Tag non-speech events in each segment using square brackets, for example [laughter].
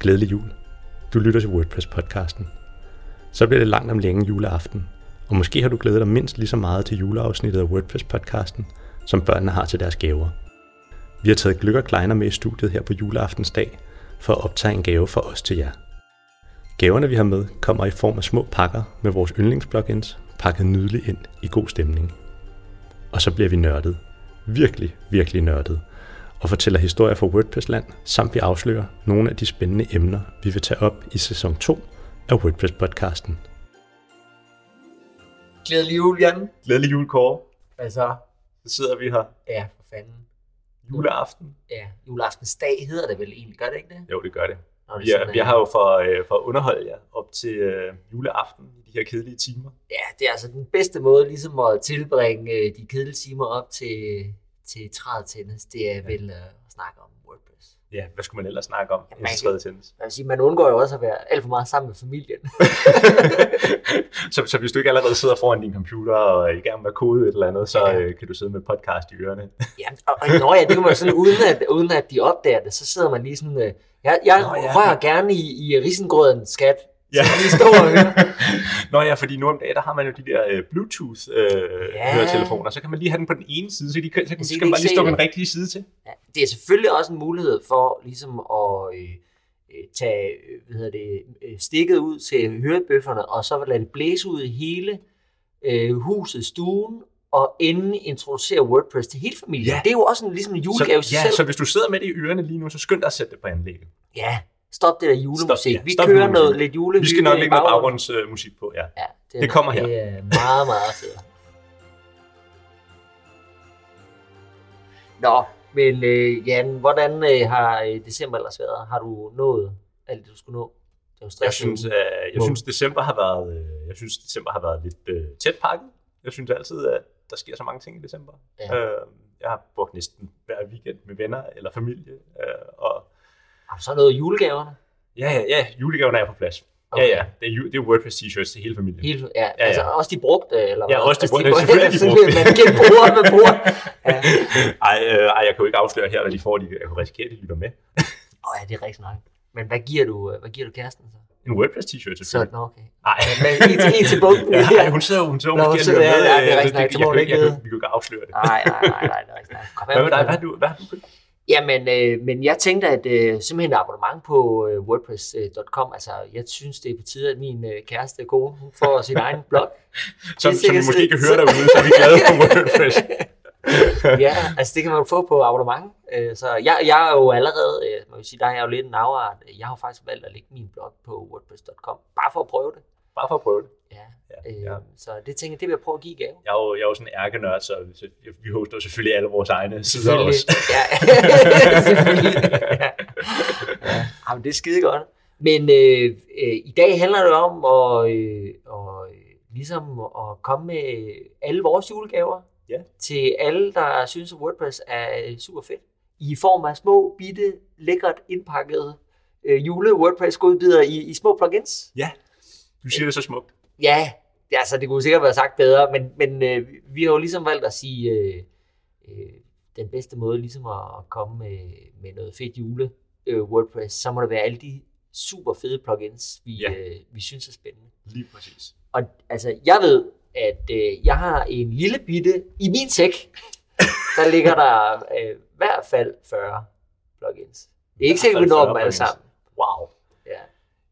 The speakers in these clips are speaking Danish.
Glædelig jul. Du lytter til WordPress-podcasten. Så bliver det langt om længe juleaften, og måske har du glædet dig mindst lige så meget til juleafsnittet af WordPress-podcasten, som børnene har til deres gaver. Vi har taget Gløk og Kleiner med i studiet her på juleaftensdag, for at optage en gave for os til jer. Gaverne vi har med kommer i form af små pakker med vores yndlingsplugins, pakket nydeligt ind i god stemning. Og så bliver vi nørdet. Virkelig, virkelig nørdet og fortæller historier fra WordPress-land, samt vi afslører nogle af de spændende emner, vi vil tage op i sæson 2 af WordPress-podcasten. Glædelig jul, Jan. Glædelig jul, Kåre. Hvad så? Så sidder vi her. Ja, for fanden. Juleaften. Ja, juleaftensdag hedder det vel egentlig, gør det ikke det? Jo, det gør det. Når det er, vi har jo for, øh, for at underholde jer op til øh, juleaften i de her kedelige timer. Ja, det er altså den bedste måde ligesom at tilbringe øh, de kedelige timer op til, til træet tennis. Det er vel øh, at snakke om WordPress. Ja, hvad skulle man ellers snakke om? Ja, Ja, man kan- tennis. Man, sige, man undgår jo også at være alt for meget sammen med familien. [laughs] så, så hvis du ikke allerede sidder foran din computer og i gang med at kode et eller andet, så Ja. øh, kan du sidde med podcast i ørerne. [laughs] ja, og, og, nå ja, det kan man sådan, uden at, uden at de opdager det, så sidder man lige sådan, øh, jeg, jeg Nå ja. rører gerne i, i risengrøden, skat. Ja. Og hører. [laughs] Nå ja, fordi nu om dagen, der har man jo de der øh, Bluetooth øh, Ja. høretelefoner, så kan man lige have den på den ene side, så, de, kan- så kan, Altså, så I kan man ikke lige stå den rigtige side til. Ja, det er selvfølgelig også en mulighed for ligesom at øh, øh, tage øh, hvad hedder det, øh, stikket ud til hørebøfferne, og så lade det blæse ud i hele øh, huset, stuen, og endelig introducere WordPress til hele familien. Ja. Det er jo også en, ligesom en julegave så, ja, selv. så hvis du sidder med det i ørerne lige nu, så skynd dig at sætte det på anlægget. Ja, stop det der julemusik. Stop, ja. Vi Stop kører julemusik. noget lidt julehygge Vi skal nok lægge noget baggrundsmusik på, ja. Ja, det, Det kommer her. Det er meget, meget fedt. Nå, men øh, Jan, hvordan øh, har øh, december ellers været? Har du nået alt det, du skulle nå? Det var Jeg synes, øh, jeg synes december har været, øh, jeg synes, december har været lidt øh, tæt pakket. Jeg synes altid, at der sker så mange ting i december. Ja. Øh, jeg har brugt næsten hver weekend med venner eller familie. Øh, og Har du så nået julegaverne? ja, ja, ja, julegaven er på plads. Okay. Ja, ja, det er, det er WordPress t-shirts til hele familien. Hele, ja, ja, ja. altså også de brugte, eller Ja, også de Altså, brugte. Selvfølgelig de [laughs] brugte. Man genbruger, man bruger. Ja. Ej, øh, ej, jeg kan jo ikke afsløre her, hvad de får. De, jeg kan risikere, at de lytter med. [laughs] Åh ja, det er rigtig nok. Men hvad giver du, øh, hvad giver du kæresten så? En WordPress t-shirt selvfølgelig. nå, okay. Nej, Men en til, en til bunken. [laughs] Ja, ja. ej, hun sidder, hun sidder måske hun sidder- lytter med. ja, det er rigtig nok. Det må jeg hun kan- ikke jeg kan- vide. Vi kan jo ikke afsløre det. Nej, nej, nej, nej, det er rigtig nok. Kom Hvad med med dig? det. Hvad har du, hvad har du købt? Jamen, øh, men jeg tænkte, at øh, simpelthen abonnement på øh, WordPress.com, altså jeg synes, det er på tide, at min øh, kæreste kone, hun får [laughs] sin egen blog. Som, som vi måske kan høre derude, så er vi glade for WordPress. [laughs] ja, altså det kan man få på abonnement. Øh, så jeg, jeg er jo allerede, øh, man sige, der er jeg jo lidt en afart. Jeg har faktisk valgt at lægge min blog på WordPress.com, bare for at prøve det. Bare for at prøve det. Ja, Ja, øh, ja. Så det tænker jeg, det vil jeg prøve at give gave. Jeg er jo, jeg er jo sådan en ærkenørd, så vi hoster selvfølgelig alle vores egne sider også. [laughs] Ja, selvfølgelig. Ja. Ja. Jamen, det er skide godt. Men øh, øh, i dag handler det om at, øh, og, øh, ligesom at komme med alle vores julegaver Ja. til alle, der synes, at WordPress er øh, super fedt. I form af små, bitte, lækkert indpakkede øh, jule WordPress godbidder i, i små plugins. Du siger det så smukt. Ja, altså det kunne sikkert være sagt bedre, men, men øh, vi har jo ligesom valgt at sige, øh, øh, den bedste måde ligesom at komme med, med noget fedt jule øh, WordPress, så må det være alle de super fede plugins, vi, Ja. øh, vi synes er spændende. Lige præcis. Og altså, jeg ved, at øh, jeg har en lille bitte, i min tech, der ligger der øh, i hvert fald 40 plugins. Det er ikke sikkert, vi når 40 dem alle sammen. Wow.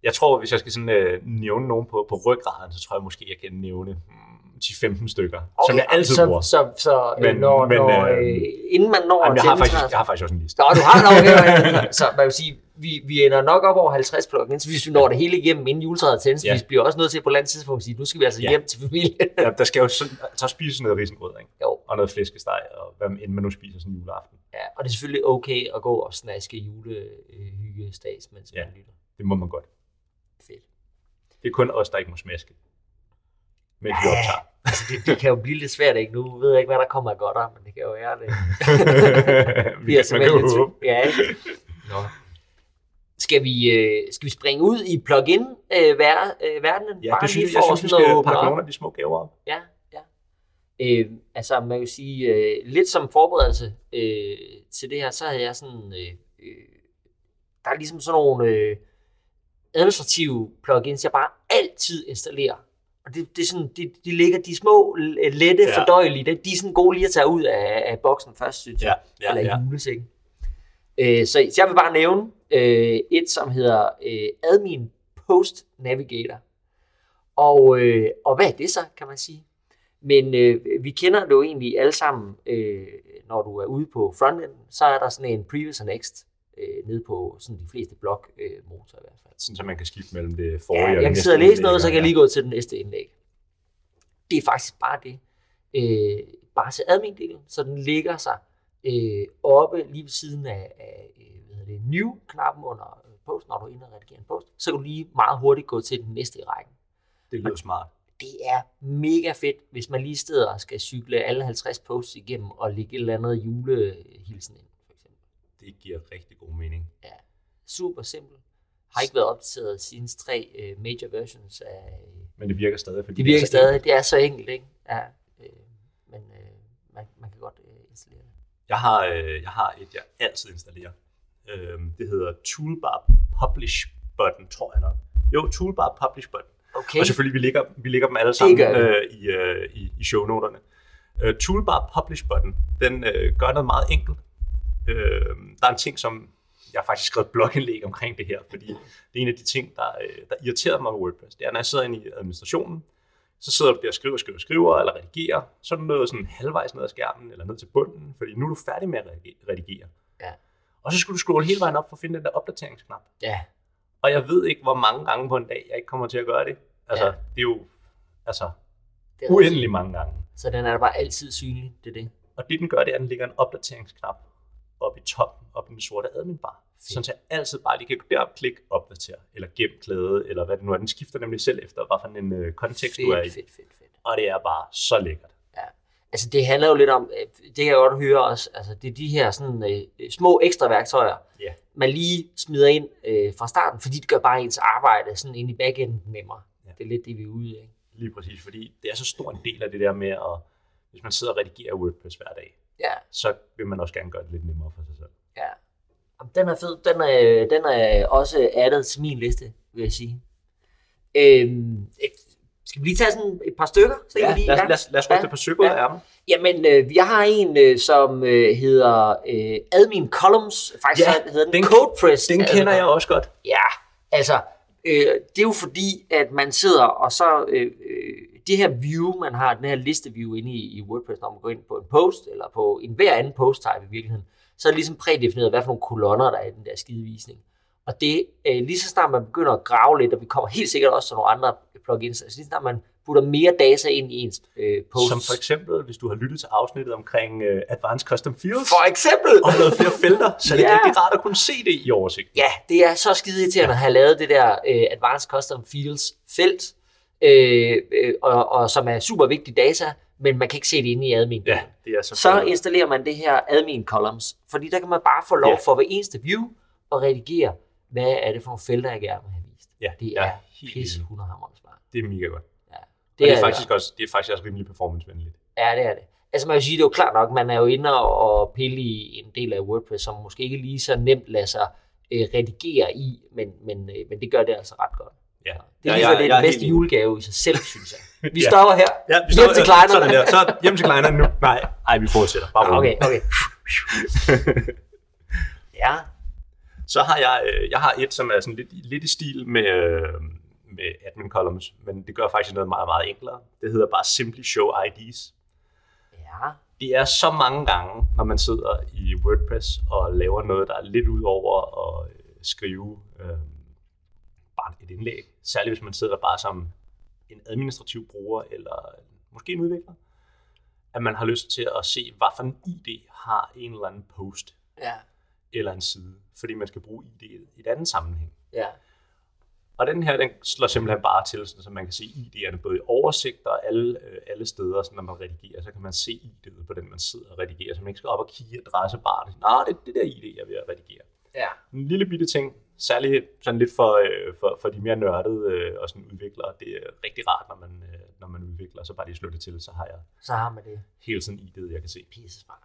Jeg tror, hvis jeg skal sådan, øh, nævne nogen på, på ryggraden, så tror jeg måske, jeg kan nævne hmm, 10-15 stykker, okay, som jeg altid så, bruger. Så, så øh, Men- når, men, når, øh, øh, inden man når Jamen, jeg, har faktisk, jeg har faktisk også en liste. Nå, du har nok okay, Så man vil sige, vi, vi ender nok op over 50 plugins, hvis vi når det hele igennem inden juletræet tændes. Ja. Vi bliver også nødt til på et eller andet tidspunkt at sige, nu skal vi altså Ja. hjem til familien. Ja, der skal jo sådan, så spise noget risengrød, ikke? Jo. og noget flæskesteg, og hvad end man nu spiser sådan en juleaften. Ja, og det er selvfølgelig okay at gå og snaske julehygge stads, mens Ja. man lytter. Det må man godt. Det er kun os, der ikke må smaske. Men vi Ja. optager. Altså, det, det, kan jo blive lidt svært, ikke? Nu ved jeg ikke, hvad der kommer af godt af, men det kan jo være det. [laughs] vi, man simpelthen lidt håbe. Ja, ikke? Nå. Skal vi, øh, skal vi springe ud i plugin øh, øh, verdenen? Ja, Bare det synes, jeg, for synes, vi skal pakke nogle af de små gaver op. Ja, ja. Øh, altså, man kan sige, øh, lidt som forberedelse øh, til det her, så havde jeg sådan, øh, øh, der er ligesom sådan nogle, øh, administrative plugins, jeg bare altid installerer. Og det, det er sådan, de, de ligger, de små, lette, Ja. fordøjelige, de er sådan gode lige at tage ud af, af boksen først, synes jeg. Ja, ja, eller ja. julesækken. Øh, så, så jeg vil bare nævne øh, et, som hedder øh, Admin Post Navigator. Og, øh, og hvad er det så, kan man sige? Men øh, vi kender det jo egentlig alle sammen, øh, når du er ude på frontend, så er der sådan en previous and next øh, nede på sådan de fleste blok øh, motor i hvert fald. Sådan, så man kan skifte mellem det forrige Ja, og jeg det kan næste sidde og læse noget, så kan jeg lige gå til den næste indlæg. Det er faktisk bare det. Øh, bare til admin-delen, så den ligger sig øh, oppe lige ved siden af, af øh, hvad hedder det, new-knappen under post, når du er inde og redigerer en post, så kan du lige meget hurtigt gå til den næste i rækken. Det lyder smart. Det er mega fedt, hvis man lige steder og skal cykle alle 50 posts igennem og lægge et eller andet julehilsen ind, Det giver rigtig god mening. Super simpelt. Har ikke været opdateret siden tre øh, major versions af Men det virker stadig. Fordi Det virker er så stadig. Det er så enkelt, ikke? Ja, øh, men øh, man, man kan godt øh, installere det. Jeg har, øh, jeg har et, jeg altid installerer. Øh, det hedder Toolbar Publish Button, tror jeg nok. Jo, Toolbar Publish Button. Okay. Og selvfølgelig, vi lægger, vi lægger dem alle sammen øh, i, øh, i, i shownoterne. Øh, Toolbar Publish Button, den øh, gør noget meget enkelt. Øh, der er en ting, som jeg har faktisk skrevet et blogindlæg omkring det her, fordi det er en af de ting, der, øh, der irriterer mig med WordPress. Det er, når jeg sidder inde i administrationen, så sidder du der og skriver, skriver, skriver, eller redigerer, så er du nået sådan halvvejs ned ad skærmen, eller ned til bunden, fordi nu er du færdig med at redige- redigere. Ja. Og så skulle du scrolle hele vejen op for at finde den der opdateringsknap. Ja, Og jeg ved ikke, hvor mange gange på en dag, jeg ikke kommer til at gøre det. Altså, Ja. det er jo altså, det er uendelig rigtigt. mange gange. Så den er der bare altid synlig, det er det. Og det, den gør, det er, at den ligger en opdateringsknap oppe i toppen, oppe i den sorte adminbar. Sådan så jeg altid bare lige kan gå derop, klikke, opdatere, eller gem klæde, eller hvad det nu er. Den skifter nemlig selv efter, hvad for en øh, kontekst du er i. Fedt, fedt, fedt, fedt. Og det er bare så lækkert. Altså det handler jo lidt om, øh, det kan jeg godt høre også, altså det er de her sådan øh, små ekstra værktøjer, Ja. man lige smider ind øh, fra starten, fordi det gør bare ens arbejde sådan ind i backenden nemmere. Ja. Det er lidt det, vi er ude i. Lige præcis, fordi det er så stor en del af det der med, at hvis man sidder og redigerer WordPress hver dag, Ja, så vil man også gerne gøre det lidt nemmere for sig selv. ja. Jamen, Den er fed. Den er, den er også addet til min liste, vil jeg sige. Øhm, øh, skal vi lige tage sådan et par stykker? Så vi lige, lad, os- lad, os- lad os rykke Ja. på psyko ud Ja. af ærmet. Jamen, øh, jeg har en, øh, som øh, hedder øh, Admin Columns. Faktisk Ja, ja, hedder den, den- CodePress. Den kender jeg også godt. Ja, altså, øh, det er jo fordi, at man sidder og så, øh, øh, det her view, man har, den her listeview inde i, i WordPress, når man går ind på en post, eller på en hver anden post-type i virkeligheden, så er det ligesom prædefineret, hvad for nogle kolonner, der er i den der skidevisning. Og det, øh, lige så snart man begynder at grave lidt, og vi kommer helt sikkert også til nogle andre plugins, altså lige så snart man putter mere data ind i ens øh, posts. Som for eksempel, hvis du har lyttet til afsnittet omkring uh, Advanced Custom Fields, For eksempel! og lavet flere felter, så er det Ja. rigtig rart at kunne se det i oversigten. Ja, det er så skide irriterende at have lavet det der øh, Advanced Custom Fields felt, øh, øh, og, og som er super vigtig data, men man kan ikke se det inde i admin. Ja, det er så Så installerer man det her admin columns, fordi der kan man bare få lov Ja. for hver eneste view at redigere, hvad er det for nogle felter, jeg gerne vil have vist. Ja, Det er helt pisse enig. 100 hammer smart. Det er mega godt. Ja. Det, og det er, faktisk også, det er faktisk også rimelig performancevenligt. Ja, det er det. Altså man vil sige, det er jo klart nok, man er jo inde og, og pille i en del af WordPress, som måske ikke lige så nemt lader sig øh, redigere i, men, men, øh, men det gør det altså ret godt. Ja. Det er ja, lige for, det er jeg den bedste julegave i sig selv, synes jeg. [laughs] Vi Ja. stopper her. Ja, vi Hjem til klejnerne. Sådan der. Så hjem til klejnerne nu. Nej, ej, vi fortsætter. Bare rolig. Okay, okay. [laughs] Ja, Så har jeg, øh, jeg har et, som er sådan lidt, lidt i stil med, øh, med admin columns, men det gør faktisk noget meget, meget enklere. Det hedder bare Simply Show IDs. ja, Det er så mange gange, når man sidder i WordPress og laver noget, der er lidt ud over at øh, skrive øh, bare et indlæg. Særligt hvis man sidder bare som en administrativ bruger eller måske en udvikler. At man har lyst til at se, hvad for en ID har en eller anden post ja, eller en side, fordi man skal bruge ID i et andet sammenhæng. ja. Og den her, den slår simpelthen bare til, sådan, så man kan se ID'erne både i oversigter og alle, øh, alle steder, så når man redigerer, så kan man se ID'et på den, man sidder og redigerer, så man ikke skal op og kigge adressebaren. Nå, det er det der ID, jeg vil redigere. ja. En lille bitte ting, særligt sådan lidt for, øh, for, for de mere nørdede øh, og sådan udviklere. Det er rigtig rart, når man, øh, når man udvikler, så bare lige slå det til, så har jeg Så har man det. hele tiden ID'et, jeg kan se. Pisse smart.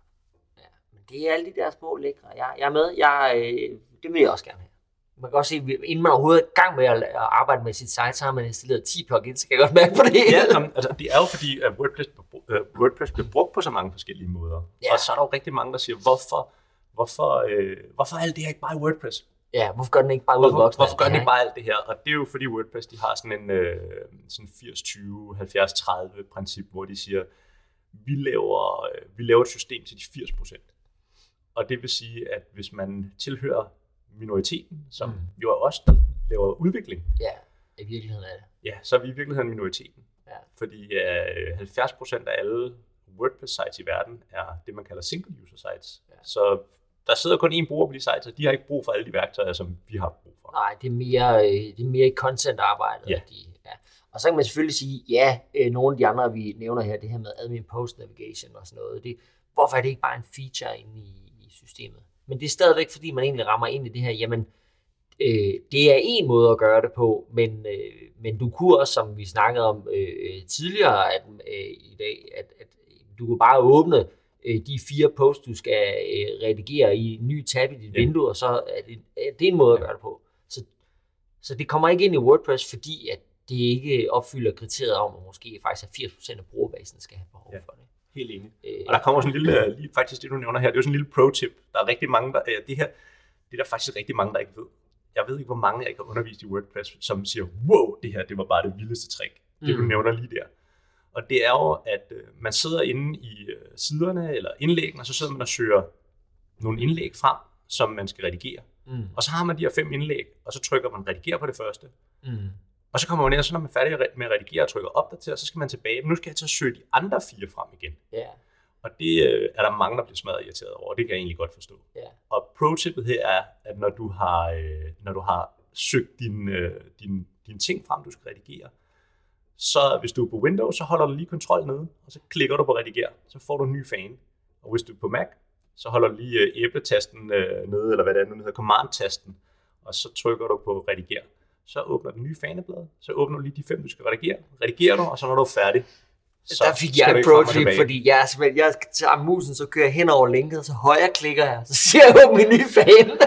Ja, men det er alle de der små lækre. Jeg, jeg er med. Jeg, øh, det vil jeg også gerne have. man kan også se, inden man overhovedet er i gang med at, at arbejde med sit site, så har man installeret 10 plugins, kan jeg godt mærke på det. Ja, altså, det er jo fordi, at WordPress, uh, WordPress bliver brugt på så mange forskellige måder. Ja. Og så er der jo rigtig mange, der siger, hvorfor, hvorfor, øh, hvorfor er alt det her ikke bare i WordPress? Ja, hvorfor gør den ikke bare ud af Hvorfor, hvorfor gør den det ikke bare alt det her? Og det er jo fordi WordPress, de har sådan en øh, sådan 80-20, 70-30 princip, hvor de siger, vi laver, øh, vi laver et system til de 80 procent. Og det vil sige, at hvis man tilhører minoriteten, som Mm. jo er os, der laver udvikling, Ja, i virkeligheden er det. ja, så er vi i virkeligheden minoriteten. Ja. Fordi øh, 70 procent af alle WordPress-sites i verden er det, man kalder single-user sites. Ja. Så der sidder kun én bruger på de sites, og de har ikke brug for alle de værktøjer, som vi har brug for. Nej, det er mere, øh, det er mere i content-arbejdet. Ja. De, ja. Og så kan man selvfølgelig sige, ja, øh, nogle af de andre, vi nævner her, det her med admin post navigation og sådan noget, det, hvorfor er det ikke bare en feature inde i, i systemet? Men det er stadigvæk, fordi man egentlig rammer ind i det her, jamen, øh, det er en måde at gøre det på, men, øh, men du kunne også, som vi snakkede om øh, tidligere at, øh, i dag, at, at du kunne bare åbne øh, de fire posts, du skal øh, redigere i en ny tab i dit Ja. vindue, og så er det, er det en måde at gøre det på. Så, så det kommer ikke ind i WordPress, fordi at det ikke opfylder kriteriet om, at måske faktisk er 80% af brugerbasen skal have behov Ja. for det. Helt enig. Øh, Og der kommer sådan en lille, øh, lige faktisk det du nævner her, det er jo sådan en lille pro-tip. Der er rigtig mange, der, øh, det her, det er der faktisk rigtig mange, der ikke ved. Jeg ved ikke, hvor mange jeg ikke har undervist i WordPress, som siger, wow, det her, det var bare det vildeste trick. Det du Mm. nævner lige der. Og det er jo, at øh, man sidder inde i øh, siderne eller indlæggene, og så sidder man og søger nogle indlæg frem, som man skal redigere. mm, Og så har man de her fem indlæg, og så trykker man redigere på det første. mm, Og så kommer man ind, og så når man er færdig med at redigere og trykker opdater, så skal man tilbage. Men nu skal jeg til at søge de andre fire frem igen. ja, Og det øh, er der mange, der bliver smadret irriteret over. Det kan jeg egentlig godt forstå. ja, Og pro-tippet her er, at når du har, øh, når du har søgt din, øh, din, din ting frem, du skal redigere, så hvis du er på Windows, så holder du lige kontrol nede, og så klikker du på redigere, så får du en ny fan. Og hvis du er på Mac, så holder du lige øh, æbletasten øh, nede, eller hvad det er, nu hedder, command-tasten, og så trykker du på redigere. Så åbner den nye faneblad, så åbner du lige de fem, du skal redigere. Redigerer du, og så når du er færdig, så der fik jeg og pro-tip, tilbage. fordi jeg, simpelthen- jeg tager musen, så kører jeg hen over linket, så højre klikker jeg, så siger jeg åbne min nye fan. [laughs]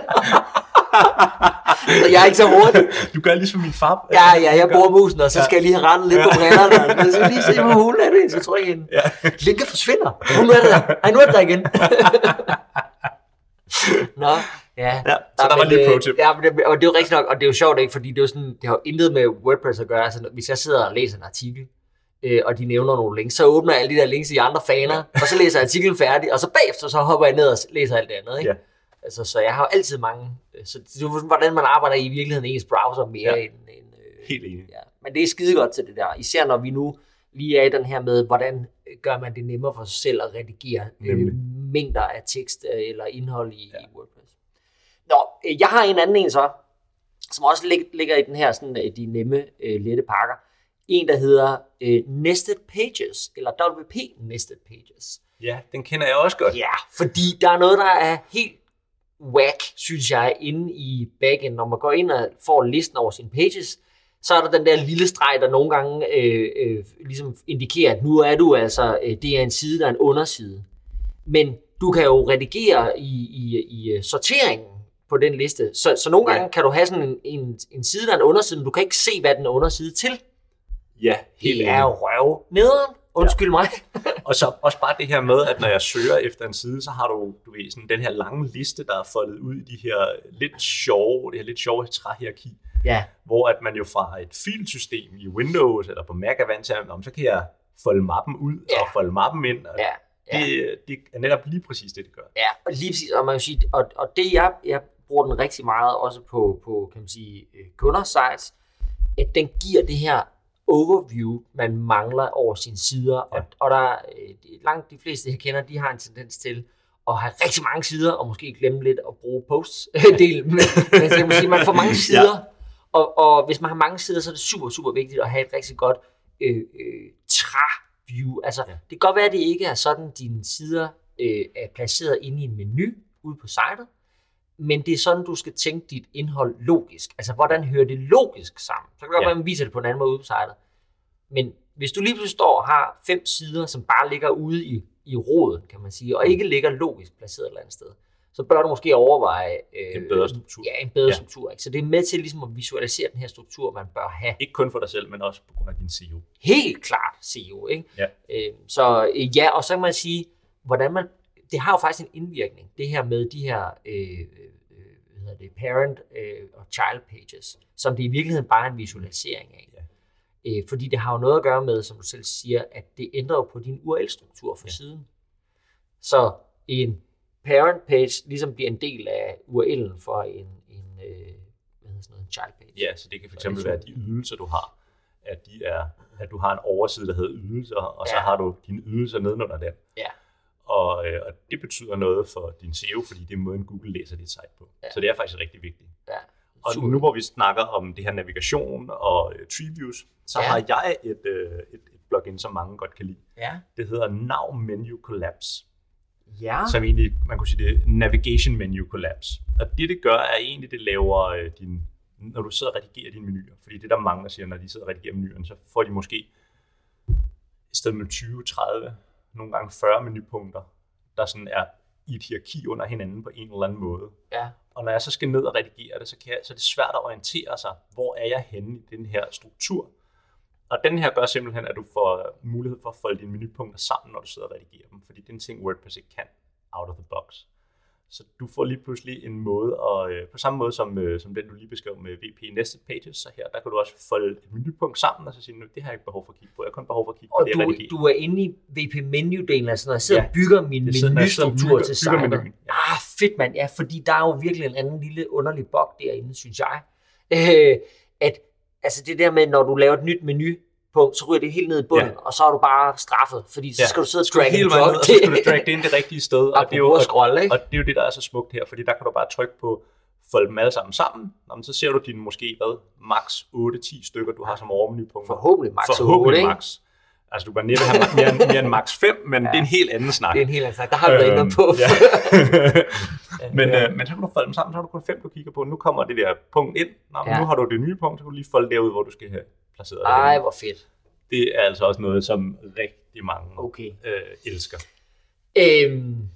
så jeg er ikke så hurtig. Du gør ligesom min far. Ja, ja, jeg bruger musen, og så Ja. skal jeg lige have rettet lidt på brillerne. Jeg skal lige se, hvor hun er det, så trykke ind. Ja. Linket forsvinder. Nu er det der. Ej, nu er det der igen. [laughs] Nå, ja. Ja, så der var men, lige øh, pro-tip. Ja, men det, og det er jo rigtigt nok, og det er jo sjovt, ikke? fordi det er jo sådan, det har jo intet med WordPress at gøre. Altså, hvis jeg sidder og læser en artikel, øh, og de nævner nogle links, så åbner jeg alle de der links i andre faner, og så læser jeg artiklen færdig, og så bagefter så hopper jeg ned og læser alt det andet. Ikke? Ja. Altså, så jeg har altid mange, øh, så det er hvordan man arbejder i virkeligheden i ens browser mere Ja. end, end øh, Helt enig. Ja, men det er skide godt til det der. Især når vi nu lige er i den her med, hvordan gør man det nemmere for sig selv at redigere øh, Nemlig. mængder af tekst øh, eller indhold i, ja. Ja. i WordPress. Nå, øh, jeg har en anden en så, som også lig, ligger i den her sådan, øh, de nemme, øh, lette pakker. En, der hedder øh, Nested Pages, eller WP Nested Pages. Ja, den kender jeg også godt. Ja, fordi der er noget, der er helt whack, synes jeg, inde i backend. Når man går ind og får listen over sine pages, så er der den der lille streg, der nogle gange øh, øh, ligesom indikerer, at nu er du altså, øh, det er en side, der er en underside. Men du kan jo redigere i, i, i øh, sorteringen på den liste. Så, så nogle Ja. gange kan du have sådan en, en, en side, der er en underside, men du kan ikke se, hvad den er underside til. Ja, helt Det er røv nederen. Undskyld mig. [laughs] Og så også bare det her med, at når jeg søger efter en side, så har du, du ved, sådan den her lange liste, der er foldet ud i de her lidt sjove, det her lidt sjove træhierarki, Ja, hvor at man jo fra et filsystem i Windows eller på Mac er vant til, at "Nå, men så kan jeg folde mappen ud Ja. og folde mappen ind. Og ja. ja. det, det er netop lige præcis det, det gør. Ja, og lige præcis, og man kan sige, og, og det jeg, jeg bruger den rigtig meget også på, på kan man sige, øh, kunders sites, at den giver det her overview, man mangler over sine sider, ja. Og, og der er, øh, langt de fleste, jeg kender, de har en tendens til at have rigtig mange sider, og måske glemme lidt at bruge posts-delen. [laughs] Men, men må sige, man får mange [laughs] sider, ja. og, og hvis man har mange sider, så er det super, super vigtigt at have et rigtig godt øh, øh, træ-view. Altså. Ja. det kan godt være, at det ikke er sådan, dine sider øh, er placeret inde i en menu ude på sitet, men det er sådan, du skal tænke dit indhold logisk. Altså, hvordan hører det logisk sammen? Så kan det godt Ja. være, man viser det på en anden måde ude på sitet. Men hvis du lige pludselig står og har fem sider, som bare ligger ude i, i roden, kan man sige, og ikke ligger logisk placeret et eller andet sted, så bør du måske overveje øh, En bedre struktur. Ja, en bedre Ja. struktur. Ikke? Så det er med til ligesom at visualisere den her struktur, man bør have. Ikke kun for dig selv, men også på grund af din CEO. Helt klart CEO. Ikke? Ja. Øh, så ja, og så kan man sige, hvordan man, det har jo faktisk en indvirkning, det her med de her øh, øh, hvad hedder det, parent øh, og child pages, som det i virkeligheden bare er en visualisering af. Ja. Øh, fordi det har jo noget at gøre med, som du selv siger, at det ændrer jo på din URL-struktur for Ja. siden. Så en parent page ligesom bliver en del af URL'en for en, en, øh, hvad hedder sådan noget, en child page. Ja, så det kan fx være de ydelser, du har, at, de er, at du har en overside, der hedder ydelser, og så Ja. har du dine ydelser nedenunder den. Ja. Og, øh, og det betyder noget for din SEO, fordi det er måden, Google læser dit site på. Ja. Så det er faktisk rigtig vigtigt. Ja. Og nu hvor vi snakker om det her navigation og øh, tree views, så Ja. har jeg et, øh, et, et plugin, som mange godt kan lide. Ja. Det hedder Now Menu Collapse. Ja. som egentlig, man kunne sige det, navigation menu collapse. Og det, det gør, er egentlig, det laver øh, din, når du sidder og redigerer dine menuer. Fordi det er der mange, der siger, når de sidder og redigerer menuerne, så får de måske i stedet med 20, 30, nogle gange 40 menupunkter, der sådan er i et hierarki under hinanden på en eller anden måde. ja. Og når jeg så skal ned og redigere det, så, kan jeg, så er det svært at orientere sig, hvor er jeg henne i den her struktur. Og den her gør simpelthen, at du får mulighed for at folde dine menupunkter sammen, når du sidder og redigerer dem, fordi det er en ting, WordPress ikke kan out of the box. Så du får lige pludselig en måde, og øh, på samme måde som, øh, som den, du lige beskrev med VP Nested Pages, så her, der kan du også folde et menupunkt sammen, og så sige, nu, det har jeg ikke behov for at kigge på, jeg har kun behov for at kigge på Og det, jeg du, redigerer. du er inde i VP-menu-delen, altså når jeg sidder Ja. og bygger min menustruktur til menuen, ja. Ah, fedt mand, ja, fordi der er jo virkelig en anden lille underlig bog derinde, synes jeg. Øh, at altså det der med, når du laver et nyt menupunkt, så ryger det helt ned i bunden, Ja. og så er du bare straffet, fordi så Ja. skal du sidde og drag hele vejen ned, og så skal du [laughs] drag det ind det rigtige sted. Og det, er jo, og, at scrolle, ikke? og det er jo det, der er så smukt her, fordi der kan du bare trykke på folde dem alle sammen sammen. Men så ser du dine måske, hvad, max 8-10 stykker, du har som overmenupunkter. Forhåbentlig max 8, Forhåbentlig ikke? max. Altså, du kan næppe have mere, end- mere end max 5, men ja. det er en helt anden snak. Det er en helt anden snak. Der har vi været inde på. Øhm, ja. [laughs] men, Ja. øh, men så kan du folde dem sammen, så har du kun fem, du kigger på. Nu kommer det der punkt ind. Nå, men Ja. nu har du det nye punkt, så kan du lige folde derud, hvor du skal have placeret det. Ej, henne. hvor fedt. Det er altså også noget, som rigtig mange Okay. øh, elsker. Øhm,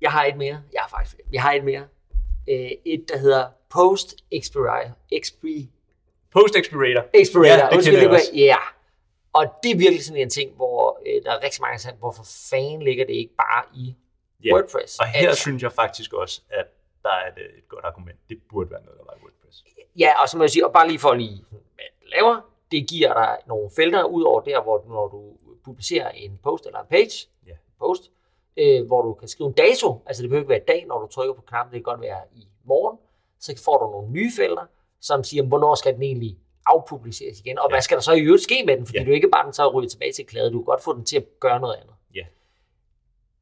jeg har et mere. Jeg har faktisk jeg har et mere. Øh, et, der hedder Post Expirator. Expri, Post Expirator. Expirator. Ja, det Undskyld, var- også. Ja. Og det er virkelig sådan en ting, hvor øh, der er rigtig mange, der hvorfor fanden ligger det ikke bare i Ja. WordPress? Og her Altså, synes jeg faktisk også, at der er et, øh, et godt argument. Det burde være noget, der var i WordPress. Ja, og så må jeg sige, og bare lige for lige, hvad det laver, det giver dig nogle felter ud over der, hvor når du publicerer en post eller en page, Ja. post, øh, hvor du kan skrive en dato, altså det behøver ikke være i dag, når du trykker på knappen, det kan godt være i morgen, så får du nogle nye felter, som siger, hvornår skal den egentlig afpubliceres igen, og Ja. hvad skal der så i øvrigt ske med den, fordi Ja. du ikke bare den så ryger tilbage til klæde, du kan godt få den til at gøre noget andet. Ja.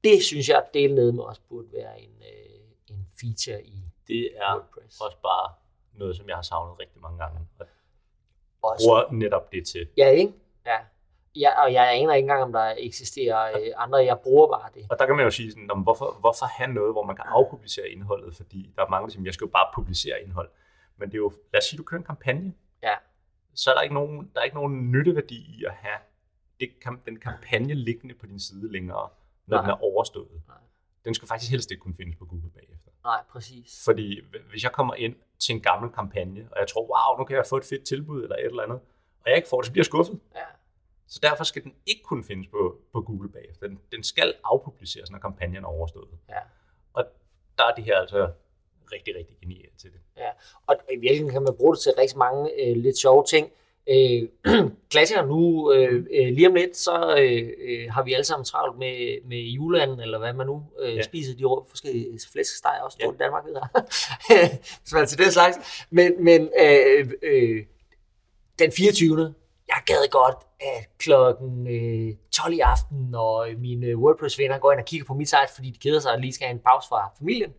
Det synes jeg, at del nede med også burde være en, øh, en feature i Det er WordPress. også bare noget, som jeg har savnet rigtig mange gange. Og Også. bruger netop det til. Ja, ikke? Ja. ja. Og jeg aner ikke engang, om der eksisterer øh, andre. Jeg bruger bare det. Og der kan man jo sige, sådan, "Nå, hvorfor, hvorfor have noget, hvor man kan afpublicere indholdet? Fordi der er mange, der siger, jeg skal jo bare publicere indhold. Men det er jo, lad os sige, du kører en kampagne. Ja. Så er der ikke nogen, der er ikke nogen nytteværdi i at have det, den kampagne liggende på din side længere, når Nej. den er overstået. Nej. Den skal faktisk helst ikke kunne findes på Google bagefter. Nej, præcis. Fordi hvis jeg kommer ind til en gammel kampagne, og jeg tror, wow, nu kan jeg få et fedt tilbud eller et eller andet, og jeg ikke får det, så bliver jeg skuffet. Ja. Så derfor skal den ikke kunne findes på, på Google bagefter. Den, den skal afpubliceres, når kampagnen er overstået. Ja. Og der er det her altså rigtig, rigtig genialt til det. ja. Og i virkeligheden kan man bruge det til rigtig mange øh, lidt sjove ting. Øh, [clears throat] klassikere nu, øh, øh, lige om lidt, så øh, øh, har vi alle sammen travlt med, med juleanden, eller hvad man nu øh, Ja. ja. spiser, de forskellige flæskesteg også, Ja. stort i Danmark, ved jeg. [laughs] Hvis man til det slags. Men, men øh, øh, den 24. Jeg gad godt, at klokken øh, 12 i aften, når mine WordPress-venner går ind og kigger på mit site, fordi de keder sig og lige skal have en pause fra familien,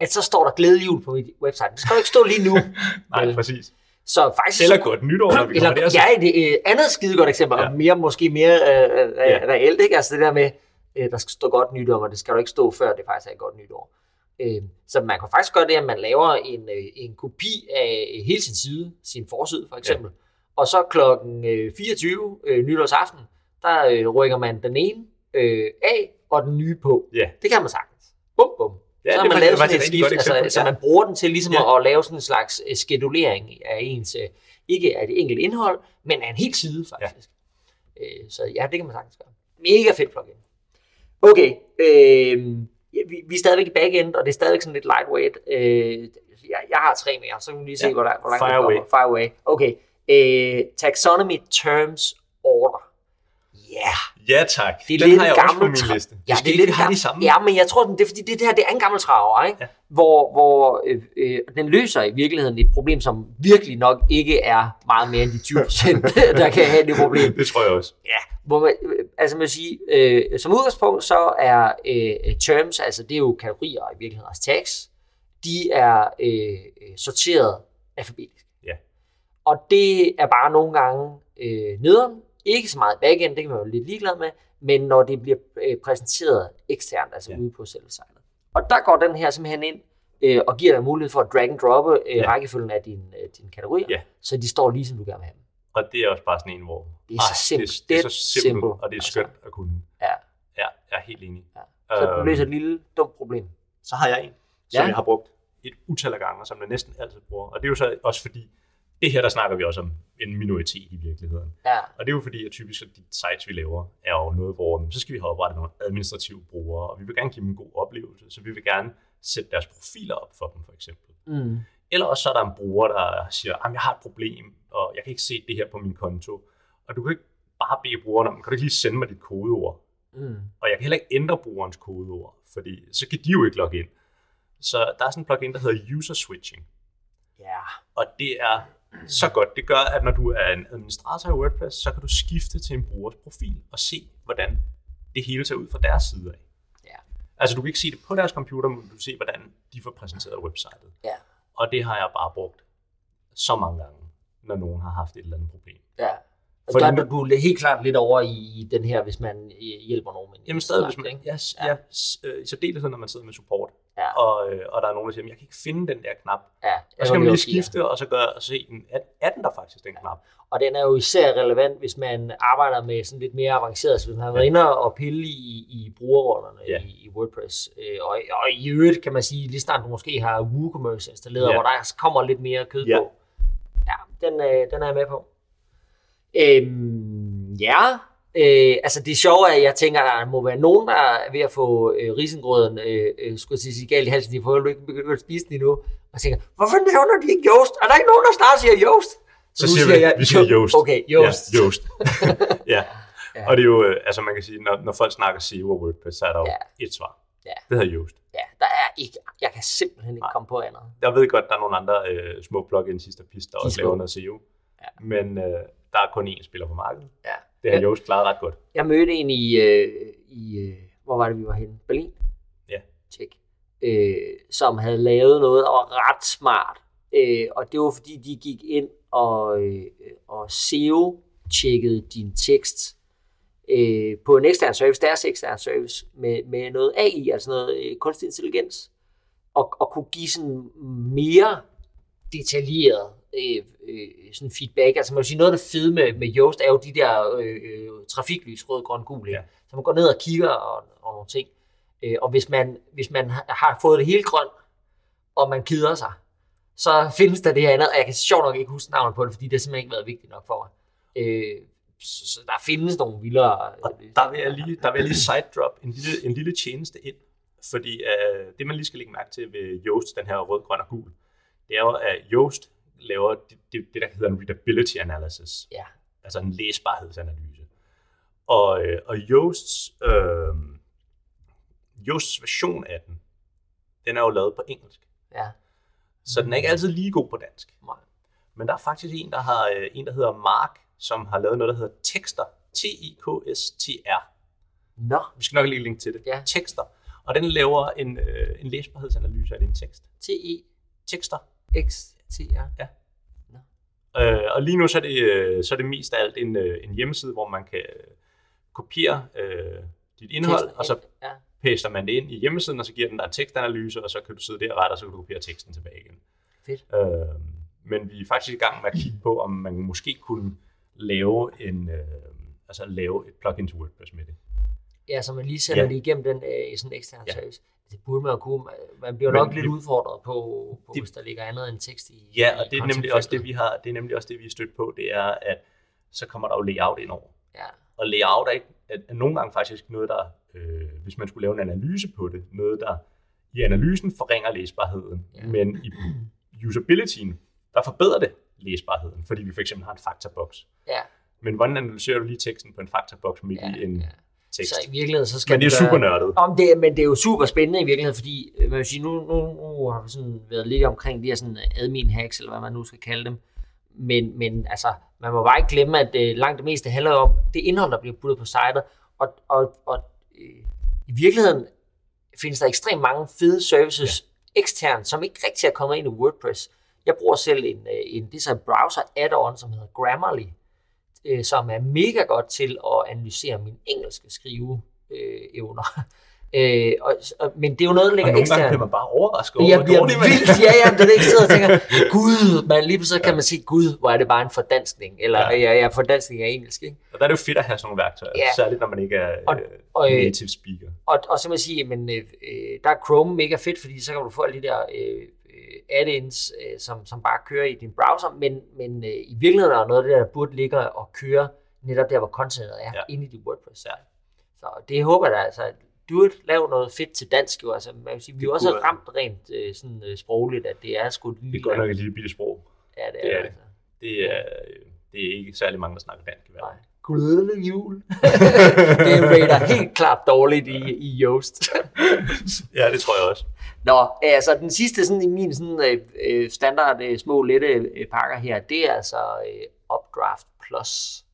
at så står der glædelig jul på mit website. Det skal jo ikke stå lige nu. [laughs] Nej, Vel. præcis. Så faktisk... Eller godt nytår, når vi eller, kommer der. ja, det er et andet skide godt eksempel, Ja. og mere, måske mere øh, øh, Ja. reelt, ikke? Altså det der med, øh, der skal stå godt nytår, og det skal du ikke stå før, det faktisk er et godt nytår. Øh, så man kan faktisk gøre det, at man laver en, øh, en kopi af hele sin side, sin forside for eksempel, ja. og så klokken øh, 24 øh, nytårsaften, der øh, rykker man den ene øh, af, og den nye på. Ja. Det kan man sagtens. bum, bum. Ja, så har det man lavet faktisk- sådan et faktisk et skift, altså, eksempel, så ja. man bruger den til ligesom Ja. at lave sådan en slags øh, skedulering af ens, øh, ikke af det enkelte indhold, men af en hel side faktisk. Ja. Øh, så ja, det kan man sagtens gøre. Mega fedt plugin. Okay, øh, ja, vi, vi er stadigvæk i backend, og det er stadigvæk sådan lidt lightweight. Øh, jeg, jeg har tre mere, så kan vi lige se, Ja. hvor, der, hvor langt Fire vi kommer. away. Fire away. Okay. Øh, taxonomy Terms Order. Ja, yeah. Ja, tak. det er Den lidt har jeg også på min tra- liste. Ja, Måske det er lidt har de samme. Ja, men jeg tror, det er fordi, det, det her det er en gammel traver, ikke? Ja. Hvor, hvor øh, øh, den løser i virkeligheden et problem, som virkelig nok ikke er meget mere end de 20 procent, [laughs] der kan have det problem. Det tror jeg også. Ja, hvor man, øh, altså man sige, øh, som udgangspunkt, så er øh, terms, altså det er jo kategorier i virkeligheden, altså tags, de er øh, sorteret alfabetisk. Ja. Og det er bare nogle gange øh, nederen, ikke så meget backend, det kan man jo lidt ligeglad med, men når det bliver øh, præsenteret eksternt, altså Ja. ude på selve sitet. Og der går den her simpelthen ind øh, og giver dig mulighed for at drag and droppe øh, Ja. rækkefølgen af dine, øh, dine kategorier, Ja. så de står lige som du gerne vil have dem. Og det er også bare sådan en, hvor... Det er så simpelt. Det, det er så simpelt, simple. og det er Altså. skønt at kunne. Ja. Ja, jeg er helt enig. Ja. Så du Øhm, løser et lille dumt problem. Så har jeg en, som Ja. jeg har brugt et utal af gange, og som jeg næsten altid bruger. Og det er jo så også fordi, det her, der snakker vi også om en minoritet i virkeligheden. Ja. Og det er jo fordi, at typisk at de sites, vi laver, er jo noget, hvor så skal vi have oprettet nogle administrative brugere, og vi vil gerne give dem en god oplevelse, så vi vil gerne sætte deres profiler op for dem, for eksempel. Mm. Eller også så er der en bruger, der siger, at jeg har et problem, og jeg kan ikke se det her på min konto. Og du kan ikke bare bede brugeren om, kan du ikke lige sende mig dit kodeord? Mm. Og jeg kan heller ikke ændre brugerens kodeord, fordi så kan de jo ikke logge ind. Så der er sådan en plugin, der hedder user switching. Ja. Og det er så godt. Det gør, at når du er en administrator i WordPress, så kan du skifte til en brugers profil og se, hvordan det hele ser ud fra deres side af. Ja. Altså du kan ikke se det på deres computer, men du kan se, hvordan de får præsenteret websitet. Ja. Og det har jeg bare brugt så mange gange, når nogen har haft et eller andet problem. Ja. Fordi der er du helt klart lidt over i den her, hvis man øh, hjælper nogen. Jamen stadig, hvis man, ja, Ja. ja. så deler når man sidder med support, Ja. og, øh, og der er nogen, der siger, "Men jeg kan ikke finde den der knap. Ja, Og så skal man lige ja. skifte, og så gøre, og se, "Men er, den der faktisk, den knap? Og den er jo især relevant, hvis man arbejder med sådan lidt mere avanceret, så hvis man har været inde og pille i, i brugerrollerne Ja. i, i WordPress. Øh, og, og i øvrigt kan man sige, lige snart du måske har WooCommerce installeret, Ja. hvor der kommer lidt mere kød Ja. på. Ja, den, øh, den er jeg med på. Øhm, ja, øh, altså det sjove er, at jeg tænker, at der må være nogen, der er ved at få øh, risengrøden, øh, øh, skulle jeg sige, galt i halsen, de får jo ikke begyndt at spise den endnu. Og jeg tænker, hvorfor nævner de ikke Yoast? Er der ikke nogen, der snart siger Yoast? Så nu siger vi, vi siger Yoast. Okay, Yoast. Ja, Yoast. [laughs] ja. Ja. Og det er jo, øh, altså man kan sige, når, når folk snakker SEO og WordPress, så er der jo Ja. et svar. Ja. Det hedder Yoast. Ja, der er ikke, jeg kan simpelthen ikke Nej. komme på andet. Jeg ved godt, der er nogle andre øh, små plugins der De er også små. laver noget SEO. Ja. Men øh, der er kun én spiller på markedet. Ja. Det har Ja. Yoast klaret ret godt. Jeg mødte en i, øh, i øh, hvor var det, vi var henne? Berlin? Ja. Tjek. Øh, som havde lavet noget, der var ret smart. Øh, og det var fordi, de gik ind og, øh, og SEO-tjekkede din tekst øh, på en ekstern service, deres ekstern service, med, med noget AI, altså noget øh, kunstig intelligens, og, og kunne give sådan mere detaljeret øh, øh, sådan feedback. Altså man vil sige, noget af det fede med, med Yoast er jo de der øh, øh, trafiklys, rød, grøn, gul. Ja. Ja. Så man går ned og kigger og, og nogle ting. Øh, og hvis man, hvis man har- fået det helt grønt, og man keder sig, så findes der det her andet, og jeg kan sjovt nok ikke huske navnet på det, fordi det har simpelthen ikke været vigtigt nok for mig. Øh, så, der findes nogle vildere... Og der vil jeg lige, der vil jeg lige side drop en lille, en lille tjeneste ind. Fordi øh, det, man lige skal lægge mærke til ved Yoast, den her rød, grøn og gul, det er jo, at Yoast laver det, det, det der hedder en readability analysis. Ja. Altså en læsbarhedsanalyse. Og, øh, og Yoasts, øh, Yoasts version af den, den er jo lavet på engelsk. Ja. Så den er ikke altid lige god på dansk. Nej. Men der er faktisk en, der har øh, en, der hedder Mark, som har lavet noget, der hedder Tekster. T-I-K-S-T-R. Nå, Vi skal nok lige linke til det. Ja. Tekster. Og den laver en, øh, en læsbarhedsanalyse af din tekst. Tekster. T-E-X-T-R. Øh, og lige nu så er, det, øh, så er det mest af alt en, øh, en hjemmeside, hvor man kan øh, kopiere øh, dit indhold, og så Ja. paster man det ind i hjemmesiden, og så giver den dig tekstanalyse, og så kan du sidde der og rette, og så kan du kopiere teksten tilbage igen. Fedt. Øh, men vi er faktisk i gang med at kigge på, om man måske kunne lave en, øh, altså lave et plugin til WordPress med det. Ja, så man lige sender Ja. det igennem den øh, sådan ekstern Ja. service. Det burde man jo kunne. Man bliver Men nok lidt udfordret på, på Det- hvis der ligger andet end tekst i Ja, i og det er nemlig også det, vi har, det er nemlig også det, vi er stødt på, det er, at så kommer der jo layout ind over. Ja, Og layout er, ikke, er, nogle gange faktisk noget, der, øh, hvis man skulle lave en analyse på det, noget, der i analysen forringer læsbarheden, ja. men i usabilityen, der forbedrer det læsbarheden, fordi vi for eksempel har en faktaboks. ja, Men hvordan analyserer du lige teksten på en faktaboks midt ja, i en ja. Tekst? Så i virkeligheden, så skal Men det er super nørdet. Om det, men det er jo super spændende i virkeligheden, fordi øh, man vil sige, nu, nu, nu har vi sådan været lidt omkring de her sådan admin hacks, eller hvad man nu skal kalde dem. Men, men altså, man må bare ikke glemme, at øh, langt det meste handler om det indhold, der bliver puttet på sitet. Og, og, og øh, i virkeligheden findes der ekstremt mange fede services ja. eksternt, som ikke rigtig er kommet ind i WordPress. Jeg bruger selv en, øh, en det er så en browser add-on, som hedder Grammarly, øh, som er mega godt til at analysere mine engelske skrive øh, evner. [laughs] øh, og, og, men det er jo noget, der Og ligger gange eksternt. bliver man bare overrasket over, Jeg bliver dårlig vildt, ja, ja, det er jeg sidder og tænker, [laughs] gud, man, lige så kan man sige, gud, hvor er det bare en fordanskning, eller ja, Ja. ja, fordanskning af engelsk, ikke? Og der er det jo fedt at have sådan nogle værktøjer, Ja. særligt når man ikke er Og- øh, og, øh, native speaker. Og, og så må jeg sige, men, øh, øh, der er Chrome mega fedt, fordi så kan du få alle de der øh, add-ins, øh, som, som bare kører i din browser, men, men øh, i virkeligheden er noget af det, der burde ligge og køre netop der, hvor contentet er, ja. Inde i dit WordPress. Ja. Så det håber jeg da, altså, do it, lav noget fedt til dansk, jo. Altså, man kan sige, vi er også være- ramt rent øh, sådan, øh, sprogligt, at det er sgu et Det er lille godt nok et lille bitte sprog. Ja, det er, det er det. det. Altså. Det er, øh, det er ikke særlig mange, der snakker dansk i verden. Nej. Glædelig jul. [laughs] det rater helt klart dårligt i, i Yoast. [laughs] Ja, det tror jeg også. Nå, altså den sidste sådan i min sådan, øh, øh, standard øh, små lette øh, pakker her, det er altså øh, Updraft Plus,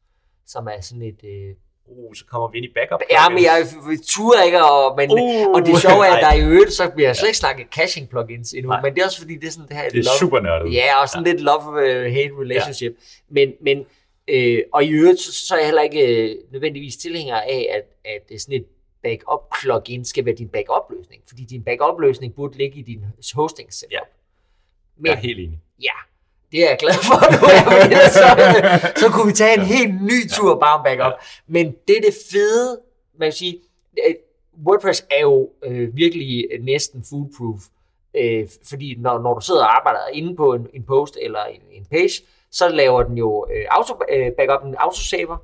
som er sådan et... Øh, Uh, så kommer vi ind i backup. ja, men jeg turer ikke, og, men, Uh, og det sjove er, at [laughs] der i øvrigt, så bliver jeg slet ikke snakket caching plugins endnu, Nej. men det er også fordi, det er sådan det her Det er super nørdet. Ja, og sådan lidt love-hate relationship. Men, men øh, og i øvrigt, så, så er jeg heller ikke øh, nødvendigvis tilhænger af, at, at er sådan et backup-plugin skal være din backup-løsning. Fordi din backup-løsning burde ligge i din hosting setup. Ja. Men Jeg er helt enig. ja, det er jeg glad for nu. [laughs] så, øh, så kunne vi tage en helt ny tur bare om backup. Men det er det fede, man kan sige, øh, WordPress er jo øh, virkelig øh, næsten foolproof. Øh, fordi når, når du sidder og arbejder inde på en, en post eller en, en page, så laver den jo øh, auto, øh, backup en autosaver.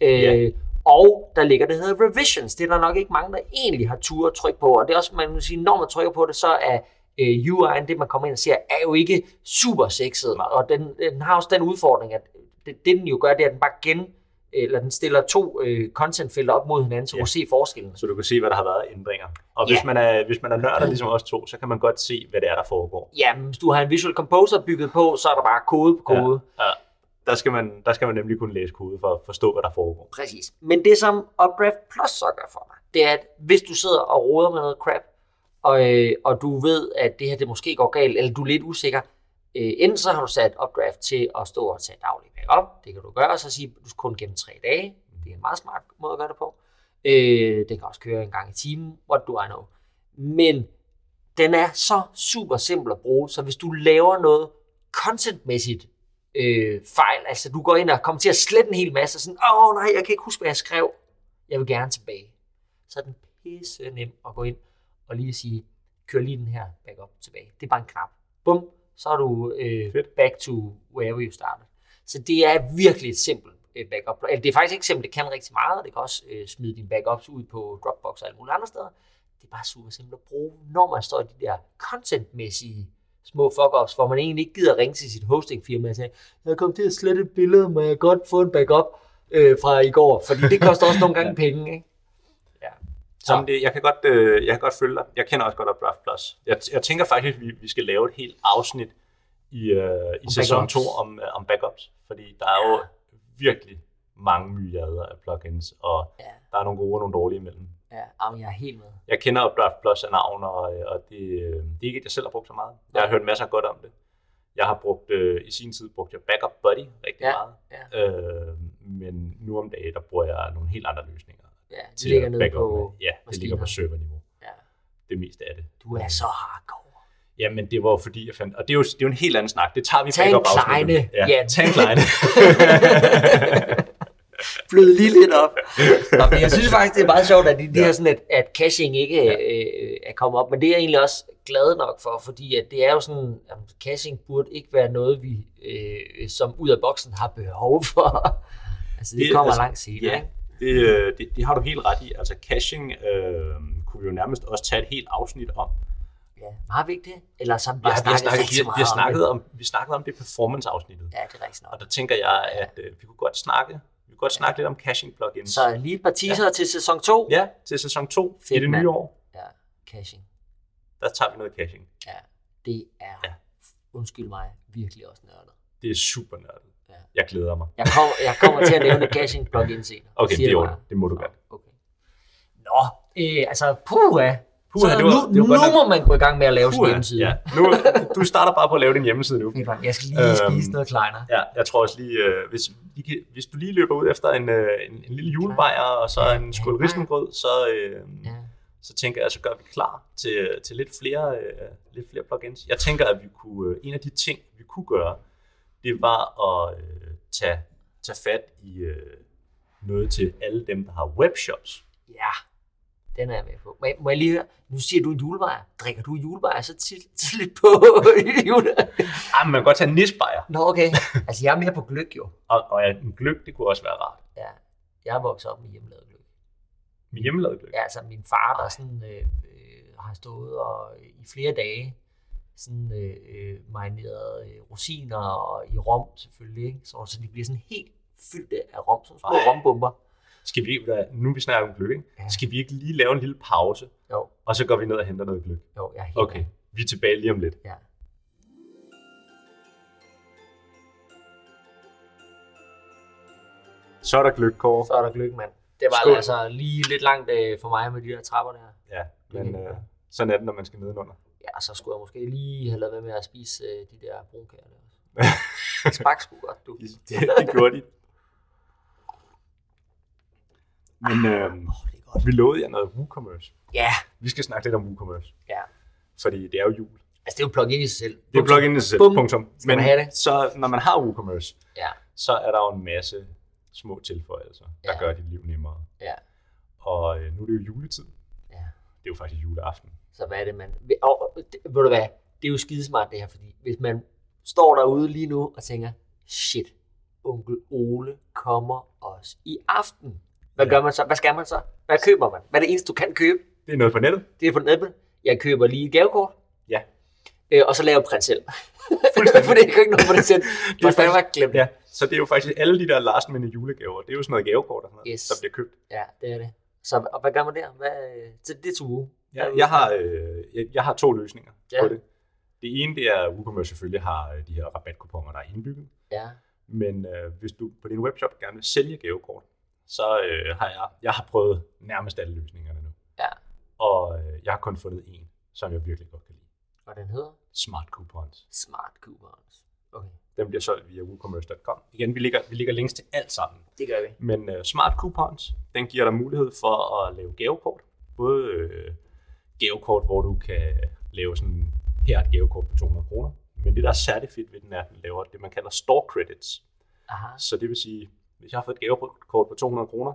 Øh, Ja. Og der ligger det, der hedder revisions. Det er der nok ikke mange, der egentlig har tur at trykke på. Og det er også, man må sige, når man trykker på det, så er øh, UI'en, det man kommer ind og ser, er jo ikke super sexet. Og den, den har også den udfordring, at det, det den jo gør, det er, at den bare gen, eller den stiller to øh, contentfelter op mod hinanden, så du Ja. kan se forskellen. Så du kan se, hvad der har været ændringer. Og Ja. hvis, man er, hvis man er nørder ligesom os to, så kan man godt se, hvad det er, der foregår. Ja, hvis du har en Visual Composer bygget på, så er der bare kode på kode. Ja. Der skal, man, der skal man nemlig kunne læse kode for at forstå, hvad der foregår. Præcis. Men det som Updraft Plus så gør for dig, det er, at hvis du sidder og roder med noget crap, og, øh, og du ved, at det her det måske går galt, eller du er lidt usikker, øh, enten så har du sat Updraft til at stå og tage daglig backup, det kan du gøre, og så sige, du kun gennem tre dage. Det er en meget smart måde at gøre det på. Øh, den kan også køre en gang i timen, what do I know. Men den er så super simpel at bruge, så hvis du laver noget contentmæssigt øh, fejl, altså du går ind og kommer til at slette en hel masse, og sådan, åh nej, jeg kan ikke huske, hvad jeg skrev, jeg vil gerne tilbage. Så er den pisse nem at gå ind og lige sige, kør lige den her backup tilbage. Det er bare en knap. Bum, så er du øh, Fedt. back to wherever you started. Så det er virkelig et simpelt øh, backup. Eller det er faktisk ikke simpelt, det kan rigtig meget. Det kan også øh, smide dine backups ud på Dropbox og alle mulige andre steder. Det er bare super simpelt at bruge, når man står i de der contentmæssige små fuck-ups, hvor man egentlig ikke gider ringe til sit hostingfirma og sige, jeg kom til at slette et billede, må jeg godt få en backup øh, fra i går, fordi det koster også nogle gange [laughs] penge, ikke? Ja. Så det, jeg, kan godt, øh, jeg kan godt følge dig. Jeg kender også godt Updraft Plus. Jeg, jeg tænker faktisk, at vi, vi skal lave et helt afsnit i, øh, i Om sæson backups. 2 om, øh, om backups. Fordi der er jo virkelig mange myriader af plugins, og Ja. der er nogle gode og nogle dårlige imellem. Ja, jamen, jeg er helt med. Jeg kender Updraft Plus af navn, og, øh, og det, øh, det er ikke et, jeg selv har brugt så meget. Jeg har hørt masser godt om det. Jeg har brugt, øh, i sin tid brugte jeg Backup Buddy rigtig Ja, meget. Øh, men nu om dagen, der bruger jeg nogle helt andre løsninger. Ja, det til ligger at nede på. Ja, det ligger på maskiner. serverniveau. Ja. Det meste af det. Du er så hardcore. Jamen, det var jo fordi, jeg fandt... Og det er jo, det er jo en helt anden snak. Det tager vi Tag en kleine. Ja, Ja. tag en kleine. [laughs] Blød lige lidt op. Nå, men jeg synes faktisk, det er meget sjovt, at de, de Ja. her sådan, at, at caching ikke Ja. øh, er kommet op. Men det er jeg egentlig også glad nok for, fordi at det er jo sådan, at caching burde ikke være noget, vi øh, som ud af boksen har behov for. [laughs] altså det, Det- det kommer altså, langt senere. Ja? Det, øh, det, det har du helt ret i. Altså caching øh, kunne vi jo nærmest også tage et helt afsnit om. Ja, har vi ikke det? Eller så har vi har, vi har, snakket, vi vi har snakket om om, vi snakkede om det performance-afsnittet. det. Ja, det er rigtigt nok. Og der tænker jeg, at øh, vi kunne godt snakke, vi kunne godt snakke lidt om caching plugins. Så lige et par teaser ja. til sæson 2. Ja, til sæson 2 i Fedt, det mand. nye år, ja caching. der tager vi noget caching. Ja, det er, ja. undskyld mig, virkelig også nørdet. Det er super nørdet. Ja. Jeg glæder mig. Jeg kommer, jeg kommer til at nævne caching plugin senere. [laughs] Okay, det ordentligt. Det må du godt. Okay. Nå, øh, altså, puha. Puha, så det var- nu, det var nu må man gå i gang med at lave sin Puha, hjemmeside. Ja. Nu, du starter bare på at lave din hjemmeside nu. Jeg skal lige Øhm, spise noget kleiner. Ja, jeg tror også lige, øh, hvis, vi kan- hvis du lige løber ud efter en, øh, en, en lille julebajer og så en skål risengrød, så, øh, Ja. så tænker jeg, så gør vi klar til, til lidt, flere, øh, lidt flere plugins. Jeg tænker, at vi kunne, øh, en af de ting, vi kunne gøre, det var at øh, tage, tage fat i øh, noget til alle dem, der har webshops. ja, den er jeg med på. Må jeg, må jeg lige høre, nu siger du julebajer. Drikker du julebajer så tidligt [laughs] på [laughs] jule? Ah, men man kan godt tage nisbajer. Nå, okay. Altså, jeg er mere på gløk jo. Og, og ja, en gløk, det kunne også være rart. Ja, jeg er vokset op med hjemmelavet gløk. Med hjemmelavet gløk. Ja, altså min far, der sådan, øh, øh, har stået og øh, i flere dage sådan øh, øh, marineret øh, rosiner og i rom selvfølgelig, ikke? Så, så de bliver sådan helt fyldte af rom, som små Ej. rombomber. Skal vi, ikke- nu vi snakker om gløk, ikke? Ja. skal vi ikke lige lave en lille pause, Jo, og så går vi ned og henter noget gløk? jo, jeg er helt Okay, vi er tilbage lige om lidt. Ja. Så er der gløk, Kåre. Så er der gløk, mand. Det var Skål. altså lige lidt langt øh, for mig med de der trapper der. Ja, men Okay. øh, sådan er det, når man skal nedenunder. Ja, så skulle jeg måske lige have lavet med at spise øh, de der brunkager der også. [laughs] Det smagte sgu godt, du. Det, det, gjorde de. Men øh, det er godt. vi lovede jer noget WooCommerce. Ja, Vi skal snakke lidt om WooCommerce, ja. fordi det er jo jul. Altså, det er jo plug-in i sig selv. Det er plug-in i sig selv, Bum. punktum. Man have det? så når man har WooCommerce, Ja, så er der jo en masse små tilføjelser, der Ja. gør dit liv nemmere. ja, Og øh, nu er det jo juletid. Det er jo faktisk juleaften. Så hvad er det, man... Og, det, ved du hvad, det er jo skidesmart det her, fordi hvis man står derude lige nu og tænker, shit, onkel Ole kommer også i aften. Hvad Ja. gør man så? Hvad skal man så? Hvad køber man? Hvad er det eneste, du kan købe? Det er noget på nettet. Det er på nettet. Jeg køber lige et gavekort, Ja. øh, og så laver print selv. Fuldstændig. [laughs] For det er ikke noget på det [laughs] er var glemt. Ja, så det er jo faktisk alle de der last minute julegaver. Det er jo sådan noget gavekort, og sådan noget, Yes. der bliver købt. Ja, det er det. Så og hvad gør man der? Hvad, så det to uge. Ja, jeg, har, øh, jeg, jeg har to løsninger Ja. på det. Det ene, det er, at WooCommerce selvfølgelig har øh, de her rabatkuponer, der er indbygget. Ja, Men øh, hvis du på din webshop gerne vil sælge gavekort, så øh, har jeg, jeg har prøvet nærmest alle løsningerne nu. ja. Og øh, jeg har kun fundet en, som jeg virkelig godt kan lide. Og den hedder Smart Coupons. Smart Coupons. Okay, Den bliver solgt via woocommerce.com. Igen, vi lægger, vi lægger links til alt sammen. det gør vi. Men uh, Smart Coupons, den giver dig mulighed for at lave gavekort. Både øh, gavekort, hvor du kan lave sådan, her er et gavekort på 200 kroner. Men det, der er særligt fedt ved den, er, at den laver det, man kalder store credits. Aha. Så det vil sige, hvis jeg har fået et gavekort på 200 kroner,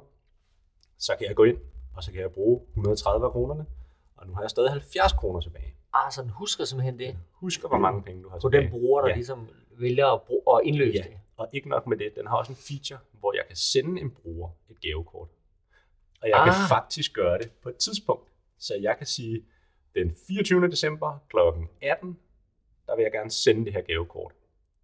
så kan jeg gå ind, og så kan jeg bruge 130 af kronerne. Og nu har jeg stadig 70 kroner tilbage. Ah, så den husker simpelthen det. Husk, hvor mange penge du har På tilbage. den bruger, der ja. ligesom vælger at, bruge, at indløse Ja, det. og ikke nok med det, den har også en feature, hvor jeg kan sende en bruger et gavekort. Og jeg ah. kan faktisk gøre det på et tidspunkt. Så jeg kan sige, den 24. december kl. 18, der vil jeg gerne sende det her gavekort,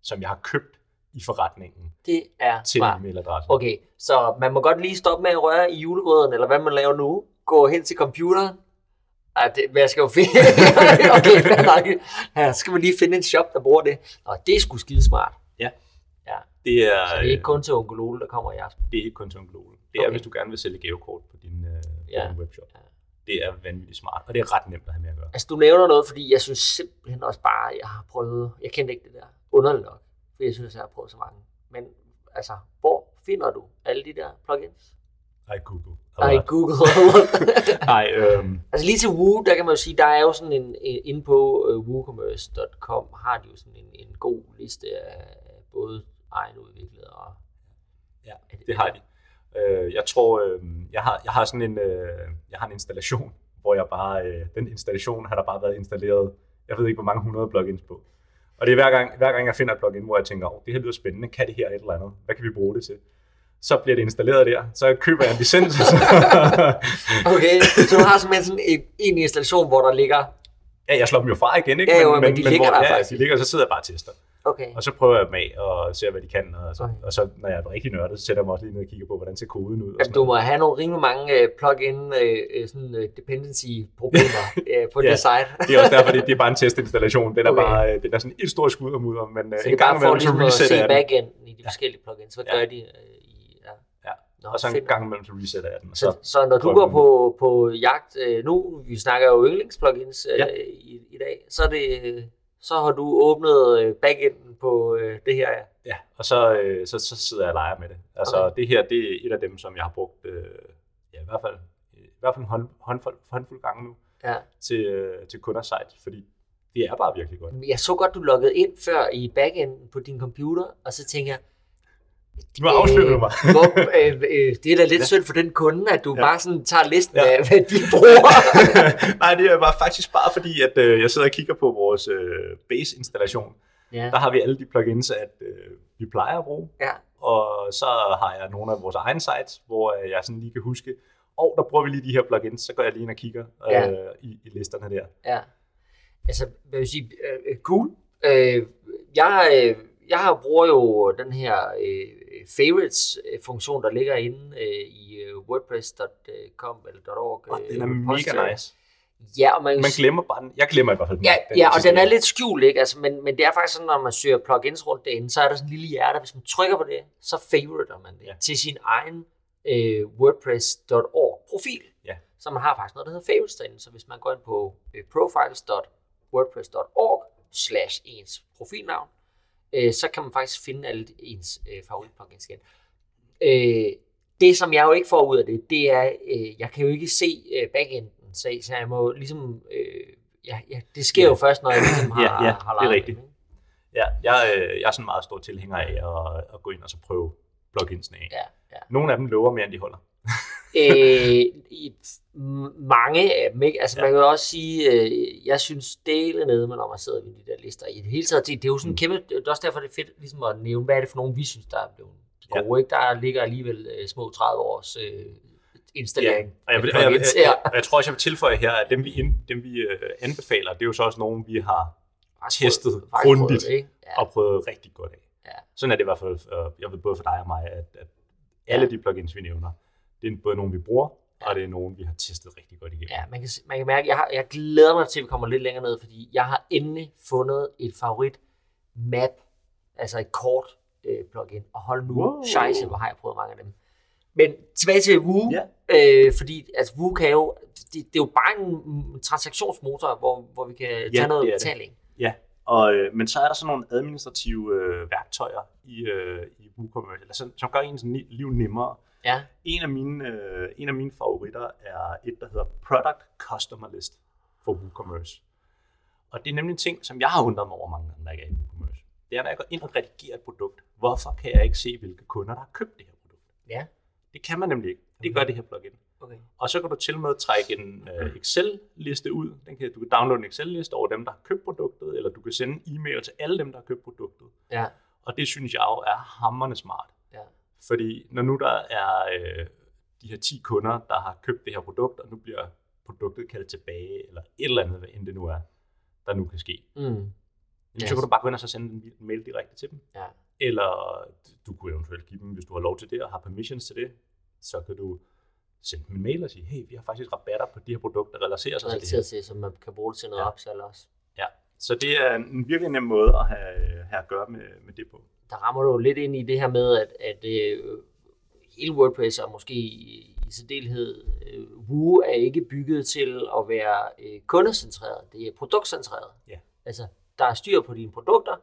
som jeg har købt i forretningen Det er til smart. e-mailadressen. Okay, så man må godt lige stoppe med at røre i julegrøden, eller hvad man laver nu. Gå hen til computeren. Ej, det, hvad skal jo finde? [laughs] okay, fair nok. Ja, så skal man lige finde en shop, der bruger det. Og det er sgu skide smart. Det er, Så det er ikke kun til onkel Ole, der kommer i aften. det er ikke kun til onkel Ole. Det er, Okay. hvis du gerne vil sælge gavekort på din, øh, på Ja. din webshop. Ja. Det er vanvittigt smart, og det er ret nemt at have med at gøre. Altså, du nævner noget, fordi jeg synes simpelthen også bare, jeg har prøvet, jeg kendte ikke det der, underligt nok, for jeg synes, jeg har prøvet så mange. Men altså, hvor finder du alle de der plugins? Ej, Google. Nej, Google. [laughs] Nej, øhm, altså lige til Woo, der kan man jo sige, der er jo sådan en, en inde på uh, woocommerce.com, har de jo sådan en, en god liste af både egenudviklede og... Ja, det- det har de. Øh, jeg tror, øh, jeg, har, jeg har sådan en, øh, jeg har en installation, hvor jeg bare, øh, den installation har der bare været installeret, jeg ved ikke, hvor mange hundrede plugins på. Og det er hver gang, hver gang jeg finder et plugin, hvor jeg tænker, oh, det her lyder spændende, kan det her et eller andet? Hvad kan vi bruge det til? Så bliver det installeret der, så køber jeg en licens. [laughs] Okay, så du har simpelthen sådan en, en installation, hvor der ligger... ja, jeg slår dem jo fra igen, ikke? Ja, jo, men de ligger der ja, faktisk. de ligger, og så sidder jeg bare og tester. Okay. Og så prøver jeg dem af og ser, hvad de kan. Og så, Okay. og så når jeg er rigtig nørdet, så sætter jeg mig også lige ned og kigger på, hvordan ser koden ud. Og Jamen, du noget. må have nogle rimelig mange uh, plug-in uh, sådan, uh, dependency-problemer uh, [laughs] på Ja. det site. Det er også derfor, det, det er bare en testinstallation. Den er Okay. bare øh, den er sådan et stort skud og mudder, men øh, Så en det er gang bare for imellem, så ligesom at se resetter jeg den. backenden i de forskellige plugins. Hvad Ja. gør de uh. Nå, Og så en fedt. gang imellem, så resetter jeg den. Så, så, så når du går på, på jagt øh, nu, vi snakker jo yndlingsplugins øh, Ja. i, i dag, så, er det, så har du åbnet øh, backenden på øh, det her. Ja. ja, og så, øh, så, så sidder jeg og leger med det. Altså, Okay. det her, det er et af dem, som jeg har brugt, øh, ja, i hvert fald, i hvert fald en hånd, håndfuld, håndfuld gange nu Ja. til, øh, til kunders site, fordi det er bare virkelig godt. Jeg så godt, du loggede ind før i backenden på din computer, og så tænker jeg, Nu afslører du mig. [laughs] hvor, øh, øh, det er da lidt Ja. synd for den kunde, at du Ja. bare sådan tager listen Ja. af, hvad de bruger. [laughs] Nej, det er bare faktisk bare fordi, at øh, jeg sidder og kigger på vores øh, base-installation. ja. Der har vi alle de plugins, at øh, vi plejer at bruge. ja. Og så har jeg nogle af vores egne sites, hvor øh, jeg sådan lige kan huske, og der bruger vi lige de her plugins, så går jeg lige ind og kigger øh, Ja. i, i listerne der. Ja. Altså, hvad vil jeg sige, øh, cool. Øh, jeg, øh, jeg har bruger jo den her øh, favorites-funktion, der ligger inde øh, i øh, wordpress.com eller .org. Øh, den er repository. mega nice. Ja, og man, Man glemmer bare den. Jeg glemmer i hvert fald den. Ja, ja, og den er lidt skjult, ikke? Altså, men, men det er faktisk sådan, når man søger plugins rundt derinde, så er der sådan en lille hjerte. Hvis man trykker på det, så favoriter man det Ja. ja. til sin egen øh, WordPress.org profil. Ja. Så man har faktisk noget, der hedder favorites derinde. Så hvis man går ind på øh, profiles.wordpress.org slash ens profilnavn, øh, så kan man faktisk finde alle ens øh, favoritplugins igen. Øh, det, som jeg jo ikke får ud af det, det er, øh, jeg kan jo ikke se øh, backenden, så, så jeg må ligesom, øh, ja, ja, det sker Ja. jo først, når jeg ligesom har, Ja, ja, har det er rigtigt. med Ja, jeg, øh, jeg er sådan meget stor tilhænger af at, at gå ind og så prøve pluginsene af. Ja, ja. Nogle af dem lover mere, end de holder. [laughs] øh, i, mange af dem, ikke? Altså Ja. man kan også sige, øh, jeg synes dele nede, når man sidder ved de der lister. I det hele taget, det, det er jo sådan Mm. kæmpe, det er også derfor, det er fedt ligesom at nævne, hvad er det for nogle, vi synes, der er blevet de Ja. gode, ikke? Der ligger alligevel øh, små 30 års øh, installering. Og jeg, vil, jeg, jeg, jeg, jeg, jeg tror også, jeg vil tilføje her, at dem vi, ind, dem, vi øh, anbefaler, det er jo så også nogen, vi har testet grundigt? Ja. og prøvet rigtig godt af. Ja. Sådan er det i hvert fald, øh, jeg ved både for dig og mig, at, at alle de plugins, vi nævner, det er både nogle, vi bruger, og det er nogle, vi har testet rigtig godt igennem. Ja, man kan, man kan mærke, jeg, har, jeg glæder mig til, at vi kommer lidt længere ned, fordi jeg har endelig fundet et favorit map, altså et kort øh, plugin. Og hold nu, Wow. scheisse, hvor har jeg prøvet mange af dem. Men tilbage til Woo, Ja. øh, fordi altså, Woo kan jo, det, det er jo bare en transaktionsmotor, hvor, hvor vi kan tage det noget er det. betaling. Ja, og, øh, men så er der sådan nogle administrative øh, værktøjer i, øh, i WooCommerce, eller som, som gør ens liv nemmere. Ja, En af, mine, øh, en af mine favoritter er et, der hedder Product Customer List for WooCommerce. Og det er nemlig en ting, som jeg har undret mig over mange gange, der ikke er i WooCommerce. Det er, når jeg går ind og redigerer et produkt. Hvorfor kan jeg ikke se, hvilke kunder, der har købt det her produkt? ja, Det kan man nemlig ikke. Det gør det her plugin. okay. Og så kan du til med trække en øh, Excel-liste ud. Den kan, du kan downloade en Excel-liste over dem, der har købt produktet, eller du kan sende en e-mail til alle dem, der har købt produktet. Ja, Og det synes jeg jo er hammerende smart. Fordi når nu der er øh, de her 10 kunder, der har købt det her produkt, og nu bliver produktet kaldt tilbage, eller et eller andet, hvad end det nu er, der nu kan ske. mm, Jamen, Yes. Så kan du bare gå ind og så sende en mail direkte til dem. ja, Eller du kunne eventuelt give dem, hvis du har lov til det, og har permissions til det, så kan du sende dem en mail og sige, hey, vi har faktisk rabatter på de her produkter, der relaterer sig til det her. til, så man kan bruge det til noget Ja. opsalg også. Ja. Så det er en virkelig nem måde at have, have at gøre med, med det på. Der rammer du jo lidt ind i det her med, at, at øh, hele WordPress, og måske i, i særdeleshed øh, Woo, er ikke bygget til at være øh, kundecentreret. Det er produktcentreret. Ja. Altså, der er styr på dine produkter,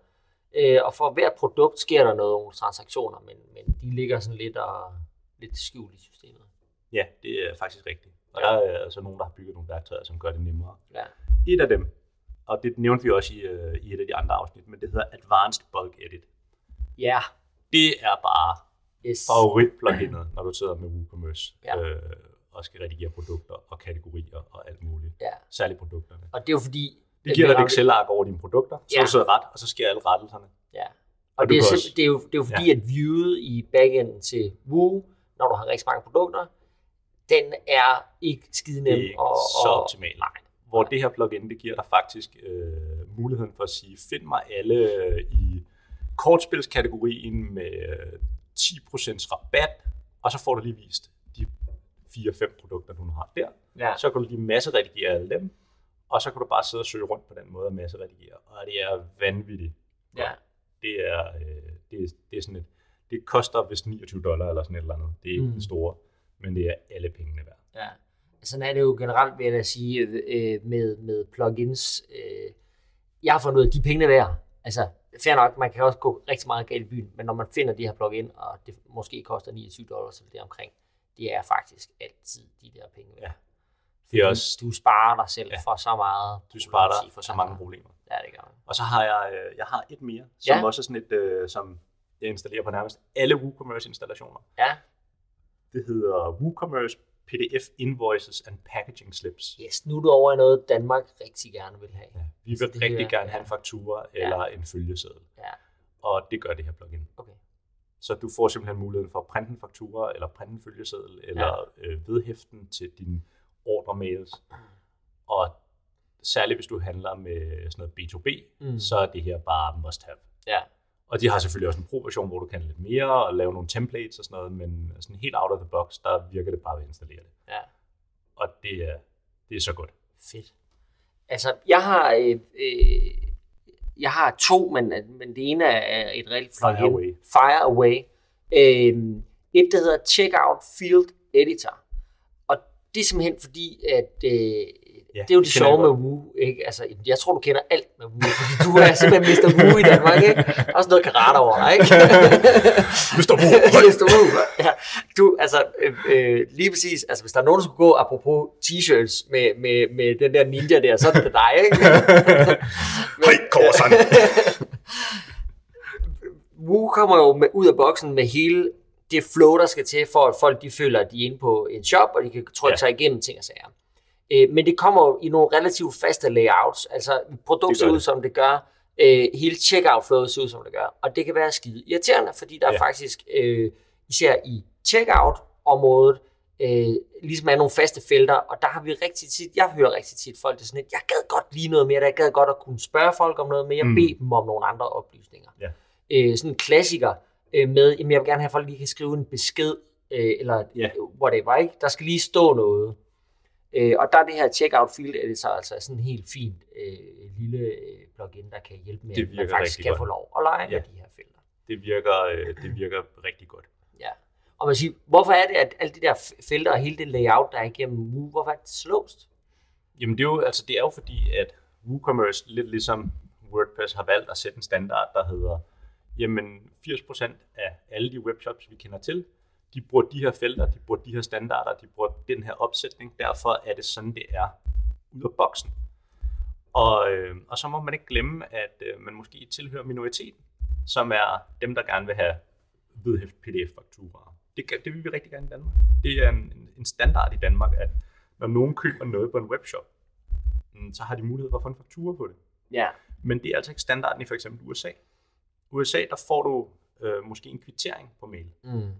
øh, og for hvert produkt sker der noget, nogle transaktioner, men, men de ligger sådan lidt, og, lidt skjult i systemet. Ja, det er faktisk rigtigt. Og Ja. der er altså nogen, der har bygget nogle værktøjer, som gør det nemmere. Ja. Et af dem, og det nævnte vi også i, øh, i et af de andre afsnit, men det hedder Advanced Bulk Edit. Ja, Det er bare yes. favoritpluginet, når du sidder med WooCommerce. Ja. Øh, og skal redigere produkter og kategorier og alt muligt. Ja. Særligt produkterne. Og det er jo fordi... Det giver dig et Excel-ark over dine produkter, så Ja. ja. du sidder ret, og så sker alle rettelserne. Ja. Og Og det er, også- det, er jo, det er jo fordi, at viewet i backenden til Woo, når du har rigtig mange produkter, den er ikke skide nem. Det er og, så og, optimalt. Nej. Hvor det her plugin, det giver dig faktisk øh, muligheden for at sige, find mig alle øh, i kortspilskategorien med øh, 10% rabat, og så får du lige vist de 4-5 produkter, du har der. Ja. Så kan du lige masseredigere alle dem, og så kan du bare sidde og søge rundt på den måde og masseredigere. Og det er vanvittigt. Ja. Det er, øh, det er, det er sådan et, det koster vist 29 dollar eller sådan et eller andet. Det er ikke Mm. det store, men det er alle pengene værd. Ja. Sådan er det jo generelt, vil jeg da sige, øh, med, med plugins. Øh, jeg har fundet ud af, de pengene er værd. Altså, fair nok, man kan også gå rigtig meget galt i byen, men når man finder de her plugin, og det måske koster 29 dollars eller det omkring, det er faktisk altid de der penge. Ja. Det er også, Du sparer dig selv Ja. for så meget. du sparer dig for så mange problemer. Ja, det gør man. Og så har jeg, øh, jeg har et mere, som Ja. også er sådan et, øh, som jeg installerer på nærmest alle WooCommerce installationer. Ja, Det hedder WooCommerce PDF Invoices and Packaging Slips. yes, nu er du over i noget, Danmark rigtig gerne vil have. Ja, vi Altså, vil det rigtig her- gerne ja. have en faktura eller en følgeseddel. Ja, Og det gør det her plugin. okay. Så du får simpelthen muligheden for at printe en faktura, eller printe en følgeseddel, eller øh, vedhæften til dine ordremails. Og særligt hvis du handler med sådan noget B2B, Mm. mm. så er det her bare must have. Ja, Og de har selvfølgelig også en pro-version, hvor du kan lidt mere og lave nogle templates og sådan noget, men sådan helt out of the box, der virker det bare ved at installere det. ja. Og det er, det er så godt. Fedt. Altså, jeg har, øh, øh, jeg har to, men, men det ene er et reelt Fire. Away. Fire Away. Øh, et, der hedder Checkout Field Editor. Og det er simpelthen fordi, at øh, Ja, det er jo det, sjove med. Woo. Ikke? Altså, jeg tror, du kender alt med Woo, fordi du er simpelthen Mr. Woo i Danmark. Ikke? Også noget karate over dig, ikke? [laughs] Mr. Woo, [laughs] Mr. Woo. Ja. Du, altså, øh, øh, lige præcis, altså, hvis der er nogen, der skulle gå, apropos t-shirts med, med, med den der ninja der, så er det dig, ikke? [laughs] Hej, Korsan! Woo kommer jo med, ud af boksen med hele det flow, der skal til, for at folk de føler, at de er inde på en shop, og de kan trykke. Ja. sig igennem ting og sager. Øh, men det kommer jo i nogle relativt faste layouts, altså produktet Det ser ud som det gør, øh, hele checkout-flowet ser ud som det gør, og det kan være skide irriterende, fordi der ja. Faktisk, øh, især i checkout-området, øh, ligesom er nogle faste felter, og der har vi rigtig tit, jeg hører rigtig tit folk, der er sådan lidt, jeg gad godt lige noget mere, der jeg gad godt at kunne spørge folk om noget mere, mm. Bede dem om nogle andre oplysninger. Ja. Øh, sådan en klassiker øh, med, jamen jeg vil gerne have, at folk lige kan skrive en besked, øh, eller Ja. whatever, ikke? Der skal lige stå noget. Øh, og der er det her checkout field editor altså sådan en helt fint øh, lille øh, plugin, der kan hjælpe med, at man faktisk kan godt. få lov at lege Ja. med de her felter. Det virker, øh, det virker rigtig godt. Ja. Og man siger, hvorfor er det, at alle de der felter og hele det layout, der er igennem Woo, hvorfor er det slåst? Jamen det er jo, altså det er jo fordi, at WooCommerce, lidt ligesom WordPress, har valgt at sætte en standard, der hedder, jamen 80% af alle de webshops, vi kender til, de bruger de her felter, de bruger de her standarder, de bruger den her opsætning, derfor er det sådan, det er ud af boksen. Og, øh, og så må man ikke glemme, at øh, man måske tilhører minoriteten, som er dem, der gerne vil have vedhæft PDF-fakturaer. Det, det vil vi rigtig gerne i Danmark. Det er en, en- en standard i Danmark, at når nogen køber noget på en webshop, mm, så har de mulighed for at få en faktura på det. Ja. Men det er altså ikke standarden i for eksempel USA. USA, der får du øh, måske en kvittering på mail. Mm.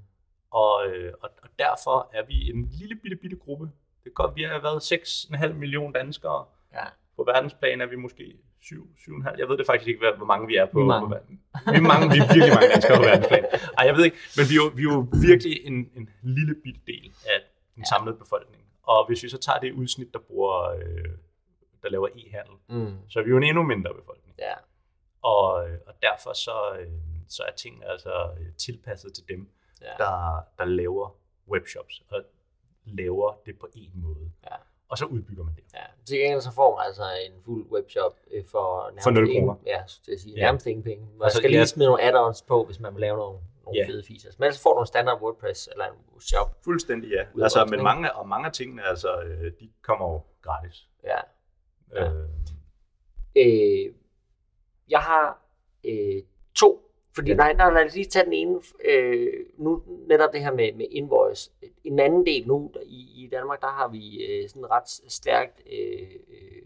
Og, øh, og, og derfor er vi en lille bitte, bitte gruppe. Det godt, vi har været 6,5 millioner danskere. Ja. På verdensplan er vi måske 7, 7,5. Jeg ved det faktisk ikke, hvor mange vi er på. Vi er mange. På, verden- vi er mange, vi er virkelig mange danskere på verdensplan. [laughs] Ej, jeg ved ikke, men vi er jo, vi er jo virkelig en, en lille bitte del af den Ja. samlede befolkning. Og hvis vi så tager det udsnit, der bruger, øh, der laver e-handel, Mm. så er vi jo en endnu mindre befolkning. Ja. Og, øh, og derfor så, øh, så er tingene altså tilpasset til dem, Ja. der, der laver webshops og laver det på en måde. Ja. Og så udbygger man det. Ja, til gengæld så får man altså en fuld webshop øh, for nærmest For nul ingen- kroner. Ja, så det sige, Ja. nærmest ingen penge. Man Altså, skal lige ja. smide nogle add-ons på, hvis man vil lave nogle, nogle Ja. fede features. Men ellers får du en standard WordPress eller en shop. Fuldstændig ja. Altså, men mange, og mange af tingene, altså, øh, de kommer jo gratis. Ja. Ja. Øh, Øh, jeg har øh, to Fordi Ja. nej, nej, lad os lige tage den ene, øh, nu netop det her med, med invoice. En anden del nu, i, i Danmark, der har vi øh, sådan ret stærkt, øh, øh,